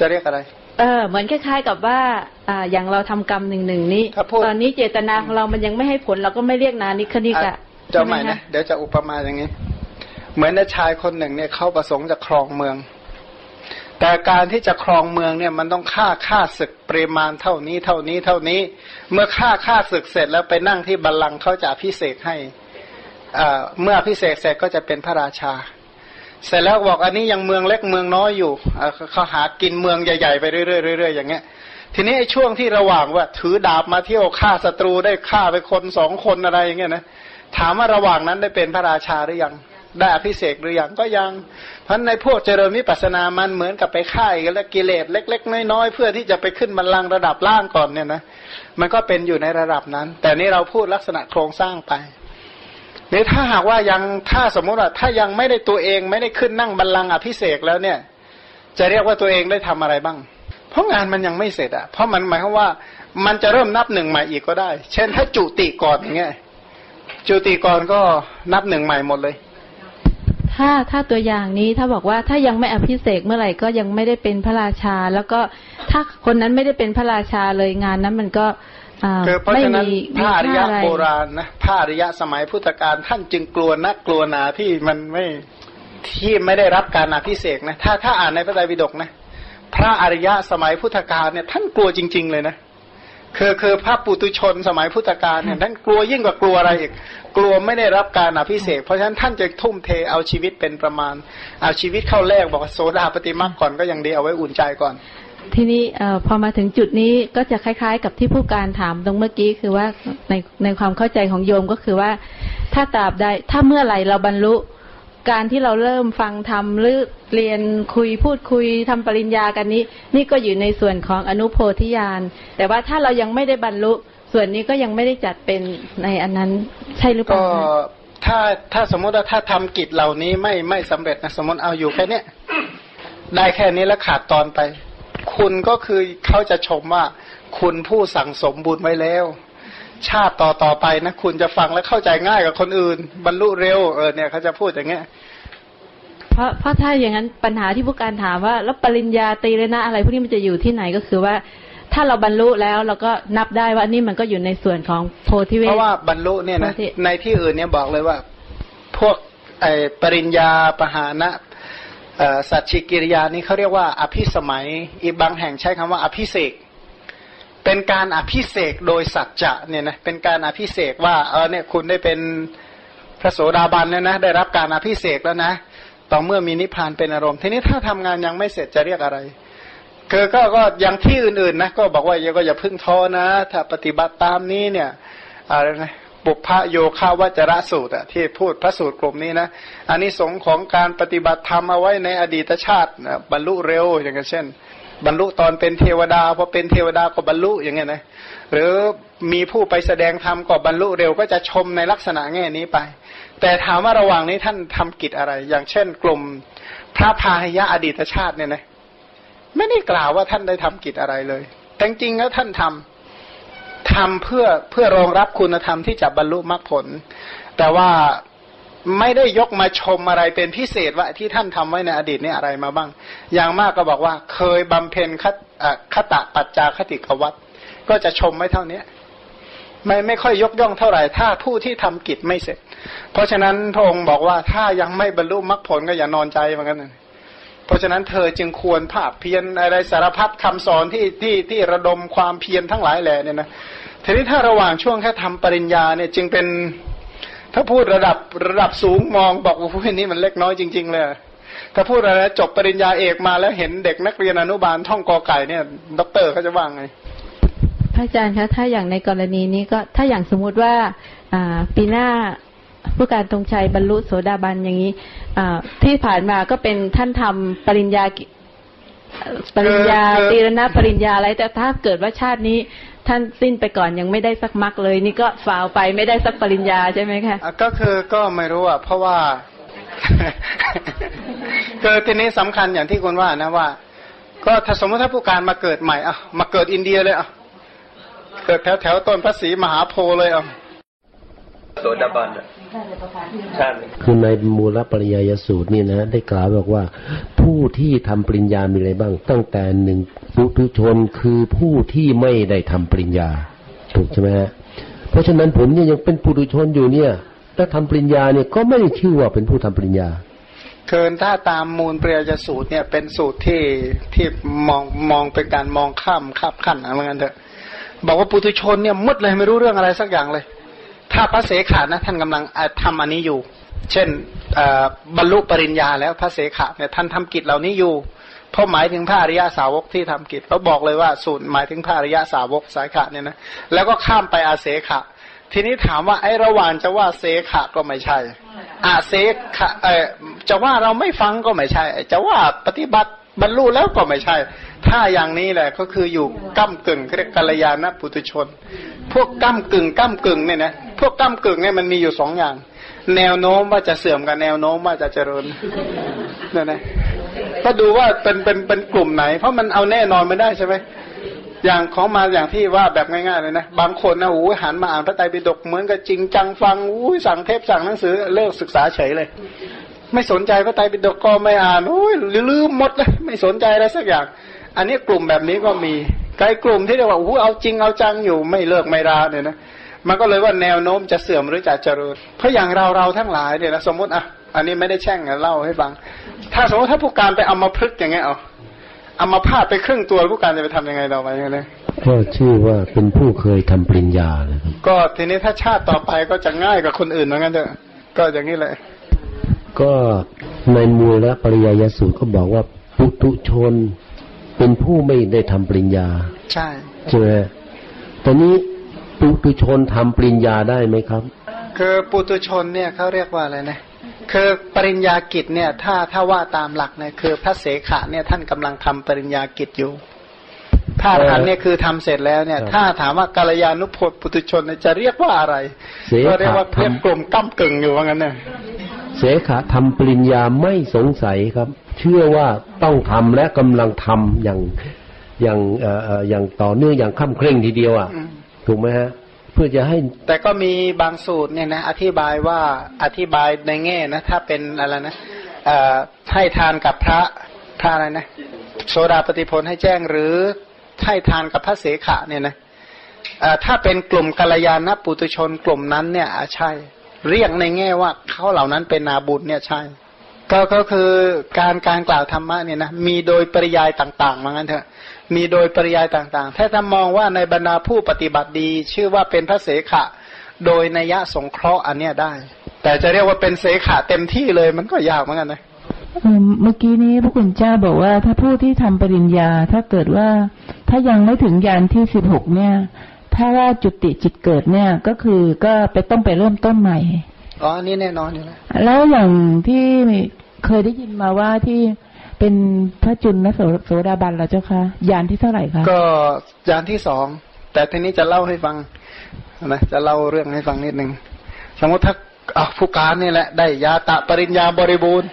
จะเรียกอะไร เออ เหมือนคล้ายๆกับว่าอ่าอย่างเราทำกรรมหนึ่งหนึ่งนี้ ตอนนี้เจตนาของเรามันยังไม่ให้ผลเราก็ไม่เรียกนานิคณิกะเจ้าใหม่นะเดี๋ยวจะอุปมาอย่างนี้ เหมือนนชายคนหนึ่งเนี่ยเขาประสงค์จะครองเมือง แต่การที่จะครองเมืองเนี่ยมันต้องฆ่าฆ่าศึกปริมาณเท่านี้เท่านี้เท่านี้ เมื่อฆ่าฆ่าศึกเสร็จแล้วไปนั่งที่บัลลังก์เขาจะพิเศษให้เมื่อพิเศษเสร็จก็จะเป็นพระราชา เสร็จแล้วบอกอันนี้ยังเมืองเล็กเมืองน้อยอยู่เขาหากินเมืองใหญ่ๆไปเรื่อยๆเรื่อยๆอย่างเงี้ยทีนี้ไอ้ช่วงที่ระหว่างว่าถือดาบมาเที่ยวฆ่าศัตรูได้ฆ่าไปคนสองคนอะไรอย่างเงี้ยนะถามว่าระหว่างนั้นได้เป็นพระราชาหรือยัง ได้อภิเศกหรือยังก็ยังเพราะในพวกเจริญวิปัสนามันเหมือนกับไปฆ่าอีกแล้วกิเลสเล็ก ๆ น้อยๆเพื่อที่จะไปขึ้นบัลลังระดับล่างก่อนเนี่ยนะมันก็เป็นอยู่ในระดับนั้น แต่นี่เราพูดลักษณะโครงสร้างไปนี่ถ้าหากว่ายังถ้าสมมุติว่าถ้ายังไม่ได้ตัวเองไม่ได้ขึ้นนั่งบัลลังอภิเศกแล้วเนี่ย จะเรียกว่าตัวเองได้ทำอะไรบ้าง เพราะงานมันยังไม่เสร็จอะเพราะมันหมายความว่ามันจะเริ่มนับหนึ่งใหม่อีกก็ได้ เช่นถ้าจุติก่อนอย่างเงี้ยจุติก่อนก็นับหนึ่งใหม่หมดเลย ถ้าถ้าตัวอย่างนี้ถ้าบอกว่าถ้ายังไม่อภิเศกเมื่อไหร่ก็ยังไม่ได้เป็นพระราชา แล้วก็ถ้าคนนั้นไม่ได้เป็นพระราชาเลยงานนั้นมันก็คือเพราะฉะนั้นพระอริยะโบราณนะพระอริยะสมัยพุทธกาลท่านจึงกลัวนักกลัวหนาที่มันไม่ที่ไม่ได้รับการอภิเษกนะถ้าถ้าอ่านในพระไตรปิฎกนะระอริยะสมัยพุทธกาลเนี่ยท่านกลัวจริง ๆ เลยนะ คือคือพระปุตุชนสมัยพุทธกาลเนี่ยท่านกลัวยิ่งกว่ากลัวอะไรอีก กลัวไม่ได้รับการอภิเษกเพราะฉะนั้นท่านจะทุ่มเทเอาชีวิตเป็นประมาณ เอาชีวิตเข้าแลกบอกว่าโสดาปฏิมาก่อนก็ยังดีเอาไว้อุ่นใจก่อน ทีนี้เอ่อพอมาถึงจุดนี้ก็จะคล้าย ๆ กับที่ผู้การถามตรงเมื่อกี้คือว่าในในความเข้าใจของโยมก็คือว่า ถ้าตราบใดถ้าเมื่อไหร่เราบรรลุ การที่เราเริ่มฟังทำหรือเรียนคุยพูดคุยทำปริญญากันนี้ นี่ก็อยู่ในส่วนของอนุโพธิญาณแต่ว่าถ้าเรายังไม่ได้บรรลุส่วนนี้ก็ยังไม่ได้จัดเป็นในอันนั้นใช่หรือเปล่าคะถ้าถ้าสมมติว่าถ้าทำกิจเหล่านี้ไม่ไม่สำเร็จนะสมมติเอาอยู่แค่นี้ได้แค่นี้แล้วขาดตอนไป คุณก็คือเขาจะชมว่าคุณผู้สั่งสมบุญไว้แล้ว ชาติต่อต่อไปนะคุณจะฟังและเข้าใจง่ายกับคนอื่น บรรลุเร็วเออเนี่ยเขาจะพูดอย่างเงี้ยเพราะเพราะถ้าอย่างนั้นปัญหาที่ผู้การถามว่า แล้วปริญญาตรีเลยนะอะไรพวกนี้มันจะอยู่ที่ไหนก็คือว่า ถ้าเราบรรลุแล้วเราก็นับได้ว่านี่มันก็อยู่ในส่วนของโพธิเวเพทราะว่าบรรลุเนี่ยนะโพธิในที่อื่นเนี่ยบอกเลยว่า พวกไอ้ปริญญาปหานะเอ่อสัจฉิกิริยานี่เขาเรียกว่า อภิสมัย อีกบางแห่งใช้คำว่าอภิเสก เป็นการอภิเสกโดยสัจจะเนี่ยนะเป็นการอภิเสกว่าเออเนี่ยคุณได้เป็นพระโสดาบันแล้วนะ ได้รับการอภิเสกแล้วนะ ต่อเมื่อมีนิพพานเป็นอารมณ์ ทีนี้ถ้าทำงานยังไม่เสร็จจะเรียกอะไรคือก็ก็อย่างที่อื่นๆนะก็บอกว่าอย่าก็อย่าพึ่งท้อนะ ถ้าปฏิบัติตามนี้เนี่ยอะไรนะบุพพโยคาวจระสูตรอะที่พูดพระสูตรกลุ่มนี้นะอันนี้สงของการปฏิบัติธรรมเอาไว้ในอดีตชาตินะบรรลุเร็วอย่างเช่น บรรลุตอนเป็นเทวดาพอเป็นเทวดาก็บรรลุอย่างเงี้ยนะหรือมีผู้ไปแสดงธรรมก็บรรลุเร็วก็จะชมในลักษณะแง่นี้ไป แต่ถามว่าระหว่างนี้ท่านทำกิจอะไร อย่างเช่น กลุ่มพระพาหยะอดีตชาติเนี่ยนะไม่ได้กล่าวว่าท่านได้ทำกิจอะไรเลย แต่จริงๆแล้วท่านทำทำเพื่อเพื่อรองรับคุณธรรมที่จะบรรลุมรรคผล แต่ว่า ไม่ได้ยกมาชมอะไรเป็นพิเศษว่าที่ท่านทำไว้ในอดีตนี่อะไรมาบ้าง อย่างมากก็บอกว่าเคยบำเพ็ญคตะคตะปัจจาคติกวัตก็จะชมไม่เท่าเนี้ยไม่ไม่ค่อยยกย่องเท่าไหร่ถ้าผู้ที่ทำกิจไม่เสร็จ เพราะฉะนั้นพระองค์บอกว่าถ้ายังไม่บรรลุมรรคผลก็อย่านอนใจเหมือนกัน เพราะฉะนั้นเธอจึงควรภาพเพียรอะไรสารพัดคำสอนที่ที่ที่ระดมความเพียรทั้งหลายแหล่เนี่ยนะทีนี้ถ้าระหว่างช่วงแค่ทำปริญญาเนี่ยจึงเป็น ถ้าพูดระดับระดับสูงมองบอกว่าพวกนี้มันเล็กน้อยจริง ๆ เลย ถ้าพูดอะไรจบปริญญาเอกมาแล้วเห็นเด็กนักเรียนอนุบาลท่องกอไก่เนี่ยด็อกเตอร์เขาจะว่าไงพระอาจารย์คะถ้าอย่างในกรณีนี้ก็ถ้าอย่างสมมุติว่าอ่าปีหน้าผู้การตรงชัยบรรลุโสดาบันอย่างนี้อ่าที่ผ่านมาก็เป็นท่านทำปริญญากิเอ่อปริญญาคือตีรณปริญญาอะไรแต่ถ้าเกิดว่าชาตินี้ท่านสิ้นไปก่อนยังไม่ได้สักมักเลย นี่ก็ฝ่าวไปไม่ได้สักปริญญาใช่ไหมคะอะก็คือก็ไม่รู้อะเพราะว่าคือทีนี้สำคัญอย่างที่คุณว่านะว่า ก็ถ้าสมมติถ้าผู้การมาเกิดใหม่อะมาเกิดอินเดียเลยอะเกิดแถวแถวต้นพระศรีมหาโพเลยอะ โสดาบันอะชาติคือในมูลปริยายสูตรนี่นะ ได้กล่าวบอกว่า ผู้ที่ทำปริญญามีอะไรบ้าง ตั้งแต่หนึ่งปุถุชนคือผู้ที่ไม่ได้ทำปริญญา ถูกใช่ไหมฮะเพราะฉะนั้นผมเนี่ยยังเป็นปุถุชนอยู่เนี่ยแล้วทำปริญญาเนี่ยก็ไม่ได้ชื่อว่าเป็นผู้ทำปริญญาเกินถ้าตามมูลเปรียยสูตรเนี่ยเป็นสูตรที่ที่มองมองเป็นการมองข้ามข้ามขั้นอะไรเงี้ยเถอะบอกว่าปุถุชนเนี่ยมืดเลยไม่รู้เรื่องอะไรสักอย่างเลย ถ้าพระเสขานะท่านกำลังอะทำอันนี้อยู่ เช่นบรรลุปริญญาแล้วพระเสขาเนี่ยท่านทำกิจเหล่านี้อยู่เพราะหมายถึงพระอริยสาวกที่ทำกิจเราบอกเลยว่าสูตรหมายถึงพระอริยสาวกสายขะเนี่ยนะแล้วก็ข้ามไปอาเสขะ ทีนี้ถามว่าไอ้ระหว่างจะว่าเสขะก็ไม่ใช่อาเสขะเออจะว่าเราไม่ฟังก็ไม่ใช่ จะว่าปฏิบัติบรรลุแล้วก็ไม่ใช่ ถ้าอย่างนี้แหละก็คืออยู่ก้ากึ่งเรียกกัลยาณปุตุชน พวกก้ากึ่งก้ากึ่งเนี่ยนะพวกก้ากึ่งเนี่ยมันมีอยู่สองอย่าง แนวโน้มว่าจะเสื่อมกับแนวโน้มว่าจะเจริญเนี่ยนะก็ดูว่าเป็นเป็นเป็นกลุ่มไหน เพราะมันเอาแน่นอนไม่ได้ใช่ไหมอย่างของมาอย่างที่ว่าแบบง่ายๆเลยนะบางคนนะโอ้ยหันมาอ่านพระไตรปิฎกเหมือนกับจริงจังฟังอุ้ยสั่งเทปสั่งหนังสือเลิกศึกษาเฉยเลย ไม่สนใจพระไตรปิฎกก็ไม่อ่านโอ้ยลืมหมดเลย ไม่สนใจอะไรสักอย่าง อันนี้กลุ่มแบบนี้ก็มีไกลกลุ่มที่เรียกว่าโอ้เอาจริงเอาจังอยู่ไม่เลิกไม่ราเนี่ยนะมันก็เลยว่าแนวโน้มจะเสื่อมหรือจะเจริญ เพราะอย่างเราเราทั้งหลายเนี่ยนะสมมติอะอันนี้ไม่ได้แช่งนะเล่าให้ฟัง ถ้าสมมติถ้าผู้การไปเอามาพลึกอย่างเงี้ยเอาเอามาพาดไปครึ่งตัวผู้การจะไปทำยังไงต่อไปยังไงก็ชื่อว่าเป็นผู้เคยทำปริญญานะครับก็ทีนี้ถ้าชาติต่อไปก็จะง่ายกว่าคนอื่นเหมือนกันเถอะก็อย่างนี้แหละ ก็ในมูลและปริยายสูตรก็บอกว่าปุตุชน เป็นผู้ไม่ได้ทำปริญญา ใช่ใช่ไหมตอนนี้ปุตุชนทำปริญญาได้ไหมครับ คือปุตุชนเนี่ยเขาเรียกว่าอะไรนะคือปริญญากิจเนี่ยถ้าถ้าว่าตามหลักเนี่ยคือพระเสขะเนี่ยท่านกำลังทำปริญญากิจอยู่พระอรหันต์เนี่ยคือทำเสร็จแล้วเนี่ยครับถ้าถามว่ากัลยาณุพจน์ปุตุชนเนี่ยจะเรียกว่าอะไรเสขะก็เรียกว่าทำเรียกกลุ่มก้ากึ่งอยู่ว่างั้นเนี่ย เสขะทำปริญญาไม่สงสัยครับ เชื่อว่าต้องทำและกำลังทำอย่างอย่างเอ่อเอ่ออย่างต่อเนื่องอย่างข้ามเคร่งทีเดียวอะอืมถูกไหมฮะเพื่อจะให้ แต่ก็มีบางสูตรเนี่ยนะอธิบายว่าอธิบายในแง่นะถ้าเป็นอะไรนะเอ่อให้ทานกับพระพระอะไรนะโสดาปฏิพลให้แจ้งหรือให้ทานกับพระเสขะเนี่ยนะเอ่อถ้าเป็นกลุ่มกัลยาณปุตุชนกลุ่มนั้นเนี่ยอะใช่ เรียกในแง่ว่าเขาเหล่านั้นเป็นนาบุญเนี่ยใช่ ก็ก็คือการการกล่าวธรรมะเนี่ยนะมีโดยปริยายต่างๆว่างั้นเถอะ มีโดยปริยายต่างๆ ถ้าถ้ามองว่าในบรรดาผู้ปฏิบัติดี ชื่อว่าเป็นพระเสขะ โดยนัยสงเคราะห์อันเนี้ยได้ แต่จะเรียกว่าเป็นเสขะเต็มที่เลยมันก็ยากเหมือนกันนะเอ่อเมื่อกี้นี้พระคุณเจ้าบอกว่าถ้าผู้ที่ทำปริญญาถ้าเกิดว่าถ้ายังไม่ถึงยานที่สิบหกเนี่ย ถ้าว่าจุติจิตเกิดเนี่ย ก็คือก็ไปต้องไปเริ่มต้นใหม่อ๋ออันนี้แน่นอนอยู่แล้วแล้วอย่างที่เคยได้ยินมาว่าที่เป็นพระจุลโสโสดาบันแล้วเจ้าคะยานที่เท่าไหร่คะก็ยานที่สองแต่ทีนี้จะเล่าให้ฟังนะจะเล่าเรื่องให้ฟังนิดหนึ่งสมมติถ้าอะผู้การนี่แหละ ได้ยาตะปริญญาบริบูรณ์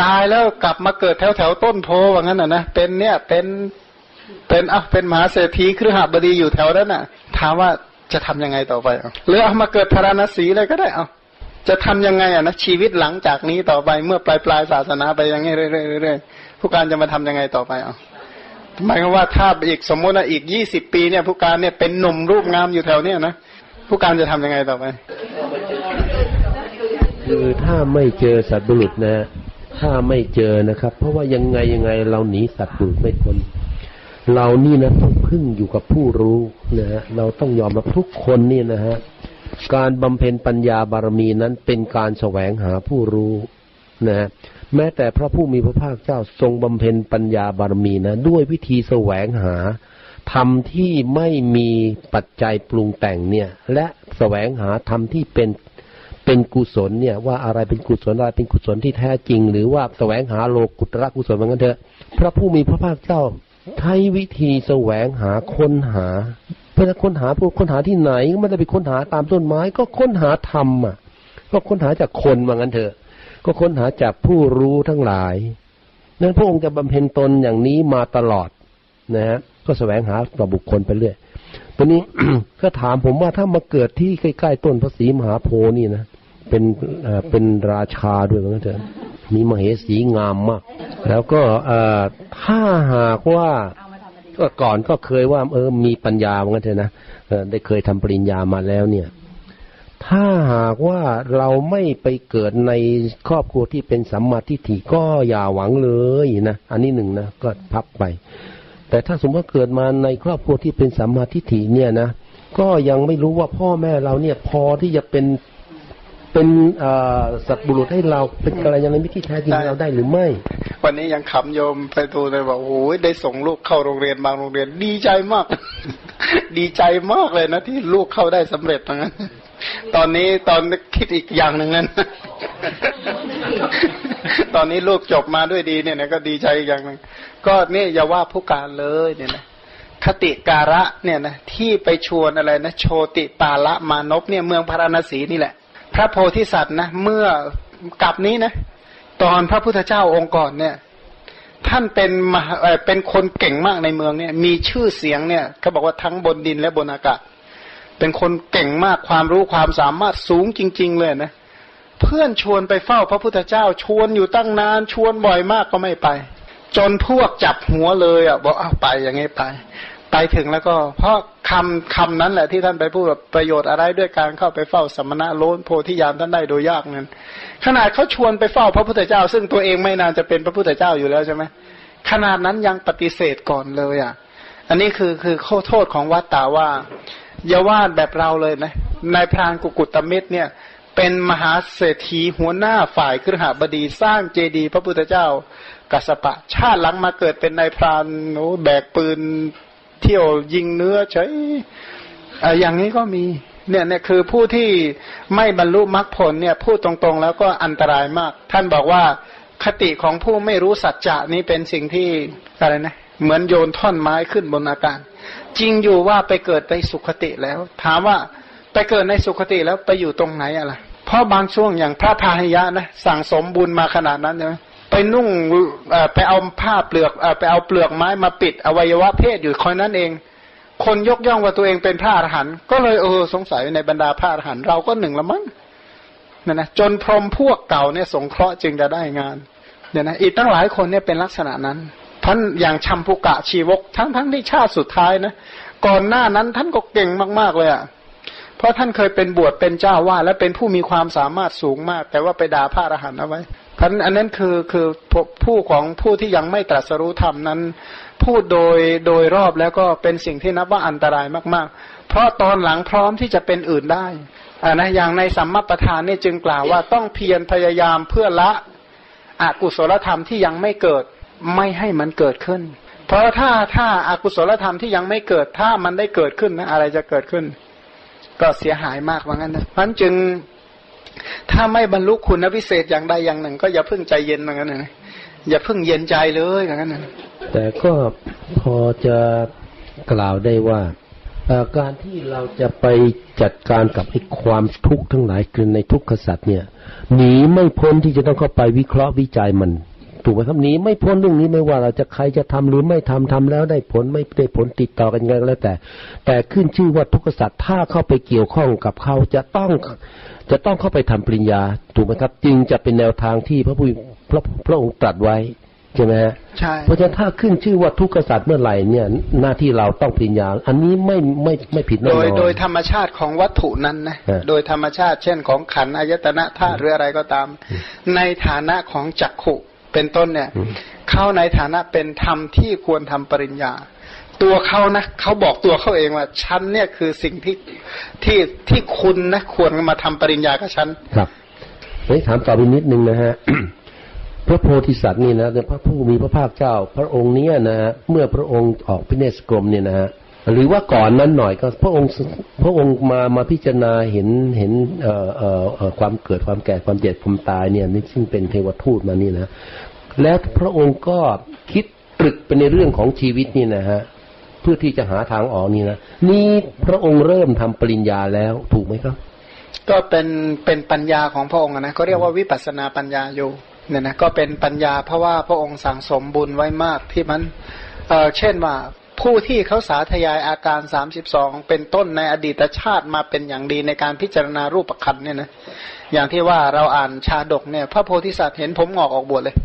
ตายแล้วกลับมาเกิดแถวแถวๆต้นโพว่างั้นอะนะเป็นเนี่ยเป็น เป็นอะเป็นมหาเศรษฐีครือหบดีอยู่แถวนั้นน่ะ ถามว่าจะทำยังไงต่อไปอะหรือเอามาเกิดพาราณสีเลยก็ได้เอาจะทำยังไงอะนะชีวิตหลังจากนี้ต่อไปเมื่อปลายปลายศาสนาไปยังไงเรื่อยๆเรื่อยผู้การจะมาทำยังไงต่อไปเอาหมายความว่าถ้าอีกสมมติว่าอีกยี่สิบปีเนี่ยผู้การเนี่ยเป็นหนุ่มรูปงามอยู่แถวเนี้ยนะผู้การจะทำยังไงต่อไป คือถ้าไม่เจอสัตว์บุรุษนะฮะถ้าไม่เจอนะครับ เพราะว่ายังไงยังไงเราหนีสัตว์บุรุษไม่พ้น เรานี่นะต้องพึ่งอยู่กับผู้รู้นะฮะเราต้องยอมรับทุกคนนี่นะฮะการบำเพ็ญปัญญาบารมีนั้นเป็นการแสวงหาผู้รู้นะฮะแม้แต่พระผู้มีพระภาคเจ้าทรงบำเพ็ญปัญญาบารมีนะ ด้วยวิธีแสวงหาธรรมที่ไม่มีปัจจัยปรุงแต่งเนี่ย และแสวงหาธรรมที่เป็นเป็นกุศลเนี่ย ว่าอะไรเป็นกุศลอะไรเป็นกุศลที่แท้จริง หรือว่าแสวงหาโลกุตระกุศลเหมือนกันเถอะ พระผู้มีพระภาคเจ้า ใช้วิธีแสวงหาค้นหาเพื่อค้นหาพวกค้นหาที่ไหนก็ไม่ได้ไปค้นหาตามต้นไม้ ก็ค้นหาธรรมอะ ก็ค้นหาจากคนว่างั้นเถอะ ก็ค้นหาจากผู้รู้ทั้งหลายนั้นพระองค์จะบำเพ็ญตนอย่างนี้มาตลอดนะฮะก็แสวงหาต่อบุคคลไปเรื่อยตอนนี้ก็ถามผมว่าถ้ามาเกิดที่ใกล้ๆต้นพระศรีมหาโพนี่นะเป็นเป็นราชาด้วยว่างั้นเถอะ มีมเหสีงามมาก แล้วก็ถ้าหากว่าก็ก่อนก็เคยว่า เออมีปัญญาว่างั้นเถอะนะเออได้เคยทำปริญญามาแล้วเนี่ย ถ้าหากว่าเราไม่ไปเกิดในครอบครัวที่เป็นสัมมาทิฏฐิก็อย่าหวังเลยนะอันนี้หนึ่งนะก็พับไป แต่ถ้าสมมติว่าเกิดมาในครอบครัวที่เป็นสัมมาทิฏฐิเนี่ยนะก็ยังไม่รู้ว่าพ่อแม่เราเนี่ยพอที่จะเป็น เป็นเอ่อสัตว์บุรุษให้เราเป็นกัลยาณมิตรที่แท้จริงได้เราได้หรือไม่ วันนี้ยังขำโยมไปดูเลยบอกโอ้ยได้ส่งลูกเข้าโรงเรียนบางโรงเรียนดีใจมาก ดีใจมากเลยนะที่ลูกเข้าได้สำเร็จตรงนั้นตอนนี้ตอนคิดอีกอย่างหนึ่งนั้นตอนนี้ลูกจบมาด้วยดีเนี่ยนะก็ดีใจอีกอย่างหนึ่งก็นี่อย่าว่าผู้การเลยเนี่ยนะคติการะเนี่ยนะที่ไปชวนอะไรนะโชติปาละมานพเนี่ยเมืองพาราณสีนี่แหละ พระโพธิสัตว์นะเมื่อกลับนี้นะตอนพระพุทธเจ้าองค์ก่อนเนี่ย ท่านเป็นมหาเป็นคนเก่งมากในเมืองเนี่ย มีชื่อเสียงเนี่ยเขาบอกว่าทั้งบนดินและบนอากาศ เป็นคนเก่งมากความรู้ความสามารถสูงจริง ๆ เลยนะเพื่อนชวนไปเฝ้าพระพุทธเจ้าชวนอยู่ตั้งนานชวนบ่อยมากก็ไม่ไป จนพวกจับหัวเลยอะบอกเอาไปอย่างงี้ไป ไปถึงแล้วก็ เพราะคำคำนั้นแหละที่ท่านไปพูดแบบประโยชน์อะไรด้วยการเข้าไปเฝ้าสมณะโลนโพธิญาณท่านได้โดยยากนั้น ขนาดเขาชวนไปเฝ้าพระพุทธเจ้า ซึ่งตัวเองไม่นานจะเป็นพระพุทธเจ้าอยู่แล้วใช่ไหมขนาดนั้นยังปฏิเสธก่อนเลยอะ อันนี้คือคือข้อโทษของวัตตาว่าอย่าว่าแบบเราเลยนะนายพรานกุกุตมิตรเนี่ย เป็นมหาเศรษฐีหัวหน้าฝ่ายครหบดีสร้างเจดีย์พระพุทธเจ้ากัสปะ ชาติหลังมาเกิดเป็นนายพรานโอ้แบกปืน ที่ยวยิงเนื้อเฉยอ่อย่างนี้ก็มีเนี่ยเนี่ยคือผู้ที่ไม่บรรลุมรรคผลเนี่ยพูดตรงๆ แล้วก็อันตรายมาก ท่านบอกว่าคติของผู้ไม่รู้สัจจะนี้เป็นสิ่งที่อะไรนะเหมือนโยนท่อนไม้ขึ้นบนอากาศจริงอยู่ว่าไปเกิดในสุขติแล้ว ถามว่าไปเกิดในสุขติแล้วไปอยู่ตรงไหนอะไรเพราะบางช่วงอย่างพระพาหิยะนะสั่งสมบุญมาขนาดนั้นใช่ไหม ไปนุ่งไปเอาผ้าเปลือกไปเอาเปลือกไม้มาปิดอวัยวะเพศอยู่คอยนั้นเอง คนยกย่องว่าตัวเองเป็นพระอรหันต์ก็เลยเออสงสัยในบรรดาพระอรหันต์เราก็หนึ่งละมั้งนี่ยนะจนพรหมพวกเก่าเนี่ยสงเคราะห์จึงจะได้งานเนี่ยนะอีกตั้งหลายคนเนี่ยเป็นลักษณะนั้นท่านอย่างชัมพุกะชีวกทั้งทั้งที่ชาติสุดท้ายนะก่อนหน้านั้นท่านก็เก่งมากๆเลยอะ่ะเพราะท่านเคยเป็นบวชเป็นเจ้าว่า และเป็นผู้มีความสามารถสูงมาก แต่ว่าไปด่าพระอรหันต์เอาไว้ เพราะอันนั้นคือคือผู้ของผู้ที่ยังไม่ตรัสรู้ธรรมนั้น พูดโดยโดยรอบแล้วก็เป็นสิ่งที่นับว่าอันตรายมาก ๆ เพราะตอนหลังพร้อมที่จะเป็นอื่นได้อ่านะอย่างในสัมมาประธานนี่จึงกล่าวว่าต้องเพียรพยายามเพื่อละอกุศลธรรมที่ยังไม่เกิดไม่ให้มันเกิดขึ้น เพราะถ้าถ้าอากุศลธรรมที่ยังไม่เกิดถ้ามันได้เกิดขึ้นนะอะไรจะเกิดขึ้น ก็เสียหายมากว่างั้นนะมันจึง ถ้าไม่บรรลุคุณวิเศษอย่างใดอย่างหนึ่ง ก็อย่าเพิ่งใจเย็นว่างั้นนะอย่าเพิ่งเย็นใจเลยอย่างนั้นนะแต่ก็พอจะกล่าวได้ว่าการที่เราจะไปจัดการกับไอ้ความทุกข์ทั้งหลายคือในทุกขสัตว์เนี่ยหนีไม่พ้นที่จะต้องเข้าไปวิเคราะห์วิจัยมันถูกไหมครับหนีไม่พ้นเรื่องนี้ไม่ว่าเราจะใครจะทำหรือไม่ทำทำแล้วได้ผลไม่ได้ผลติดต่อกันยังไงแล้วแต่ แต่ขึ้นชื่อว่าทุกขสัตว์ถ้าเข้าไปเกี่ยวข้องกับเขาจะต้อง จะต้องเข้าไปทำปริญญาถูกไหมครับ จึงจะเป็นแนวทางที่พระผู้พระพระองค์ตรัสไว้ใช่ไหมฮะใช่เพราะฉะนั้นถ้าขึ้นชื่อว่าทุกขสัตว์เมื่อไหร่เนี่ย หน้าที่เราต้องปริญญา อันนี้ไม่ไม่ไม่ผิดแน่นอนโดยโดยธรรมชาติของวัตถุนั้นนะโดยธรรมชาติเช่นของขันอายตนะธาตุหรืออะไรก็ตาม ในฐานะของจักขุเป็นต้นเนี่ย เข้าในฐานะเป็นธรรมที่ควรทำปริญญา ตัวเขานะเขาบอกตัวเขาเองว่าฉันเนี่ยคือสิ่งที่ที่ที่คุณนะควรมาทำปริญญากับฉันครับเฮ้ยถามต่อไปนิดนึงนะฮะพระโพธิสัตว์นี่นะพระผู้มีพระภาคเจ้า พระองค์เนี้ยนะฮะเมื่อพระองค์ออกพิเนศกรมเนี่ยนะฮะหรือว่าก่อนนั้นหน่อยก็พระองค์พระองค์มามาพิจารณาเห็นเห็นเอ่อเอ่อความเกิดความแก่ความเจ็บความตายเนี่ยนี่ซึ่งเป็นเทวทูตมานี่นะแล้วพระองค์ก็คิดตรึกไปในเรื่องของชีวิตนี่นะฮะ พื่อที่จะหาทางออกนี่นะนี่พระองค์เริ่มทำปริญญาแล้วถูกไหมครับ ก็เป็นเป็นปัญญาของพระองค์นะก็เรียกว่าวิปัสนาปัญญาอยู่เนี่ยนะก็เป็นปัญญาเพราะว่าพระองค์สั่งสมบุญไว้มากที่มันเอ่อเช่นว่าผู้ที่เขาสาธยายอาการสามสิบสองเป็นต้นในอดีตชาติมาเป็นอย่างดีในการพิจารณารูปขันเนี่ยนะอย่างที่ว่าเราอ่านชาดกเนี่ย พระโพธิสัตว์เห็นผมงอกออกบวชเลย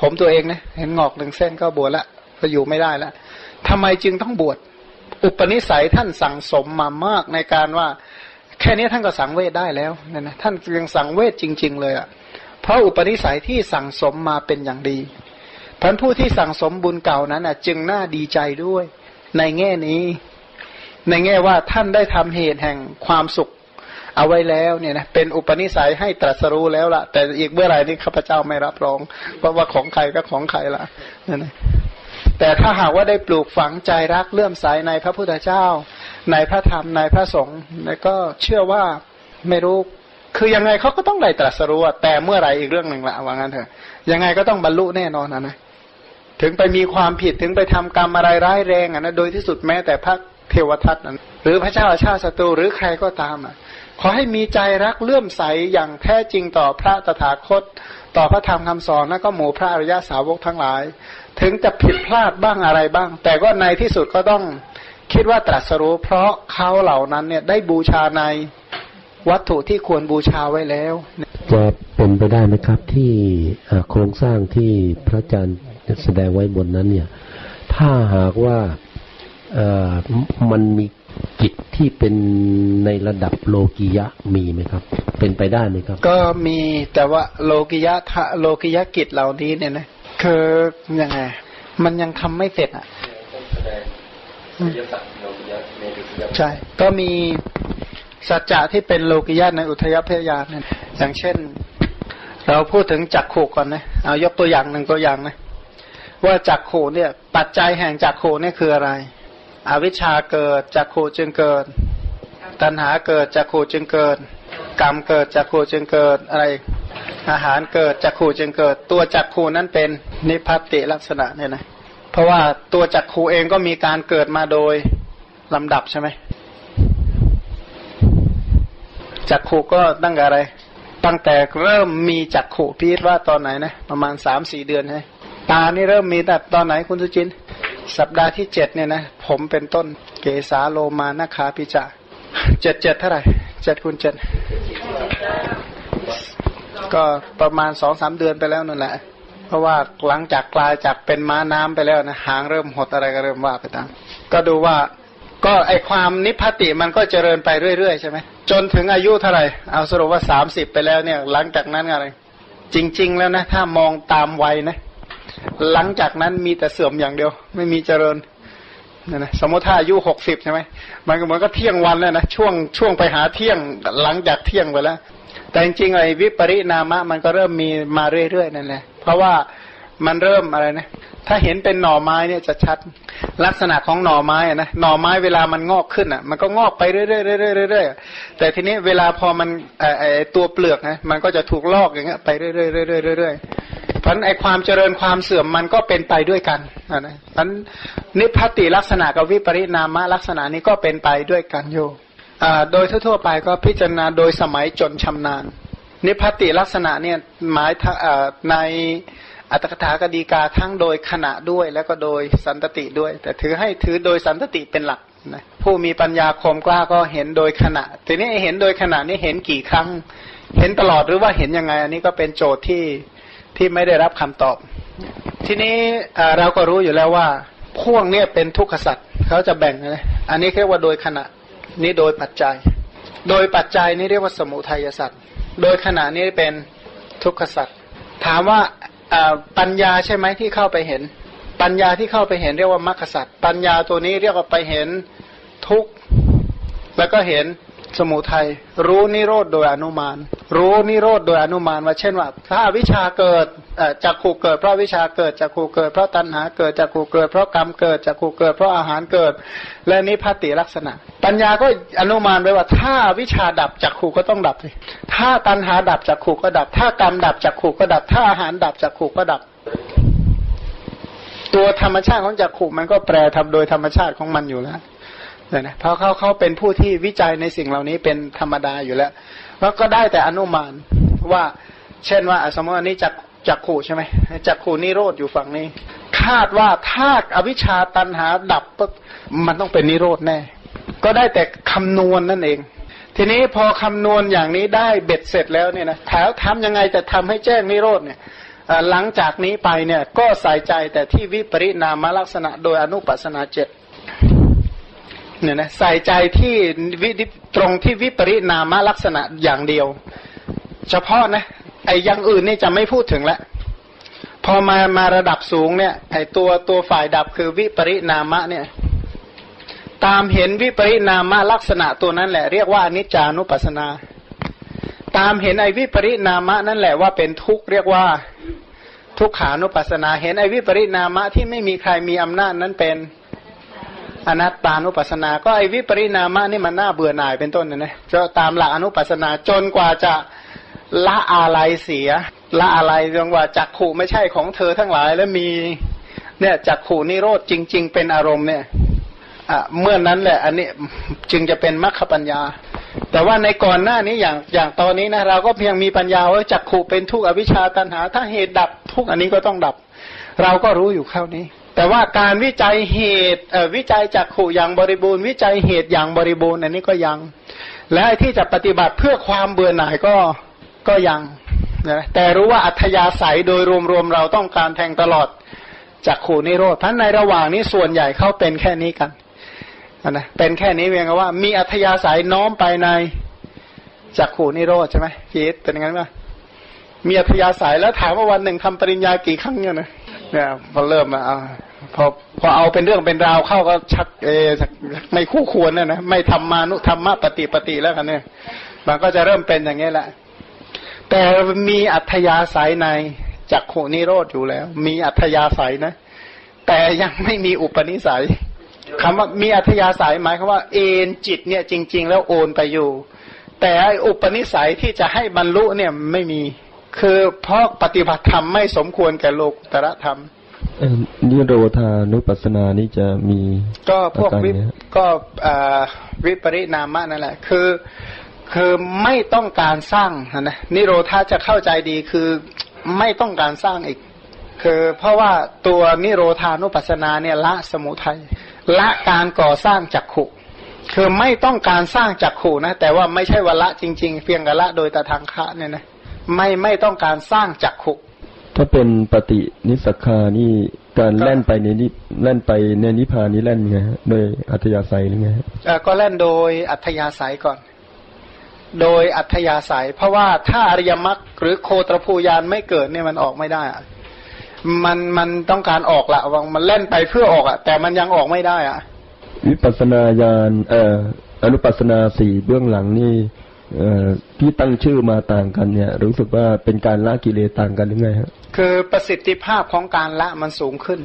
ผมตัวเองเนี่ยเห็นงอกหนึ่งเส้นก็บวชละก็อยู่ไม่ได้แล้ว ทำไมจึงต้องบวช อุปนิสัยท่านสั่งสมมามากในการว่า แค่นี้ท่านก็สังเวชได้แล้วเนี่ยนะท่านยังสังเวชจริง ๆ เลยอะ่ะ เพราะอุปนิสัยที่สั่งสมมาเป็นอย่างดีพันผู้ที่สั่งสมบุญเก่านั้นอะจึงน่าดีใจด้วย ในแง่นี้ ในแง่ว่าท่านได้ทำเหตุแห่งความสุขเอาไว้แล้วเนี่ยนะเป็นอุปนิสัยให้ตรัสรู้แล้วละแต่อีกเมื่อไหร่นี่ข้าพเจ้าไม่รับรอง เพราะว่าของใครก็ของใครละนั่นนะ แต่ถ้าหากว่าได้ปลูกฝังใจรักเลื่อมใสในพระพุทธเจ้า ในพระธรรมในพระสงฆ์ก็เชื่อว่าไม่รู้คือยังไงเขาก็ต้องได้ตรัสรู้แต่เมื่อไหร่อีกเรื่องหนึ่งละว่างั้นเถอะยังไงก็ต้องบรรลุแน่นอนนะนะถึงไปมีความผิดถึงไปทำกรรมอะไรร้ายแรงอะนะโดยที่สุดแม้แต่พระเทวทัตนั้นหรือพระเจ้าอาชาติศัตรูหรือใครก็ตามอะขอให้มีใจรักเลื่อมใสอย่างแท้จริงต่อพระตถาคต ต่อพระธรรมคำสอนแล้วก็หมู่พระอริยสาวกทั้งหลาย ถึงจะผิดพลาดบ้างอะไรบ้าง แต่ก็ในที่สุดก็ต้องคิดว่าตรัสรู้ เพราะเขาเหล่านั้นเนี่ยได้บูชาในวัตถุที่ควรบูชาไว้แล้ว จะเป็นไปได้ไหมครับที่โครงสร้างที่พระอาจารย์แสดงไว้บนนั้นเนี่ย ถ้าหากว่ามันมีกิจที่เป็นในระดับโลกิยะมีไหมครับ เป็นไปได้ไหมครับ ก็มีแต่ว่าโลกิยะโลกิยะกิจเหล่านี้เนี่ยนะ คือยังไง มันยังทำไม่เสร็จอะใช่ ก็มีสัจจะที่เป็นโลกิยาในอุทยพยานเนี่ยอย่างเช่น เราพูดถึงจักขู่ก่อนนะเอายกตัวอย่างหนึ่งตัวอย่างนะว่าจักขู่เนี่ย ปัจจัยแห่งจักขู่เนี่ยคืออะไร อวิชชาเกิดจักขู่จึงเกิด ตัณหาเกิดจักขู่จึงเกิด กรรมเกิดจักขู่จึงเกิดอะไร อาหารเกิดจักขู่จึงเกิด ตัวจักขู่นั้นเป็นนิพพติลักษณะเนี่ยนะเพราะว่าตัวจักขู่เองก็มีการเกิดมาโดยลำดับใช่ไหมจักขู่ก็ตั้งแต่อะไร ตั้งแต่เริ่มมีจักขู่พีทว่าตอนไหนนะ ประมาณสามสี่เดือนใช่ตานี่เริ่มมีแต่ตอนไหนคุณสุจิน สัปดาห์ที่เจ็ดเนี่ยนะ ผมเป็นต้นเกสาโลมานาคาพิจา เจ็ดเจ็ดเท่าไหร่เจ็ดคูณเจ็ดก็ประมาณสองสามเดือนไปแล้วนั่นแหละ เพราะว่าหลังจากกลายจากเป็นม้าน้ำไปแล้วนะหางเริ่มหดอะไรก็เริ่มว่าไปตามก็ดูว่าก็ไอความนิพพติมันก็เจริญไปเรื่อยๆใช่ไหมจนถึงอายุเท่าไหร่เอาสรุปว่าสามสิบไปแล้วเนี่ย หลังจากนั้นอะไร จริง ๆ แล้วนะ ถ้ามองตามวัยนะ หลังจากนั้นมีแต่เสื่อมอย่างเดียว ไม่มีเจริญ เนี่ยนะสมมติถ้าอายุหกสิบใช่ไหมมันก็เหมือนก็เที่ยงวันแล้วนะช่วงช่วงไปหาเที่ยงหลังจากเที่ยงไปแล้ว แต่จริงๆไอ้วิปริณามะมันก็เริ่มมีมาเรื่อยๆนั่นแหละเพราะว่ามันเริ่มอะไรนะถ้าเห็นเป็นหน่อไม้เนี่ยจะชัดลักษณะของหน่อไม้นะหน่อไม้เวลามันงอกขึ้นอะ มันก็งอกไปเรื่อยๆเรื่อยๆแต่ทีนี้เวลาพอมันไอ้ตัวเปลือกนะมันก็จะถูกลอกอย่างเงี้ยไปเรื่อยๆเรื่อยๆเรื่อยๆ พราะไอความเจริญความเสื่อมมันก็เป็นไปด้วยกันนะพราะนิพพติลักษณะกับวิปริณามะลักษณะนี้ก็เป็นไปด้วยกันโยโดยทั่วๆไปก็พิจารณาโดยสมัยจนชำนาญ นิพพติลักษณะเนี่ยหมายในอัตถกถากดีกาทั้งโดยขณะด้วยแล้วก็โดยสันตติด้วย แต่ถือให้ถือโดยสันตติเป็นหลักนะผู้มีปัญญาคมกล้าก็เห็นโดยขณะ ทีนี้เห็นโดยขณะนี้เห็นกี่ครั้ง เห็นตลอดหรือว่าเห็นยังไง อันนี้ก็เป็นโจทย์ที่ ที่ไม่ได้รับคำตอบ ทีนี้เราก็รู้อยู่แล้วว่าพวกเนี้ยเป็นทุกขสัตว์เขาจะแบ่งนะอันนี้เรียกว่าโดยขณะนี้โดยปัจจัย โดยปัจจัยนี้เรียกว่าสมุทัยสัตว์โดยขณะนี้เป็นทุกขสัตว์ถามว่าปัญญาใช่ไหมที่เข้าไปเห็น ปัญญาที่เข้าไปเห็นเรียกว่ามรรคสัตว์ปัญญาตัวนี้เรียกว่าไปเห็นทุกข์แล้วก็เห็น สมุทัยรู้นิโรธโดยอนุมาน รู้นิโรธโดยอนุมานว่าเช่นว่า ถ้าวิชาเกิดจากขู่เกิดเพราะวิชาเกิดจากขู่เกิดเพราะตัณหาเกิดจากขู่เกิด เพราะกรรมเกิดจากขู่เกิด เพราะอาหารเกิด และนิพพติลักษณะ ปัญญาก็อนุมานไว้ว่า ถ้าวิชาดับจากขู่ก็ต้องดับสิถ้าตัณหาดับจากขู่ก็ดับ ถ้ากรรมดับจากขู่ก็ดับ ถ้าอาหารดับจากขู่ก็ดับ ตัวธรรมชาติของจักขู่มันก็แปรทำโดยธรรมชาติของมันอยู่แล้ว เนี่ยนะเพราะเขาเขาเป็นผู้ที่วิจัยในสิ่งเหล่านี้เป็นธรรมดาอยู่แล้วแล้วก็ได้แต่อนุมานว่า เช่นว่าสมมติอันนี้จักจักขู่ใช่ไหมจักขู่นิโรธอยู่ฝั่งนี้ คาดว่าถ้าอวิชชาตันหาดับปุ๊บมันต้องเป็นนิโรธแน่ ก็ได้แต่คำนวณนนั่นเอง ทีนี้พอคำนวณอย่างนี้ได้เบ็ดเสร็จแล้วเนี่ยนะแถวทำยังไงจะทำให้แจ้งนิโรธเนี่ยหลังจากนี้ไปเนี่ยก็ใส่ใจแต่ที่วิปริณามลักษณะโดยอนุปัสนาเจ็ เนี่ยนะใส่ใจที่วิตรงที่วิปริณามลักษณะอย่างเดียว เฉพาะนะไอ้ยังอื่นนี่จะไม่พูดถึงแล้วพอมามาระดับสูงเนี่ยไอ้ตัวตัวฝ่ายดับคือวิปริณามะเนี่ย ตามเห็นวิปริณามะลักษณะตัวนั้นแหละ เรียกว่านิจจานุปัสนา ตามเห็นไอ้วิปริณามะนั่นแหละว่าเป็นทุกข์เรียกว่าทุกขานุปัสนา เห็นไอ้วิปริณามะที่ไม่มีใครมีอำนาจนั้นเป็น อนัตตานุปัสสนา ก็ไอวิปริณามะนี่มันน่าเบื่อหน่ายเป็นต้นนะนะจะตามหลักอนุปัสสนาจนกว่าจะละอะไรเสีย ละอะไรจนกว่าจักขู่ไม่ใช่ของเธอทั้งหลายแล้วมีเนี่ยจักขู่นิโรธจริง ๆ เป็นอารมณ์เนี่ยอะเมื่อนนั้นแหละ อันนี้จึงจะเป็นมรรคปัญญา แต่ว่าในก่อนหน้านี้อย่างอย่างตอนนี้นะเราก็เพียงมีปัญญาว่าจักขู่เป็นทุกอวิชชาตันหา ถ้าเหตุดับทุกอันนี้ก็ต้องดับ เราก็รู้อยู่เข้านี้ แต่ว่าการวิจัยเหตุวิจัยจากขู่อย่างบริบูรณ์ วิจัยเหตุอย่างบริบูรณ์อันนี้ก็ยัง และที่จะปฏิบัติเพื่อความเบื่อหน่ายก็ก็ยังนะแต่รู้ว่าอัธยาศัยโดยรวมๆเราต้องการแทงตลอดจากขู่นิโรธท่านในระหว่างนี้ส่วนใหญ่เขาเป็นแค่นี้กันนะเป็นแค่นี้เพียงว่า มีอัธยาศัยน้อมไปในจากขู่นิโรธใช่ไหมคิดเป็นงั้นไหมมีอัธยาศัยแล้วถามว่าวันหนึ่งทำปริญญากี่ครั้งเนี่ยนะเนี่ยพอเริ่มมาเอา พอพอเอาเป็นเรื่องเป็นราวเข้าก็ชักเอไม่คู่ควรนะนะไม่ทำมานุธรรมะปฏิปฏิแล้วกันเนี่ย มันก็จะเริ่มเป็นอย่างนี้แหละ แต่มีอัธยาศัยในจักขุนิโรธอยู่แล้ว มีอัธยาศัยนะ แต่ยังไม่มีอุปนิสัยคำว่ามีอัธยาศัยหมายความว่าเอ็นจิตเนี่ยจริง ๆ แล้วโอนไปอยู่ แต่อุปนิสัยที่จะให้บรรลุเนี่ยไม่มี คือเพราะปฏิบัติธรรมไม่สมควรแก่โลกุตระธรรม นิโรธานุปัสสนานี่จะมีก็พวกอาารวิปเนี้ยก็อ่าวิปริณามะนั่นแหละ คือ คือไม่ต้องการสร้างนะนิโรธาจะเข้าใจดีคือไม่ต้องการสร้างอีก คือเพราะว่าตัวนิโรธานุปัสสนาเนี่ยละสมุทัยละการก่อสร้างจักขุ คือไม่ต้องการสร้างจักขุนะ แต่ว่าไม่ใช่วละจริง ๆ เพียงแต่ละโดยตะทางคะเนี่ยนะไม่ไม่ต้องการสร้างจักขุ ถ้าเป็นปฏินิสสคานี่การแล่นไปในนิแล่นไปในนิพพานนี่แล่นไงฮะโดยอัธยาศัยหรือไงฮะเอ่อก็เล่นโดยอัธยาศัยก่อน โดยอัธยาศัย เพราะว่าถ้าอริยมรรคหรือโคตรภูยานไม่เกิดเนี่ยมันออกไม่ได้อะมันมันต้องการออกละวังมันเล่นไปเพื่อออกอะแต่มันยังออกไม่ได้อะวิปัสสนาญาณเอ่ออนุปัสสนาสี่เบื้องหลังนี่เอ่อที่ตั้งชื่อมาต่างกันเนี่ย รู้สึกว่าเป็นการละกิเลสต่างกันหรือไงฮะ คือประสิทธิภาพของการละมันสูงขึ้น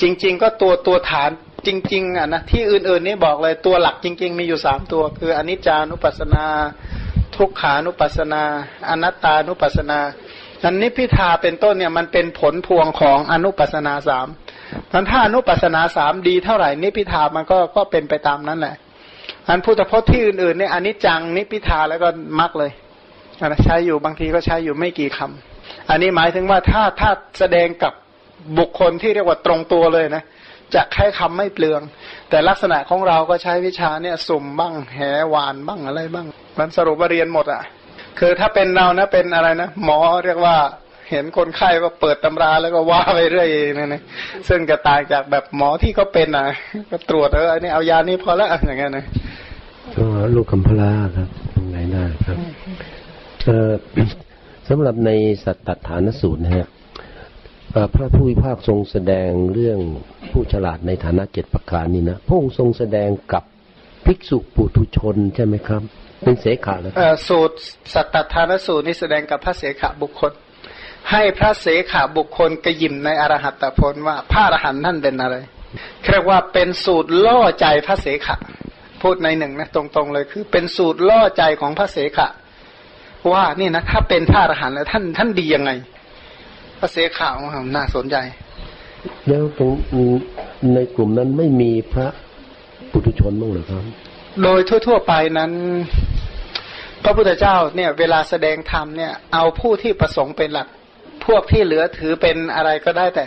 จริง ๆ ก็ตัวตัวฐานจริง ๆอะนะที่อื่นๆนี่บอกเลยตัวหลักจริง ๆ มีอยู่สามตัว คืออนิจจานุปัสสนา ทุกขานุปัสสนา อนัตตานุปัสสนาอันนี้พิธาเป็นต้นเนี่ยมันเป็นผลพวงของอนุปัสสนาสามมันถ้าอนุปัสสนาสามดีเท่าไหร่นิพิธามันก็ก็เป็นไปตามนั้นแหละอันพุทธพจน์ที่อื่นๆเนี่ยอนิจจังนิพิธาแล้วก็มักเลยอันนั้นใช้อยู่บางทีก็ใช้อยู่ไม่กี่คำ อันนี้หมายถึงว่าถ้าถ้าแสดงกับบุคคลที่เรียกว่าตรงตัวเลยนะจะใช้คำไม่เปลือง แต่ลักษณะของเราก็ใช้วิชาเนี่ยสุ่มบ้างแหวานบ้างอะไรบ้าง มันสรุปว่าเรียนหมดอะ่ะ คือถ้าเป็นเรานะเป็นอะไรนะหมอเรียกว่าเห็นคนไข้ก็เปิดตำราแล้วก็ว่าไปเรื่อยนะนะซึ่งจะต่างจากแบบหมอที่เขาเป็นอะ ก็ตรวจเอออันนี้เอายานี้พอแล้วอย่างเงี้ยนะก็ลูกคำพลาครับตรงไหนได้ครับเอ่อ สำหรับในสัตตฐานสูตรนะฮะพระผู้วิภาคทรงแสดงเรื่องผู้ฉลาดในฐานะเจ็ดประการนี่นะพระองค์ทรงแสดงกับภิกษุปุถุชนใช่ไหมครับ เป็นเสขาเลยเอ่อสูตรสัตตทานสูตรนี่แสดงกับพระเสขบุคคล ให้พระเสขบุคคลกระยิมในอรหัตผลว่าพระอรหันต์ท่านเป็นอะไรเรียกว่าเป็นสูตรล่อใจพระเสขพูดในหนึ่งนะตรงๆเลยคือ เป็นสูตรล่อใจของพระเสข ว่านี่นะถ้าเป็นพระอรหันต์แล้วท่านท่านดียังไงพระเสขน่าสนใจ แล้วตรงในกลุ่มนั้นไม่มีพระปุถุชนบ้างเหรือครับ โดยทั่ว ๆ ไปนั้น พระพุทธเจ้าเนี่ย เวลาแสดงธรรมเนี่ย เอาผู้ที่ประสงค์เป็นหลัก พวกที่เหลือถือเป็นอะไรก็ได้แต่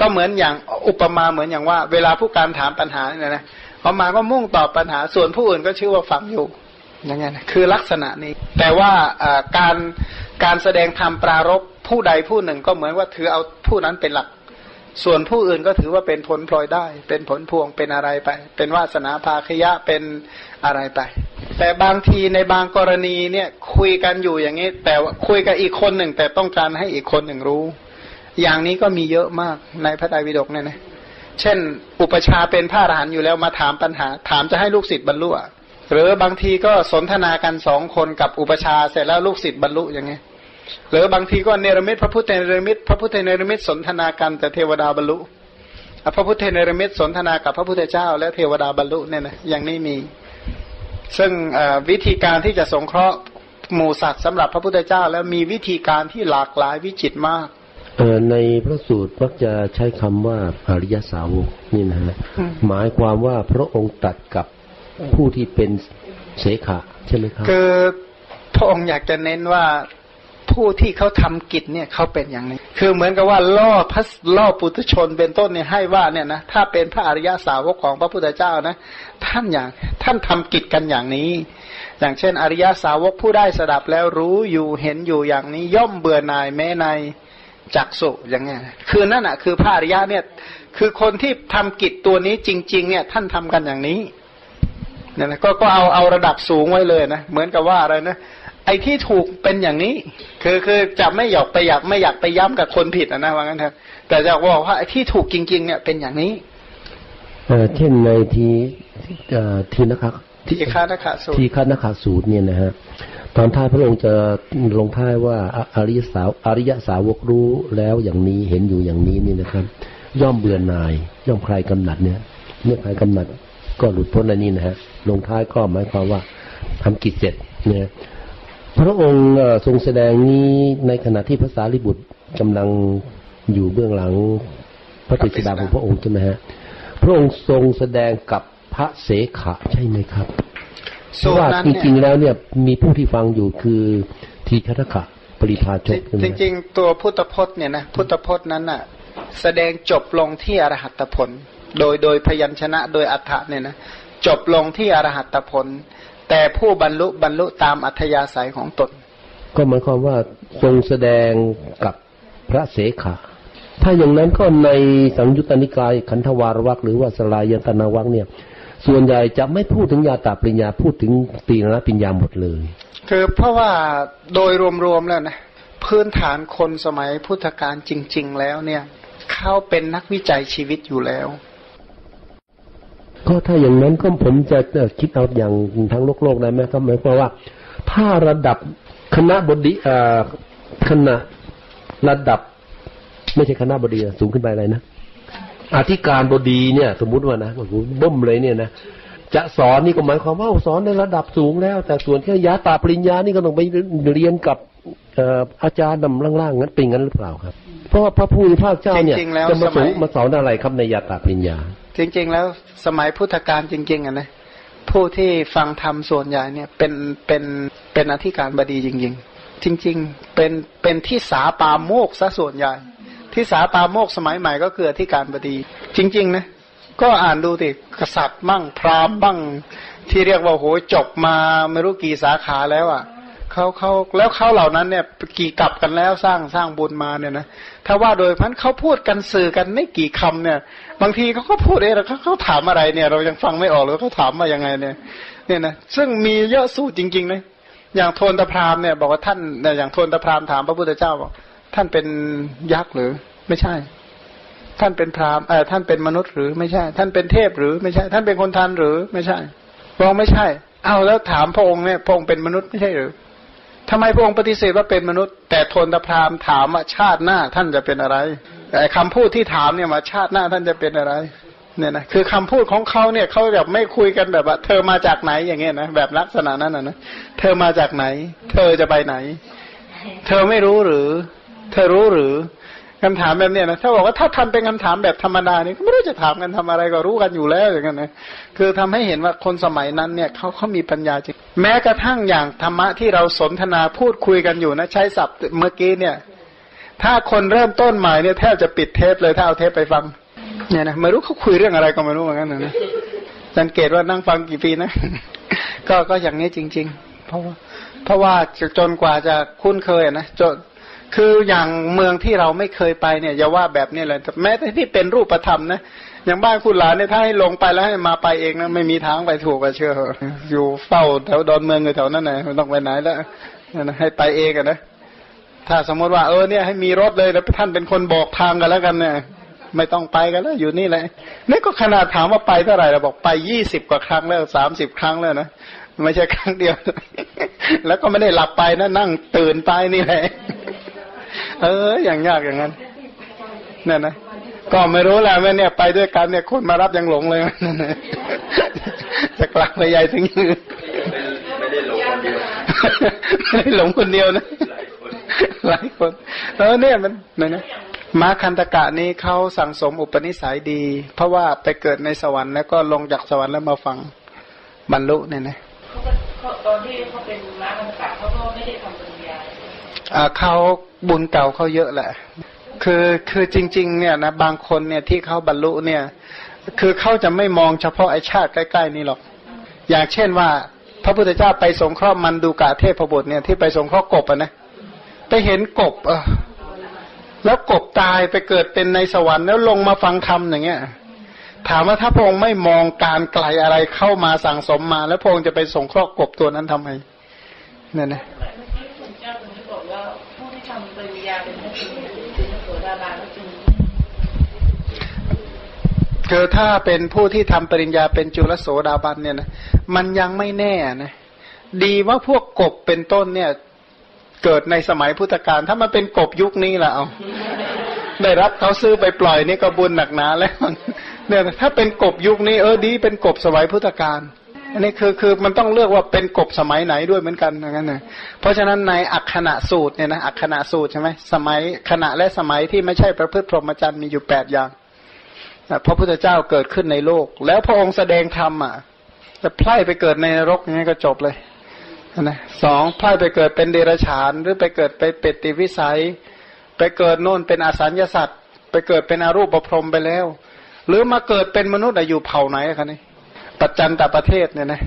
ก็เหมือนอย่างอุปมาเหมือนอย่างว่า เวลาผู้การถามปัญหาเนี่ยนะพอมาก็มุ่งตอบปัญหา ส่วนผู้อื่นก็ชื่อว่าฟังอยู่ อย่างเงี้ยคือลักษณะนี้ แต่ว่าการการแสดงธรรมปรารบผู้ใดผู้หนึ่งก็เหมือนว่าถือเอาผู้นั้นเป็นหลัก ส่วนผู้อื่นก็ถือว่าเป็นผลพลอยได้ เป็นผลพวงเป็นอะไรไป เป็นวาสนาภาคยะเป็นอะไรไป แต่บางทีในบางกรณีเนี่ยคุยกันอยู่อย่างนี้ แต่คุยกับอีกคนหนึ่ง แต่ต้องการให้อีกคนหนึ่งรู้ อย่างนี้ก็มีเยอะมากในพระไตรปิฎกเนี่ยนะเช่น อุปชาเป็นพระอรหันต์อยู่แล้วมาถามปัญหา ถามจะให้ลูกศิษย์บรรลุอะ หรือบางทีก็สนทนากันสองคนกับอุปชฌาย์เสร็จแล้วลูกศิษย์บรรลุอย่างเงี้ยหรือบางทีก็เนรมิตพระพุทธเนรมิตพระพุทธเนรมิตสนทนากันแต่เทวดาบรรลุอะพระพุทธเนรมิตสนทนากับพระพุทธเจ้า และเทวดาบรรลุเนี่ยนะอย่างนี้มี ซึ่งเอ่อวิธีการที่จะสงเคราะห์หมู่สัตว์สำหรับพระพุทธเจ้า แล้วมีวิธีการที่หลากหลายวิจิตรมากเอ่อในพระสูตรมักจะใช้คำว่าอริยสาวกนี่นะฮะอืมหมายความว่าพระองค์ตรัดกับ ผู้ที่เป็นเสขะใช่ไหมครับคือพระองค์อยากจะเน้นว่าผู้ที่เขาทำกิจเนี่ยเขาเป็นอย่างนี้ คือเหมือนกับว่าล่อพระล่อปุถุชนเป็นต้นเนี่ยให้ว่าเนี่ยนะถ้าเป็นพระอริยสาวกของพระพุทธเจ้านะ ท่านอย่างท่านทำกิจกันอย่างนี้ อย่างเช่น อริยสาวกผู้ได้สดับแล้วรู้อยู่เห็นอยู่อย่างนี้ ย่อมเบื่อหน่ายแม้ในจักสุอย่างเงี้ยคือนั่นอะคือพระอริยะเนี่ย คือคนที่ทำกิจตัวนี้จริง ๆ เนี่ย ท่านทำกันอย่างนี้ เนี่ยนะก็ก็เอาเอาระดับสูงไว้เลยนะเหมือนกับว่าอะไรนะไออ้ที่ถูกเป็นอย่างนี้ คือคือจะไม่อยากไปอยากไม่อยากไปย้ำกับคนผิดนะนะว่างั้นเถอะแต่จะบอกว่าไอ้ที่ถูกจริง ๆ เนี่ยเป็นอย่างนี้เอ่อเช่นในทีเอ่อทีนะครับที่คานาคาสูตรที่คันนาคาสูตรเนี่ยนะฮะตอนท้ายพระองค์จะลงท้ายว่าออริยสาวอริยสาวกรู้แล้วอย่างนี้เห็นอยู่อย่างนี้นี่นะครับ ย่อมเบื่อหน่าย ย่อมคลายกำหนัดเนี่ยเมื่อคลายกำหนัด ก็หลุดพ้นอันนี้นะฮะลงท้ายก็หมายความว่าทำกิจเสร็จเนี่ยพระองค์ทรงแสดงนี้ในขณะที่พระสารีบุตรกำลังอยู่เบื้องหลังพระติสดาของพระองค์ใช่ไหมฮะพระองค์ทรงแสดงกับพระเสขะใช่ไหมครับเพราะว่าจริงๆแล้วเนี่ยมีผู้ที่ฟังอยู่คือทีฆทกะปริพาชกจริงๆ ตัวพุทธพจน์เนี่ยนะพุทธพจน์นั้นน่ะ แสดงจบลงที่อรหัตผล โดยโดยพยัญชนะโดยอัฏฐะเนี่ยนะจบลงที่อรหัตผล แต่ผู้บรรลุบรรลุตามอัธยาศัยของตน ก็หมายความว่าทรงแสดงกับพระเสขะถ้าอย่างนั้นก็ในสังยุตตนิกายขันธวารวักหรือว่าสลายตนาวักเนี่ย ส่วนใหญ่จะไม่พูดถึงยาตาปริญญาพูดถึงตีรณปริญญาหมดเลย คือเพราะว่าโดยรวมๆแล้วนะพื้นฐานคนสมัยพุทธกาลจริง ๆ แล้วเนี่ยเขาเป็นนักวิจัยชีวิตอยู่แล้ว ก็ถ้าอย่างนั้นก็ผมจะเอ่อคิดเอาอย่างทางโลกโลกได้ไหมครับหมายความว่า ถ้าระดับคณะบดีเอ่อคณะระดับ ไม่ใช่คณะบดีอะสูงขึ้นไปอะไรนะอธิการบดีเนี่ย สมมุติว่านะโอ้โหบ่มเลยเนี่ยนะจะสอนนี่ก็หมายความว่าสอนในระดับสูงแล้ว แต่ส่วนที่ยาตาปริญญานี่ก็ต้องไปเรียนกับเอ่ออาจารย์นำล่างๆนั้นเป็นงั้นหรือเปล่าครับ เพราะว่าพระผู้มีพระเจ้าเนี่ยจริงๆแล้วจะมาสสมัอนยมาสอนอะไรครับในยาตาปริญญา จริงๆ แล้วสมัยพุทธกาลจริง ๆอะนะผู้ที่ฟังธรรมส่วนใหญ่เนี่ยเป็นเป็นเป็นอธิการบดีจริง ๆ จริง ๆ เป็นเป็นที่สาปาโมกซะส่วนใหญ่ ที่สาปาโมกสมัยใหม่ก็คืออธิการบดี จริงๆนะก็อ่านดูติกษัตริย์มั่งพราหมณ์บ้างที่เรียกว่าโหจบมาไม่รู้กี่สาขาแล้วอะเขาเขาแล้วเขาเหล่านั้นเนี่ยกี่กลับกันแล้วสร้างสร้างบุญมาเนี่ยนะถ้าว่าโดยพันเขาพูดกันสื่อกันไม่กี่คำเนี่ย บางทีเขาก็พูดเองแล้วเขาเขาถามอะไรเนี่ย เรายังฟังไม่ออกเลยเขาถามมายังไงเนี่ย เนี่ยนะซึ่งมีเยอะสู้จริงๆนะอย่างโทนตะพรามเนี่ย บอกว่าท่านเนี่ยอย่างโทนตะพรามถามพระพุทธเจ้าบอกท่านเป็นยักษ์หรือไม่ใช่ ท่านเป็นพราหม์เออท่านเป็นมนุษย์หรือไม่ใช่ ท่านเป็นเทพหรือไม่ใช่ ท่านเป็นคนทันหรือไม่ใช่พระองไม่ใช่ เอาแล้วถามพระองค์เนี่ยพระองค์เป็นมนุษย์ไม่ใช่หรือทำไมพระองค์ปฏิเสธว่าเป็นมนุษย์ แต่โทนตะพรามถามว่าชาติหน้าท่านจะเป็นอะไร แต่คำพูดที่ถามเนี่ยมาชาติหน้าท่านจะเป็นอะไร เนี่ยนะคือคำพูดของเขาเนี่ยเขาแบบไม่คุยกันแบบว่าเธอมาจากไหนอย่างเงี้ยนะแบบลักษณะนั้นนะนะเธอมาจากไหน เธอจะไปไหน เธอไม่รู้หรือ เธอรู้หรือคำถามแบบเนี้ยนะถ้าบอกว่าถ้าทำเป็นคำถามแบบธรรมดานี่ก็ไม่รู้จะถามกันทำอะไรก็รู้กันอยู่แล้วอย่างนั้นนะคือทำให้เห็นว่าคนสมัยนั้นเนี่ยเขาเขามีปัญญาจริงแม้กระทั่งอย่างธรรมะที่เราสนทนาพูดคุยกันอยู่นะ ใช้ศัพท์เมื่อกี้เนี่ย ถ้าคนเริ่มต้นใหม่เนี่ยแทบจะปิดเทปเลยถ้าเอาเทปไปฟัง เนี่ยนะไม่รู้เขาคุยเรื่องอะไรก็ไม่รู้เหมือนกันนะสังเกตว่านั่งฟังกี่ปีนะ ก็ก็อย่างนี้จริง ๆ เพราะว่าเพราะว่าจนกว่าจะคุ้นเคยนะจนคืออย่างเมืองที่เราไม่เคยไปเนี่ยอย่าว่าแบบนี้เลยแม้แต่ที่เป็นรูปธรรมนะอย่างบ้านคุณหลานเนี่ยถ้าให้ลงไปแล้วให้มาไปเองนะไม่มีทางไปถูกอะเชื่ออยู่เฝ้าแถวดอนเมืองอยู่แถวนั้นนะไม่ต้องไปไหนแล้วนั่นนะให้ไปเองนะ ถ้าสมมติว่าเออเนี่ยให้มีรถเลยแล้วท่านเป็นคนบอกทางกันแล้วกันเนี่ยไม่ต้องไปกันแล้วอยู่นี่แหละนี่ก็ขนาดถามว่าไปเท่าไหร่เราบอกไปยี่สิบกว่าครั้งแล้วสามสิบครั้งแล้วนะไม่ใช่ครั้งเดียว แล้วก็ไม่ได้หลับไปนะนั่งตื่นไปนี่แหละ เออ อย่างยากอย่างนั้นนั่นนะก็ไม่รู้แหละแม่เนี่ยไปด้วยกันเนี่ยคนมารับยังหลงเลยนั่นนะจะกลับไปใหญ่ถึงยืนไม่ได้ลงคนเดียวไม่ได้หลงคนเดียวนะ หลายคนเออเนี่ยมันนั่นนะม้าคันตกะนี้เขาสั่งสมอุปนิสัยดี เพราะว่าไปเกิดในสวรรค์แล้วก็ลงจากสวรรค์แล้วมาฟังบรรลุเนี่ยนะเขาก็เขาตอนที่เขาเป็นม้าคันตะเขาก็ไม่ได้ทำปริญญาอ่าเขาบุญเก่าเขาเยอะแหละ คือคือจริง ๆ เนี่ยนะบางคนเนี่ยที่เขาบรรลุเนี่ย คือเขาจะไม่มองเฉพาะไอชาติใกล้ ๆ นี่หรอก อย่างเช่นว่า พระพุทธเจ้าไปสงเคราะห์มันดูกาเทพบุตรเนี่ยที่ไปสงเคราะห์กบอะนะ ไปเห็นกบอ่แล้วกบตายไปเกิดเป็นในสวรรค์แล้วลงมาฟังธรรมอย่างเงี้ย ถามว่าถ้าพระองค์ไม่มองการไกลอะไรเข้ามาสั่งสมมา แล้วพระองค์จะไปส่งเคราะห์กบตัวนั้นทำไมเนี่ยนะคือถ้าเป็นผู้ที่ทำปริญญาเป็นจุลโสดาบันเนี่ยนะมันยังไม่แน่นะดีว่าพวกกบเป็นต้นเนี่ย เกิดในสมัยพุทธกาลถ้ามันเป็นกบยุคนี้ละเอาได้รับเขาซื้อไปปล่อยนี่ก็บุญหนักหนาแล้วเนี่ยถ้าเป็นกบยุคนี้เออดีเป็นกบสมัยพุทธกาลอันนี้คือคือมันต้องเลือกว่าเป็นกบสมัยไหนด้วยเหมือนกันอย่างนั้นนะเพราะฉะนั้นในอักขณะสูตรเนี่ยนะอักขณะสูตรใช่ไหมสมัยขณะและสมัยที่ไม่ใช่ประพฤติพรหมจรรย์มีอยู่แปดอย่างพระพุทธเจ้าเกิดขึ้นในโลก แล้วพระองค์แสดงธรรมอะจะไพร่ไปเกิดในนรกอย่างนี้ก็จบเลย นะสองไพร่ไปเกิดเป็นเดรัจฉานหรือไปเกิดไปเป็ดติวิสัย ไปเกิดโน่นเป็นอสัญญาสัตว์ไปเกิดเป็นอารูปประพรมไปแล้ว หรือมาเกิดเป็นมนุษย์อยู่เผ่าไหนคะนี่ปัจจันตประเทศเนี่ยนะ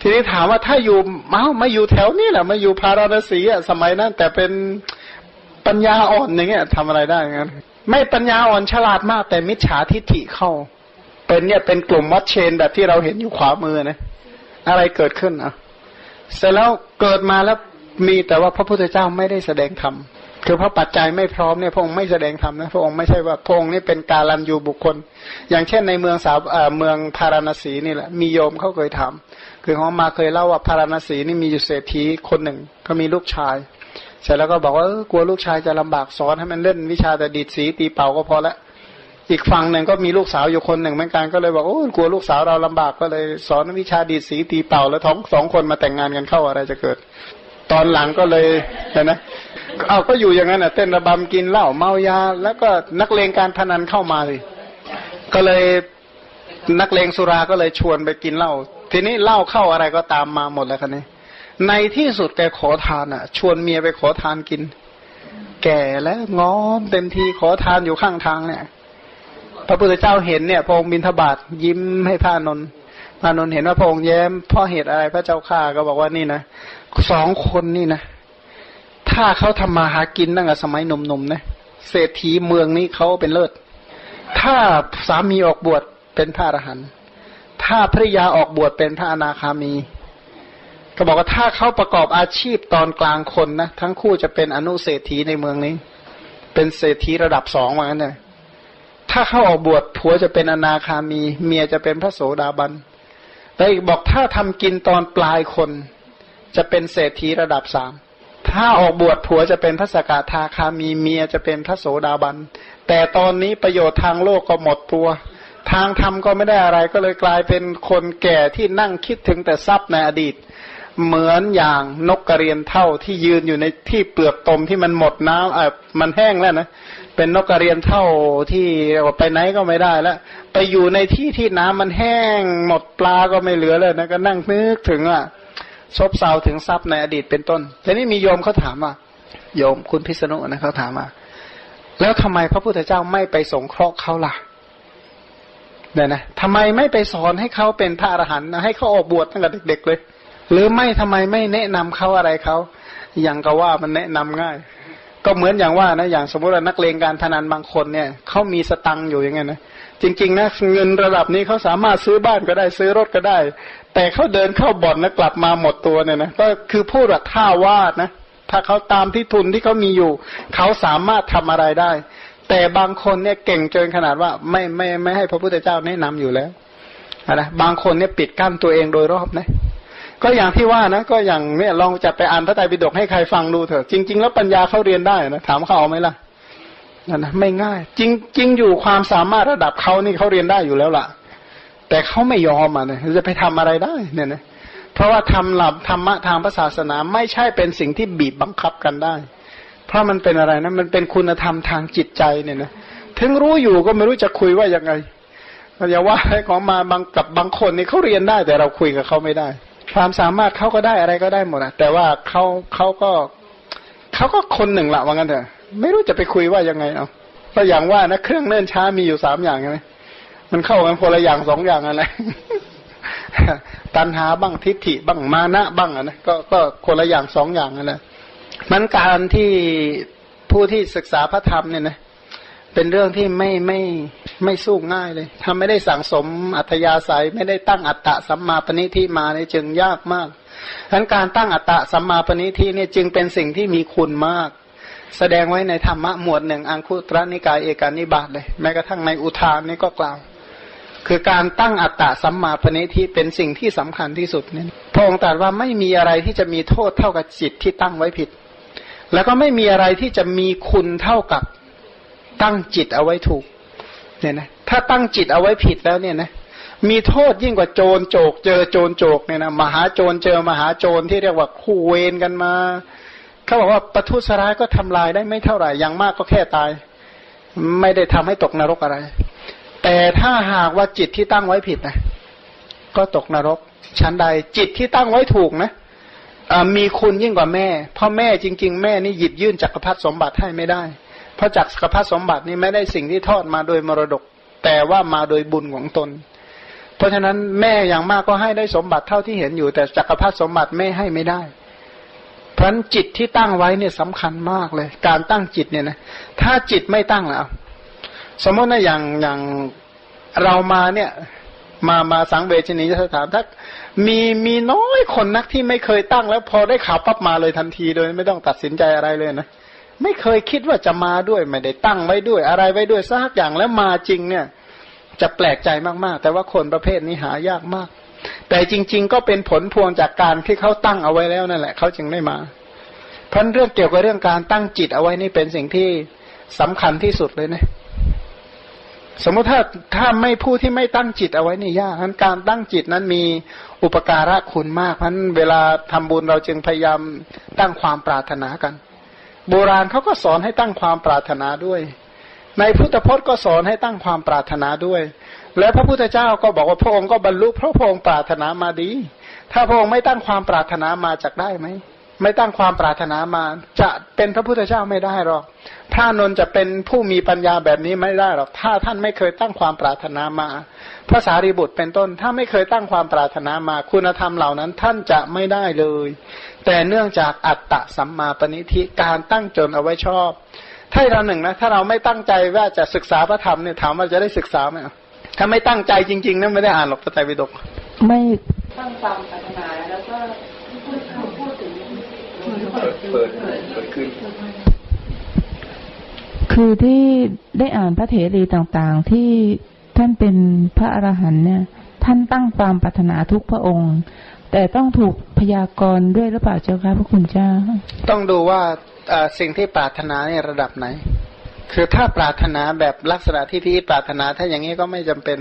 ทีนี้ถามว่าถ้าอยู่เมามาอยู่แถวนี้แหละมาอยู่พาราณสีอะสมัยนั้น แต่เป็นปัญญาอ่อนอย่างเงี้ยทำอะไรได้งั้นไม่ปัญญาอ่อนฉลาดมาก แต่มิจฉาทิฏฐิเข้า เป็นเนี่ยเป็นกลุ่มวัดเชนแบบที่เราเห็นอยู่ขวามือนะ อะไรเกิดขึ้นอะ เสร็จแล้วเกิดมาแล้วมีแต่ว่าพระพุทธเจ้าไม่ได้แสดงธรรมคือพระปัจจัยไม่พร้อมเนี่ยพระองค์ไม่แสดงธรรมนะพระองค์ไม่ใช่ว่าพระองค์นี่เป็นการลันยูบุคคล อย่างเช่นในเมืองสาวเมืองพาราณสีนี่แหละมีโยมเขาเคยถามคือเขามาเคยเล่าว่าพาราณสีนี่มีอยู่เศรษฐีคนหนึ่งเขามีลูกชาย เสร็จแล้วก็บอกว่ากลัวลูกชายจะลำบากสอนให้มันเล่นวิชาแต่ดีดสีตีเป่าก็พอละ อีกฝั่งหนึ่งก็มีลูกสาวอยู่คนหนึ่งเหมือนกันก็เลยบอกโอ้กลัวลูกสาวเราลำบากก็เลย สอนวิชาดีดสีตีเป่าแล้วท้องสองคนมาแต่งงานกันเข้าอะไรจะเกิด ตอนหลังก็เลยเห็นไหมเอาก็อยู่อย่างนั้นอะเต้นระบำกินเหล้าเมายา แล้วก็นักเลงการพนันเข้ามาเลย ก็เลยนักเลงสุราก็เลยชวนไปกินเหล้าทีนี้เหล้าเข้าอะไรก็ตามมาหมดแล้วคันนี้ในที่สุดแกขอทานอะ ชวนเมียไปขอทานกิน แก่แล้วงอมเต็มทีขอทานอยู่ข้างทางเนี่ย ระพุทธเจ้าเห็นเนี่ยพระองค์บินทบาทยิ้มให้พระนนท์พระนนท์เห็นว่าพระองค์แย้มเพราะเหตุอะไรพระเจ้าข้าก็บอกว่านี่นะสองคนนี่นะ ถ้าเขาทำมาหากินตั้งแต่สมัยหนุ่มๆนะเศรษฐีเมืองนี้เขาเป็นเลิศ ถ้าสามีออกบวชเป็นพระอรหันต์ถ้าภริยาออกบวชเป็นพระอนาคามี ก็บอกว่าถ้าเขาประกอบอาชีพตอนกลางคนนะทั้งคู่จะเป็นอนุเศรษฐีในเมืองนี้ เป็นเศรษฐีระดับสองเหมือนกันเลย ถ้าเข้าออกบวชผัวจะเป็นอนาคามี เมียจะเป็นพระโสดาบันแต่อีกบอกถ้าทำกินตอนปลายคน จะเป็นเศรษฐีระดับสามถ้าออกบวชผัวจะเป็นพระสกทาคามีเมียจะเป็นพระโสดาบัน แต่ตอนนี้ประโยชน์ทางโลกก็หมดตัว ทางธรรมก็ไม่ได้อะไรก็เลยกลายเป็นคนแก่ที่นั่งคิดถึงแต่ทรัพย์ในอดีต เหมือนอย่างนกกระเรียนเท่าที่ยืนอยู่ในที่เปลือกตมที่มันหมดน้ำเออมันแห้งแล้วนะ เป็นนกกระเรียนเท่าที่ไปไหนก็ไม่ได้แล้ว ไปอยู่ในที่ที่น้ำมันแห้งหมดปลาก็ไม่เหลือเลยนะก็นั่งนึกถึงอะซบเซาถึงทรัพย์ในอดีตเป็นต้นแต่นี่มีโยมเขาถามว่าโยมคุณพิษณุนะเขาถามว่าแล้วทำไมพระพุทธเจ้าไม่ไปสงเคราะห์เขาล่ะเนี่ยนะทำไมไม่ไปสอนให้เขาเป็นพระอรหันต์ให้เขาออกบวชตั้งแต่เด็ก ๆ เลย หรือไม่ทำไมไม่แนะนำเขาอะไรเขาอย่างก็ว่ามันแนะนำง่าย ก็เหมือนอย่างว่านะอย่างสมมติว่านักเลงการพนันบางคนเนี่ยเขามีสตังค์อยู่อย่างเงี้ยนะจริงๆนะเงินระดับนี้เขาสามารถซื้อบ้านก็ได้ซื้อรถก็ได้ แต่เขาเดินเข้าบ่อนแล้วกลับมาหมดตัวเนี่ยนะก็คือพูดว่าท่าวาดนะถ้าเขาตามที่ทุนที่เขามีอยู่ เขาสามารถทำอะไรได้ แต่บางคนเนี่ยเก่งจนขนาดว่าไม่ไม่ไม่ให้พระพุทธเจ้าแนะนำอยู่แล้วนะบางคนเนี่ยปิดกั้นตัวเองโดยรอบนะ ก็อย่างที่ว่านะ ก็อย่างเนี่ยลองจะไปอ่านพระไตรปิฎกให้ใครฟังดูเถอะจริง ๆ แล้วปัญญาเขาเรียนได้นะถามเขาเอาไหมล่ะนั่นนะไม่ง่าย จริงจริงอยู่ความสามารถระดับเขานี่เขาเรียนได้อยู่แล้วล่ะ แต่เขาไม่ยอมอะเนี่ยจะไปทำอะไรได้เนี่ยนะเพราะว่าทำหลับธรรมะทางศาสนาไม่ใช่เป็นสิ่งที่บีบบังคับกันได้ เพราะมันเป็นอะไรนะมันเป็นคุณธรรมทางจิตใจเนี่ยนะถึงรู้อยู่ก็ไม่รู้จะคุยว่ายังไงอย่าว่าให้ของมาบางกับบางคนนี่เขาเรียนได้แต่เราคุยกับเขาไม่ได้ ความสามารถเขาก็ได้อะไรก็ได้หมดอะแต่ว่าเขาเขาก็เขาก็คนหนึ่งละว่างั้นเถอะไม่รู้จะไปคุยว่ายังไงเอาก็อย่างว่านะเครื่องเนื่นช้ามีอยู่สามอย่างไงมันเข้ากันคนละอย่างสองอย่างอะไรตันหาบ้างทิฏฐิบ้างมานะบ้างอะนะก็ก็คนละอย่างสองอย่างนั่นแหละมันการที่ผู้ที่ศึกษาพระธรรมเนี่ยนะ เป็นเรื่องที่ไม่ไม่ไม่สู้ง่ายเลย ถ้าไม่ได้สั่งสมอัธยาศัย ไม่ได้ตั้งอัตตะสัมมาปณิทิมาเนี่ยจึงยากมากดังการตั้งอัตตะสัมมาปณิทิเนี่ยจึงเป็นสิ่งที่มีคุณมาก แสดงไว้ในธรรมะหมวดหนึ่งอังคุตระนิกายเอกานิบาตเลย แม้กระทั่งในอุทานนี่ก็กล่าว คือการตั้งอัตตะสัมมาปณิทิเป็นสิ่งที่สำคัญที่สุดเนี่ยพระองค์ตรัสว่าไม่มีอะไรที่จะมีโทษเท่ากับจิตที่ตั้งไว้ผิด แล้วก็ไม่มีอะไรที่จะมีคุณเท่ากับ ตั้งจิตเอาไว้ถูก เนี่ยนะ ถ้าตั้งจิตเอาไว้ผิดแล้วเนี่ยนะ มีโทษยิ่งกว่าโจรโจก เจอโจรโจกเนี่ยนะมหาโจรเจอมหาโจรที่เรียกว่าคู่เวรกันมาเขาบอกว่าประทุษร้ายก็ทำลายได้ไม่เท่าไหร่อย่างมากก็แค่ตาย ไม่ได้ทำให้ตกนรกอะไร แต่ถ้าหากว่าจิตที่ตั้งไว้ผิดนะก็ตกนรก ชั้นใดจิตที่ตั้งไว้ถูกนะมีคุณยิ่งกว่าแม่ เพราะแม่จริง ๆ แม่นี่หยิบยื่นจักรพรรดิสมบัติให้ไม่ได้ เพราะจักรพรรดิสมบัตินี่ไม่ได้สิ่งที่ทอดมาโดยมรดก แต่ว่ามาโดยบุญของตน เพราะฉะนั้นแม่อย่างมากก็ให้ได้สมบัติเท่าที่เห็นอยู่ แต่จักรพรรดิสมบัติแม่ให้ไม่ได้เพราะฉะนั้นจิตที่ตั้งไว้เนี่ยสำคัญมากเลย การตั้งจิตเนี่ยนะถ้าจิตไม่ตั้งแล้วสมมตินะอย่างอย่างเรามาเนี่ยมามาสังเวชนียสถานถ้ามีมีน้อยคนนักที่ไม่เคยตั้งแล้วพอได้ข่าวปั๊บมาเลยทันทีโดยไม่ต้องตัดสินใจอะไรเลยนะ ไม่เคยคิดว่าจะมาด้วย ไม่ได้ตั้งไว้ด้วย อะไรไว้ด้วยสักอย่างแล้วมาจริงเนี่ย จะแปลกใจมากๆ แต่ว่าคนประเภทนี้หายากมาก แต่จริง ๆ ก็เป็นผลพวงจากการที่เขาตั้งเอาไว้แล้วนั่นแหละเขาจึงได้มาเพราะเรื่องเกี่ยวกับเรื่องการตั้งจิตเอาไว้นี่เป็นสิ่งที่สำคัญที่สุดเลยนะสมมติถ้าถ้าไม่ผู้ที่ไม่ตั้งจิตเอาไว้นี่ยากนั้นการตั้งจิตนั้นมีอุปการะคุณมากเพราะเวลาทำบุญเราจึงพยายามตั้งความปรารถนากัน โบราณเขาก็สอนให้ตั้งความปรารถนาด้วย ในพุทธพจน์ก็สอนให้ตั้งความปรารถนาด้วย และพระพุทธเจ้าก็บอกว่าพระองค์ก็บรรลุเพราะพระองค์ปรารถนามาดี ถ้าพระองค์ไม่ตั้งความปรารถนามาจากได้ไหม ไม่ตั้งความปรารถนามา จะเป็นพระพุทธเจ้าไม่ได้หรอก พระนนจะเป็นผู้มีปัญญาแบบนี้ไม่ได้หรอก ถ้าท่านไม่เคยตั้งความปรารถนามาพระสารีบุตรเป็นต้น ถ้าไม่เคยตั้งความปรารถนามา คุณธรรมเหล่านั้นท่านจะไม่ได้เลย แต่เนื่องจากอัตตะสัมมาปณิธิการตั้งจนเอาไว้ชอบ ถ้าเราหนึ่งนะ ถ้าเราไม่ตั้งใจว่าจะศึกษาพระธรรมเนี่ยถามว่าจะได้ศึกษาไหมถ้าไม่ตั้งใจจริงๆนั่นไม่ได้อ่านหรอกพระไตรปิฎกไม่ตั้งความปรารถนาแล้วก็พูดพูดถึง เปิดเปิดเปิดขึ้นคือที่ได้อ่านพระเถรีต่างๆ ที่ท่านเป็นพระอรหันต์เนี่ย ท่านตั้งความปรารถนาทุกพระองค์ แต่ต้องถูกพยากรณ์ด้วยหรือเปล่าเจ้าคะพระคุณเจ้า ต้องดูว่าสิ่งที่ปรารถนาเนี่ยระดับไหน คือถ้าปรารถนาแบบลักษณะที่พี่ปรารถนาถ้าอย่างนี้ก็ไม่จำเป็น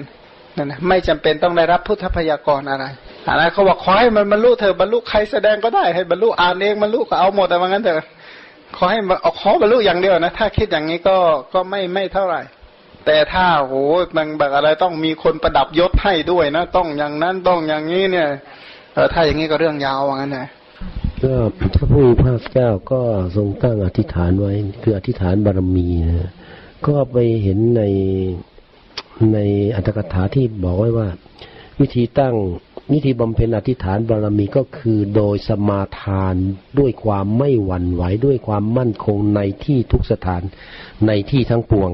นะนะไม่จำเป็นต้องได้รับพุทธพยากรณ์อะไร อะไรเขาบอกขอให้มันบรรลุเธอบรรลุใครแสดงก็ได้ให้บรรลุอ่านเองบรรลุก็เอาหมดแต่ว่างั้นเถอะขอให้เอาขอบรรลุอย่างเดียวนะ ถ้าคิดอย่างนี้ก็ก็ไม่ไม่เท่าไหร่ แต่ถ้าโหมันแบบอะไรต้องมีคนประดับยศให้ด้วยนะ ต้องอย่างนั้นต้องอย่างนี้เนี่ยเออถ้าอย่างนี้ก็เรื่องยาวว่างั้นนะก็พระผู้มีพระเจ้าก็ทรงตั้งอธิษฐานไว้ คืออธิษฐานบารมีนะก็ไปเห็นในในอัตถกถาที่บอกไว้ว่า วิธีตั้ง วิธีบำเพ็ญอธิษฐานบารมีก็คือโดยสมาทานด้วยความไม่หวั่นไหวด้วยความมั่นคงในที่ทุกสถานในที่ทั้งปวง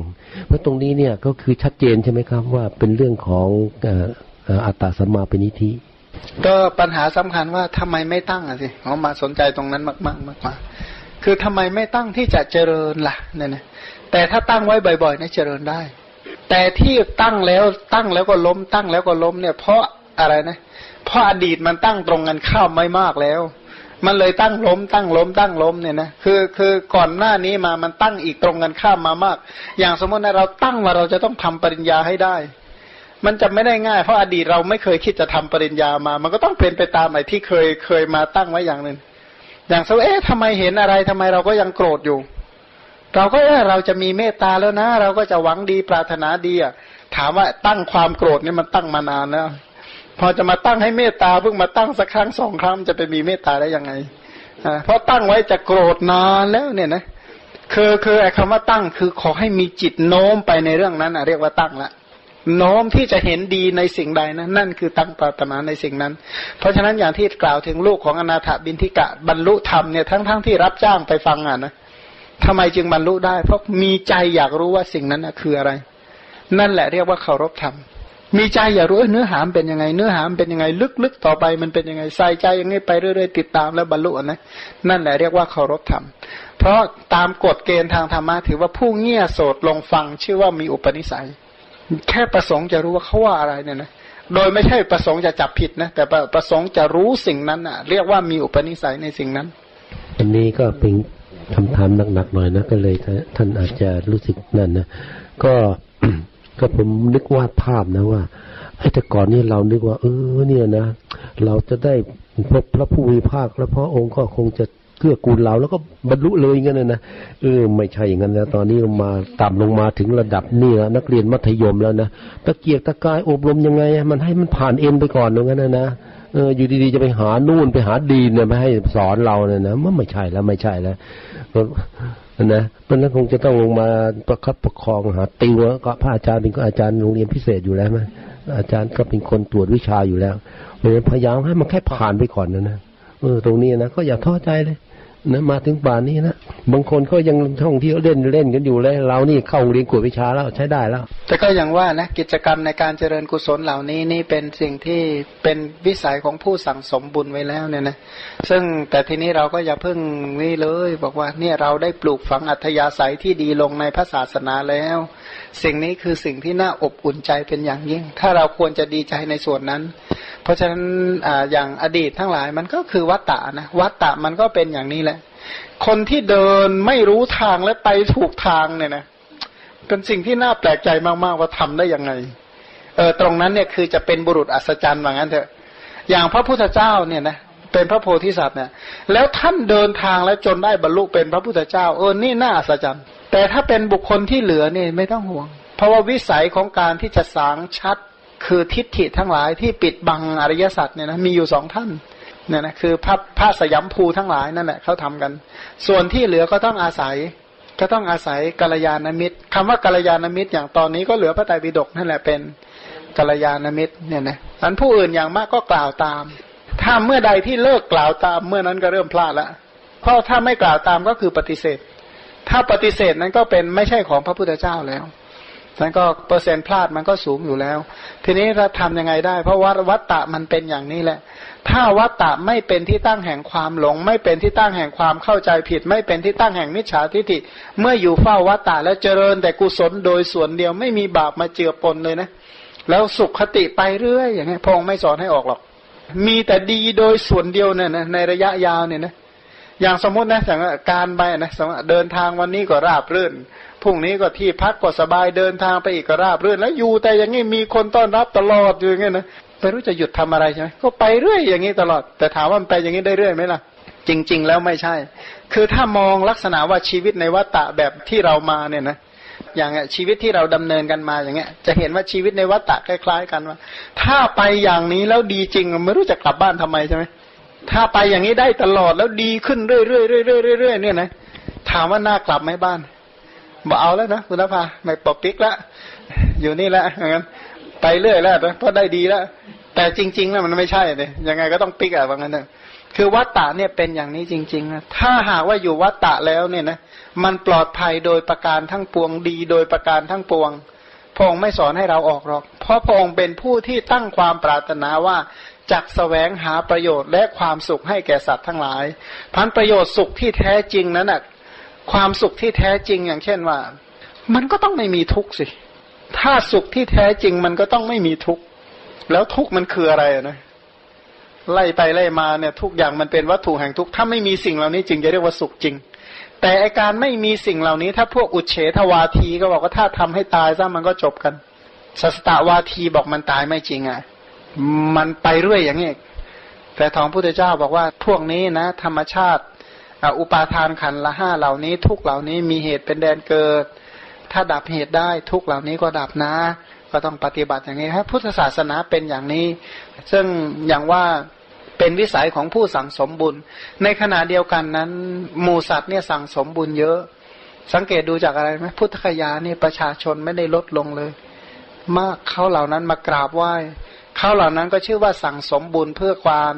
เพราะตรงนี้เนี่ยก็คือชัดเจนใช่ไหมครับว่าเป็นเรื่องของอัตตาสมาเป็นนิธิก็ปัญหาสำคัญว่าทำไมไม่ตั้งอะสิเขามาสนใจตรงนั้นมากๆมากกว่าคือทำไมไม่ตั้งที่จะเจริญล่ะเนี่ยนะแต่ถ้าตั้งไว้บ่อยๆเนี่ยเจริญได้ แต่ที่ตั้งแล้วตั้งแล้วก็ล้มตั้งแล้วก็ล้มเนี่ยเพราะ อะไรนะเพราะอดีตมันตั้งตรงกันข้ามไม่มากแล้ว มันเลยตั้งล้ม ตั้งล้ม ตั้งล้มเนี่ยนะคือคือก่อนหน้านี้มามันตั้งอีกตรงกันข้ามมามาก อย่างสมมตินะเราตั้งว่าเราจะต้องทำปริญญาให้ได้ มันจะไม่ได้ง่ายเพราะอดีตเราไม่เคยคิดจะทำปริญญามา มันก็ต้องเป็นไปตามไอ้ที่เคยเคยมาตั้งไว้อย่างหนึ่งอย่างสมมติเอ๊ะทำไมเห็นอะไรทำไมเราก็ยังโกรธอยู่ เราก็เออเราจะมีเมตตาแล้วนะ เราก็จะหวังดีปรารถนาดีอะถามว่าตั้งความโกรธนี่มันตั้งมานานแล้ว พอจะมาตั้งให้เมตตาเพิ่งมาตั้งสักครั้งสองครั้งจะไปมีเมตตาได้ยังไงเพราะตั้งไว้จะโกรธนานแล้วเนี่ยนะคือคือไอ้คำว่าตั้งคือขอให้มีจิตโน้มไปในเรื่องนั้นอะเรียกว่าตั้งละโน้มที่จะเห็นดีในสิ่งใดนะนั่นคือตั้งปรารถนาในสิ่งนั้น เพราะฉะนั้นอย่างที่กล่าวถึงลูกของอนาถบินทิกะบรรลุธรรมเนี่ยทั้งๆทที่รับจ้างไปฟังอะนะทำไมจึงบรรลุได้ เพราะมีใจอยากรู้ว่าสิ่งนั้นนะคืออะไร นั่นแหละเรียกว่าเคารพธรรม มีใจอย่ารู้เนื้อหามเป็นยังไง เนื้อหามเป็นยังไง ลึกๆต่อไปมันเป็นยังไงใส่ใจย่างนี้ไปเรื่อยๆติดตามแล้วบรรลุนะนั่นแหละเรียกว่าเคารพธรรม เพราะตามกฎเกณฑ์ทางธรรมะถือว่าผู้เงี่ยโสดลงฟังชื่อว่ามีอุปนิสัย แค่ประสงค์จะรู้ว่าเขาว่าอะไรเนี่ยนะโดยไม่ใช่ประสงค์จะจับผิดนะแต่ประสงค์จะรู้สิ่งนั้นอะ เรียกว่ามีอุปนิสัยในสิ่งนั้นอันนี้ก็เป็นคำถามหนักๆหน่อยนะก็เลยท่านอาจจะรู้สึกนั่นนะก็ ก็ผมนึกวาดภาพนะว่าไอ้แต่ก่อนนี่เรานึกว่า เออ เนี่ยนะเราจะได้พบพระผู้มีภาคแล้วพระองค์ก็คงจะเกื้อกูลเราแล้วก็บรรลุเลยงั้นนะเออไม่ใช่อย่างนั้นแล้วตอนนี้ลงมาต่ำลงมาถึงระดับนี่แล้วนักเรียนมัธยมแล้วนะตะเกียกตะกายอบรมยังไง มันให้มันผ่านเอ็นไปก่อนอย่างนั้นนะนะเอออยู่ดีๆจะไปหานู่นไปหาดีเนี่ยไม่ให้สอนเราเนี่ยนะมันไม่ใช่แล้วไม่ใช่แล้ว นะเพราะนั้นคงจะต้องลงมาประคับประคองหาติวก็พระอาจารย์เป็นก็อาจารย์โรงเรียนพิเศษอยู่แล้วไหมอาจารย์ก็เป็นคนตรวจวิชาอยู่แล้วเพราะฉะนั้นพยายามให้มันแค่ผ่านไปก่อนนะนะเออตรงนี้นะก็อย่าท้อใจเลย นะมาถึงป่านนี้นะบางคนเขายังท่องเที่ยวเล่นเล่นกันอยู่เลยเรานี่เข้าเรียนกวดวิชาแล้วใช้ได้แล้ว แต่ก็อย่างว่านะกิจกรรมในการเจริญกุศลเหล่านี้นี่เป็นสิ่งที่เป็นวิสัยของผู้สั่งสมบุญไว้แล้วเนี่ยนะซึ่งแต่ทีนี้เราก็อย่าเพิ่งนี่เลย บอกว่าเนี่ยเราได้ปลูกฝังอัธยาศัยที่ดีลงในพระศาสนาแล้ว สิ่งนี้คือสิ่งที่น่าอบอุ่นใจเป็นอย่างยิ่ง ถ้าเราควรจะดีใจในส่วนนั้น เพราะฉะนั้นออย่างอดีตทั้งหลายมันก็คือวัตตะนะวัตตะมันก็เป็นอย่างนี้แหละ คนที่เดินไม่รู้ทางและไปถูกทางเนี่ยนะเป็นสิ่งที่น่าแปลกใจมากๆว่าทำได้ยังไงเออตรงนั้นเนี่ยคือจะเป็นบุรุษอัศจรรย์ว่างั้นเถอะอย่างพระพุทธเจ้าเนี่ยนะเป็นพระโพธิสัตว์เนี่ยแล้วท่านเดินทางแล้วจนได้บรรลุเป็นพระพุทธเจ้า เออนี่น่าอัศจรรย์ แต่ถ้าเป็นบุคคลที่เหลือเนี่ยไม่ต้องห่วง เพราะว่าวิสัยของการที่จะสางชัด คือทิฏฐิทั้งหลายที่ปิดบังอริยสัจเนี่ยนะมีอยู่สองท่านเนี่ยนะคือพระพระสยามภูทั้งหลายนั่นแหละเขาทำกัน ส่วนที่เหลือก็ต้องอาศัย ก็ต้องอาศัยกัลยาณมิตรคำว่ากัลยาณมิตร อย่างตอนนี้ก็เหลือพระไตรปิฎกนั่นแหละเป็นกัลยาณมิตรเนี่ยนะอันผู้อื่นอย่างมากก็กล่าวตาม ถ้าเมื่อใดที่เลิกกล่าวตามเมื่อนั้นก็เริ่มพลาดล้วเพราะถ้าไม่กล่าวตามก็คือปฏิเสธ ถ้าปฏิเสธนั้นก็เป็นไม่ใช่ของพระพุทธเจ้าแล้วนั้นก็เปอร์เซ็นต์พลาดมันก็สูงอยู่แล้ว ทีนี้เราทำยังไงได้ เพราะวัฏวัตตะมันเป็นอย่างนี้แหละ ถ้าวัตตะไม่เป็นที่ตั้งแห่งความหลง ไม่เป็นที่ตั้งแห่งความเข้าใจผิด ไม่เป็นที่ตั้งแห่งมิจฉาทิฏฐิ เมื่ออยู่เฝ้าวัตตะแล้วเจริญแต่กุศลโดยส่วนเดียวไม่มีบาปมาเจือปนเลยนะ แล้วสุขคติไปเรื่อยอย่างนี้พงไม่สอนให้ออกหรอก มีแต่ดีโดยส่วนเดียวเนี่ยนะในระยะยาวเนี่ยนะ อย่างสมมตินะอย่างการไปนะสมมติเดินทางวันนี้ก็ราบรื่นพรุ่งนี้ก็ที่พักก็สบายเดินทางไปอีกก็ราบรื่น แล้วอยู่แต่อย่างนี้มีคนต้อนรับตลอดอยู่อย่างนี้นะไม่รู้จะหยุดทำอะไรใช่ไหมก็ไปเรื่อยอย่างนี้ตลอด แต่ถามว่ามันไปอย่างนี้ได้เรื่อยไหมล่ะ จริง ๆ แล้วไม่ใช่ คือถ้ามองลักษณะว่าชีวิตในวัฏฏะแบบที่เรามาเนี่ยนะอย่างชีวิตที่เราดำเนินกันมาอย่างเงี้ย จะเห็นว่าชีวิตในวัฏฏะคล้าย ๆ กันว่า ถ้าไปอย่างนี้แล้วดีจริงไม่รู้จะกลับบ้านทำไมใช่ไหม ถ้าไปอย่างนี้ได้ตลอดแล้วดีขึ้นเรื่อยๆเรื่อยๆเรื่อยๆเนี่ยนะถามว่าน่ากลับไหมบ้านบอกเอาแล้วนะคุณนภาไม่ปอบปิกละอยู่นี่และงั้น ไปเรื่อยแล้วเพราะได้ดีแล้วแต่จริงๆแล้วมันไม่ใช่เลยยังไงก็ต้องปิกอะว่างั้นเถอะคือวัตตะเนี่ยเป็นอย่างนี้จริงๆนะถ้าหากว่าอยู่วัตตะแล้วเนี่ยนะมันปลอดภัยโดยประการทั้งปวงดี โดยประการทั้งปวงพระองค์ไม่สอนให้เราออกหรอก เพราะพระองค์เป็นผู้ที่ตั้งความปรารถนาว่า จักแสวงหาประโยชน์และความสุขให้แก่สัตว์ทั้งหลาย พันประโยชน์สุขที่แท้จริงนั้นนะความสุขที่แท้จริงอย่างเช่นว่า มันก็ต้องไม่มีทุกข์สิ ถ้าสุขที่แท้จริงมันก็ต้องไม่มีทุกข์ แล้วทุกข์มันคืออะไรนะไล่ไปไล่มาเนี่ย ทุกอย่างมันเป็นวัตถุแห่งทุกข์ถ้าไม่มีสิ่งเหล่านี้จึงจะเรียกว่าสุขจริง แต่อาการไม่มีสิ่งเหล่านี้ ถ้าพวกอุเฉทวาทีก็บอกว่าถ้าทำให้ตายซะมันก็จบกันสัสตวาทีบอกมันตายไม่จริงอะ มันไปเรื่อยอย่างนี้แต่ทองพุทธเจ้าบอกว่าพวกนี้นะ ธรรมชาติอุปาทานขันละห้าเหล่านี้ ทุกเหล่านี้มีเหตุเป็นแดนเกิด ถ้าดับเหตุได้ทุกเหล่านี้ก็ดับนะ ก็ต้องปฏิบัติอย่างนี้ครับพุทธศาสนาเป็นอย่างนี้ ซึ่งอย่างว่าเป็นวิสัยของผู้สั่งสมบุญ ในขณะเดียวกันนั้นหมูสัตว์เนี่ยสั่งสมบุญเยอะ สังเกตดูจากอะไรไหมพุทธคยานี่ประชาชนไม่ได้ลดลงเลย มากเขาเหล่านั้นมากราบไหว้ เขาเหล่านั้นก็ชื่อว่าสั่งสมบุญเพื่อความ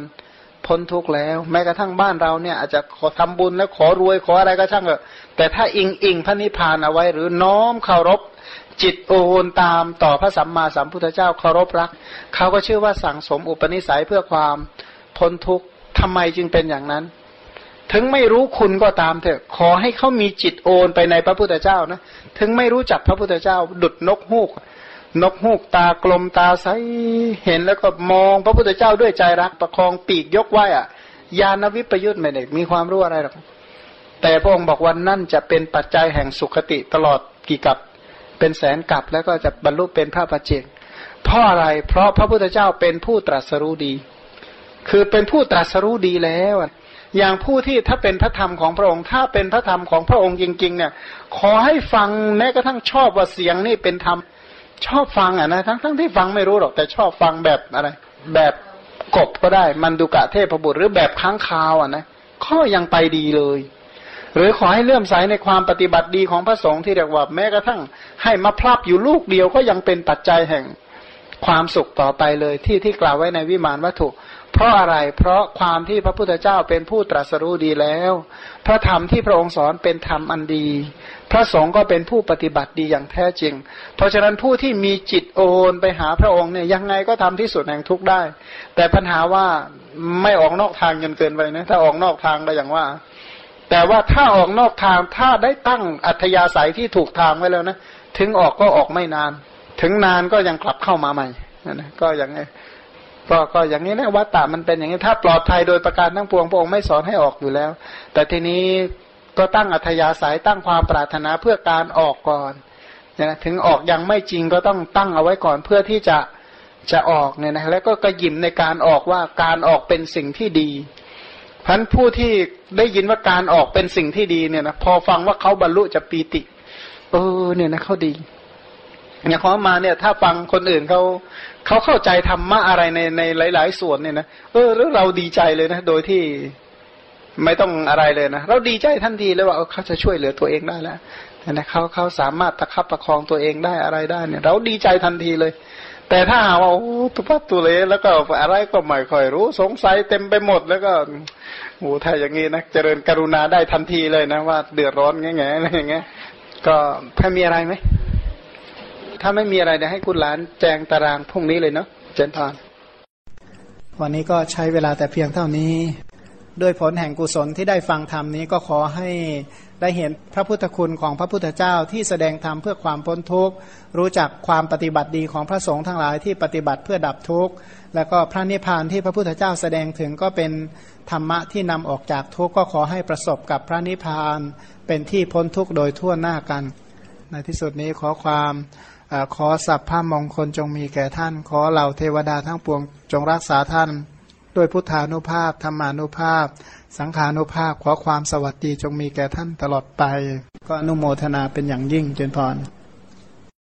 พ้นทุกข์แล้ว แม้กระทั่งบ้านเราเนี่ยอาจจะขอทำบุญแล้วขอรวยขออะไรก็ช่างเถอะแต่ถ้าอิงอิงพระนิพพานเอาไว้ หรือน้อมเคารพ จิตโอนตามต่อพระสัมมาสัมพุทธเจ้าเคารพรักเขาก็ชื่อว่าสั่งสมอุปนิสัยเพื่อความพ้นทุกข์ทำไมจึงเป็นอย่างนั้น ถึงไม่รู้คุณก็ตามเถอะ ขอให้เขามีจิตโอนไปในพระพุทธเจ้านะ ถึงไม่รู้จักพระพุทธเจ้า ดุดนกฮูก นกฮูกตากลมตาใสเห็นแล้วก็มอง พระพุทธเจ้าด้วยใจรักประคองปีกยกไหวอะญาณวิปยุทธ์ไม่ได้มีความรู้อะไรหรอกแต่พระองค์บอกว่านั่นจะเป็นปัจจัยแห่งสุขติตลอดกี่กับเป็นแสนกับแล้วก็จะบรรลุเป็นพระปัจเจกเพราะอะไร เพราะพระพุทธเจ้าเป็นผู้ตรัสรู้ดี คือเป็นผู้ตรัสรู้ดีแล้วอย่างผู้ที่ถ้าเป็นพระธรรมของพระองค์ ถ้าเป็นพระธรรมของพระองค์จริง ๆ เนี่ย ขอให้ฟังแม้กระทั่งชอบว่าเสียงนี่เป็นธรรม ชอบฟังอะนะทั้งทั้งที่ฟังไม่รู้หรอกแต่ชอบฟังแบบอะไร แบบกบก็ได้ มันดุกะเทพบุตรหรือแบบค้างคาวอะนะข้อยังไปดีเลย หรือขอให้เลื่อมใสในความปฏิบัติดีของพระสงฆ์ที่เรียกว่าแม้กระทั่ง ให้มาพลับอยู่ลูกเดียวก็ยังเป็นปัจจัยแห่งความสุขต่อไปเลยที่ที่กล่าวไว้ในวิมานวัตถุ เพราะอะไรเพราะความที่พระพุทธเจ้าเป็นผู้ตรัสรู้ดีแล้ว พระธรรมที่พระองค์สอนเป็นธรรมอันดี พระสงฆ์ก็เป็นผู้ปฏิบัติดีอย่างแท้จริง เพราะฉะนั้นผู้ที่มีจิตโอนไปหาพระองค์เนี่ยยังไงก็ทำที่สุดแห่งทุกได้ แต่ปัญหาว่าไม่ออกนอกทางจนเกินไปนะถ้าออกนอกทางก็อย่างว่า แต่ว่าถ้าออกนอกทางถ้าได้ตั้งอัธยาศัยที่ถูกทางไว้แล้วนะถึงออกก็ออกไม่นาน ถึงนานก็ยังกลับเข้ามาใหม่นะก็อย่างนี้ก็ก็อย่างนี้นะวัตตะมันเป็นอย่างนี้ถ้าปลอดภัยโดยประการทั้งปวงพระองค์ไม่สอนให้ออกอยู่แล้ว แต่ทีนี้ ก็ตั้งอัธยาศัยตั้งความปรารถนาเพื่อการออกก่อนนะถึงออกยังไม่จริงก็ต้องตั้งเอาไว้ก่อนเพื่อที่จะจะออกเนี่ยนะแล้วก็กระยิมในการออกว่าการออกเป็นสิ่งที่ดีพันผู้ที่ได้ยินว่าการออกเป็นสิ่งที่ดีเนี่ยนะพอฟังว่าเขาบรรลุจะปีติ เออเนี่ยนะเขาดีเนี่ยเขามาเนี่ย ถ้าฟังคนอื่นเขาเขาเข้าใจธรรมะอะไรในในหลาย ๆ ส่วนเนี่ยนะเออแล้วเราดีใจเลยนะ โดยที่ ไม่ต้องอะไรเลยนะ เราดีใจทันทีเลยว่าเขาจะช่วยเหลือตัวเองได้แล้วนะเขาเขาสามารถตะคับประคองตัวเองได้อะไรได้เนี่ย เราดีใจทันทีเลย แต่ถ้าหาว่าโอ้ตุพัตุเลแล้วก็อะไรก็ไม่ค่อยรู้สงสัยเต็มไปหมดแล้วก็โอ้ถ้าอย่างงี้นะเจริญกรุณาได้ทันทีเลยนะว่าเดือดร้อนแง่ๆอะไรอย่างเงี้ยก็ถ้ามีอะไรไหมถ้าไม่มีอะไรเดี๋ยวให้คุณหลานแจงตารางพรุ่งนี้เลยเนาะเจนทานวันนี้ก็ใช้เวลาแต่เพียงเท่านี้ ด้วยผลแห่งกุศลที่ได้ฟังธรรมนี้ก็ขอให้ได้เห็นพระพุทธคุณของพระพุทธเจ้าที่แสดงธรรมเพื่อความพ้นทุกข์ รู้จักความปฏิบัติดีของพระสงฆ์ทั้งหลายที่ปฏิบัติเพื่อดับทุกข์ แล้วก็พระนิพพานที่พระพุทธเจ้าแสดงถึงก็เป็นธรรมะที่นำออกจากทุกข์ก็ขอให้ประสบกับพระนิพพานเป็นที่พ้นทุกข์โดยทั่วหน้ากัน ในที่สุดนี้ขอความอขอสัพพะมงคลจงมีแก่ท่าน ขอเหล่าเทวดาทั้งปวงจงรักษาท่าน ด้วยพุทธานุภาพธรรมานุภาพ สังขานุภาพขอความสวัสดีจงมีแก่ท่านตลอดไป ก็อนุโมทนาเป็นอย่างยิ่งเจนพร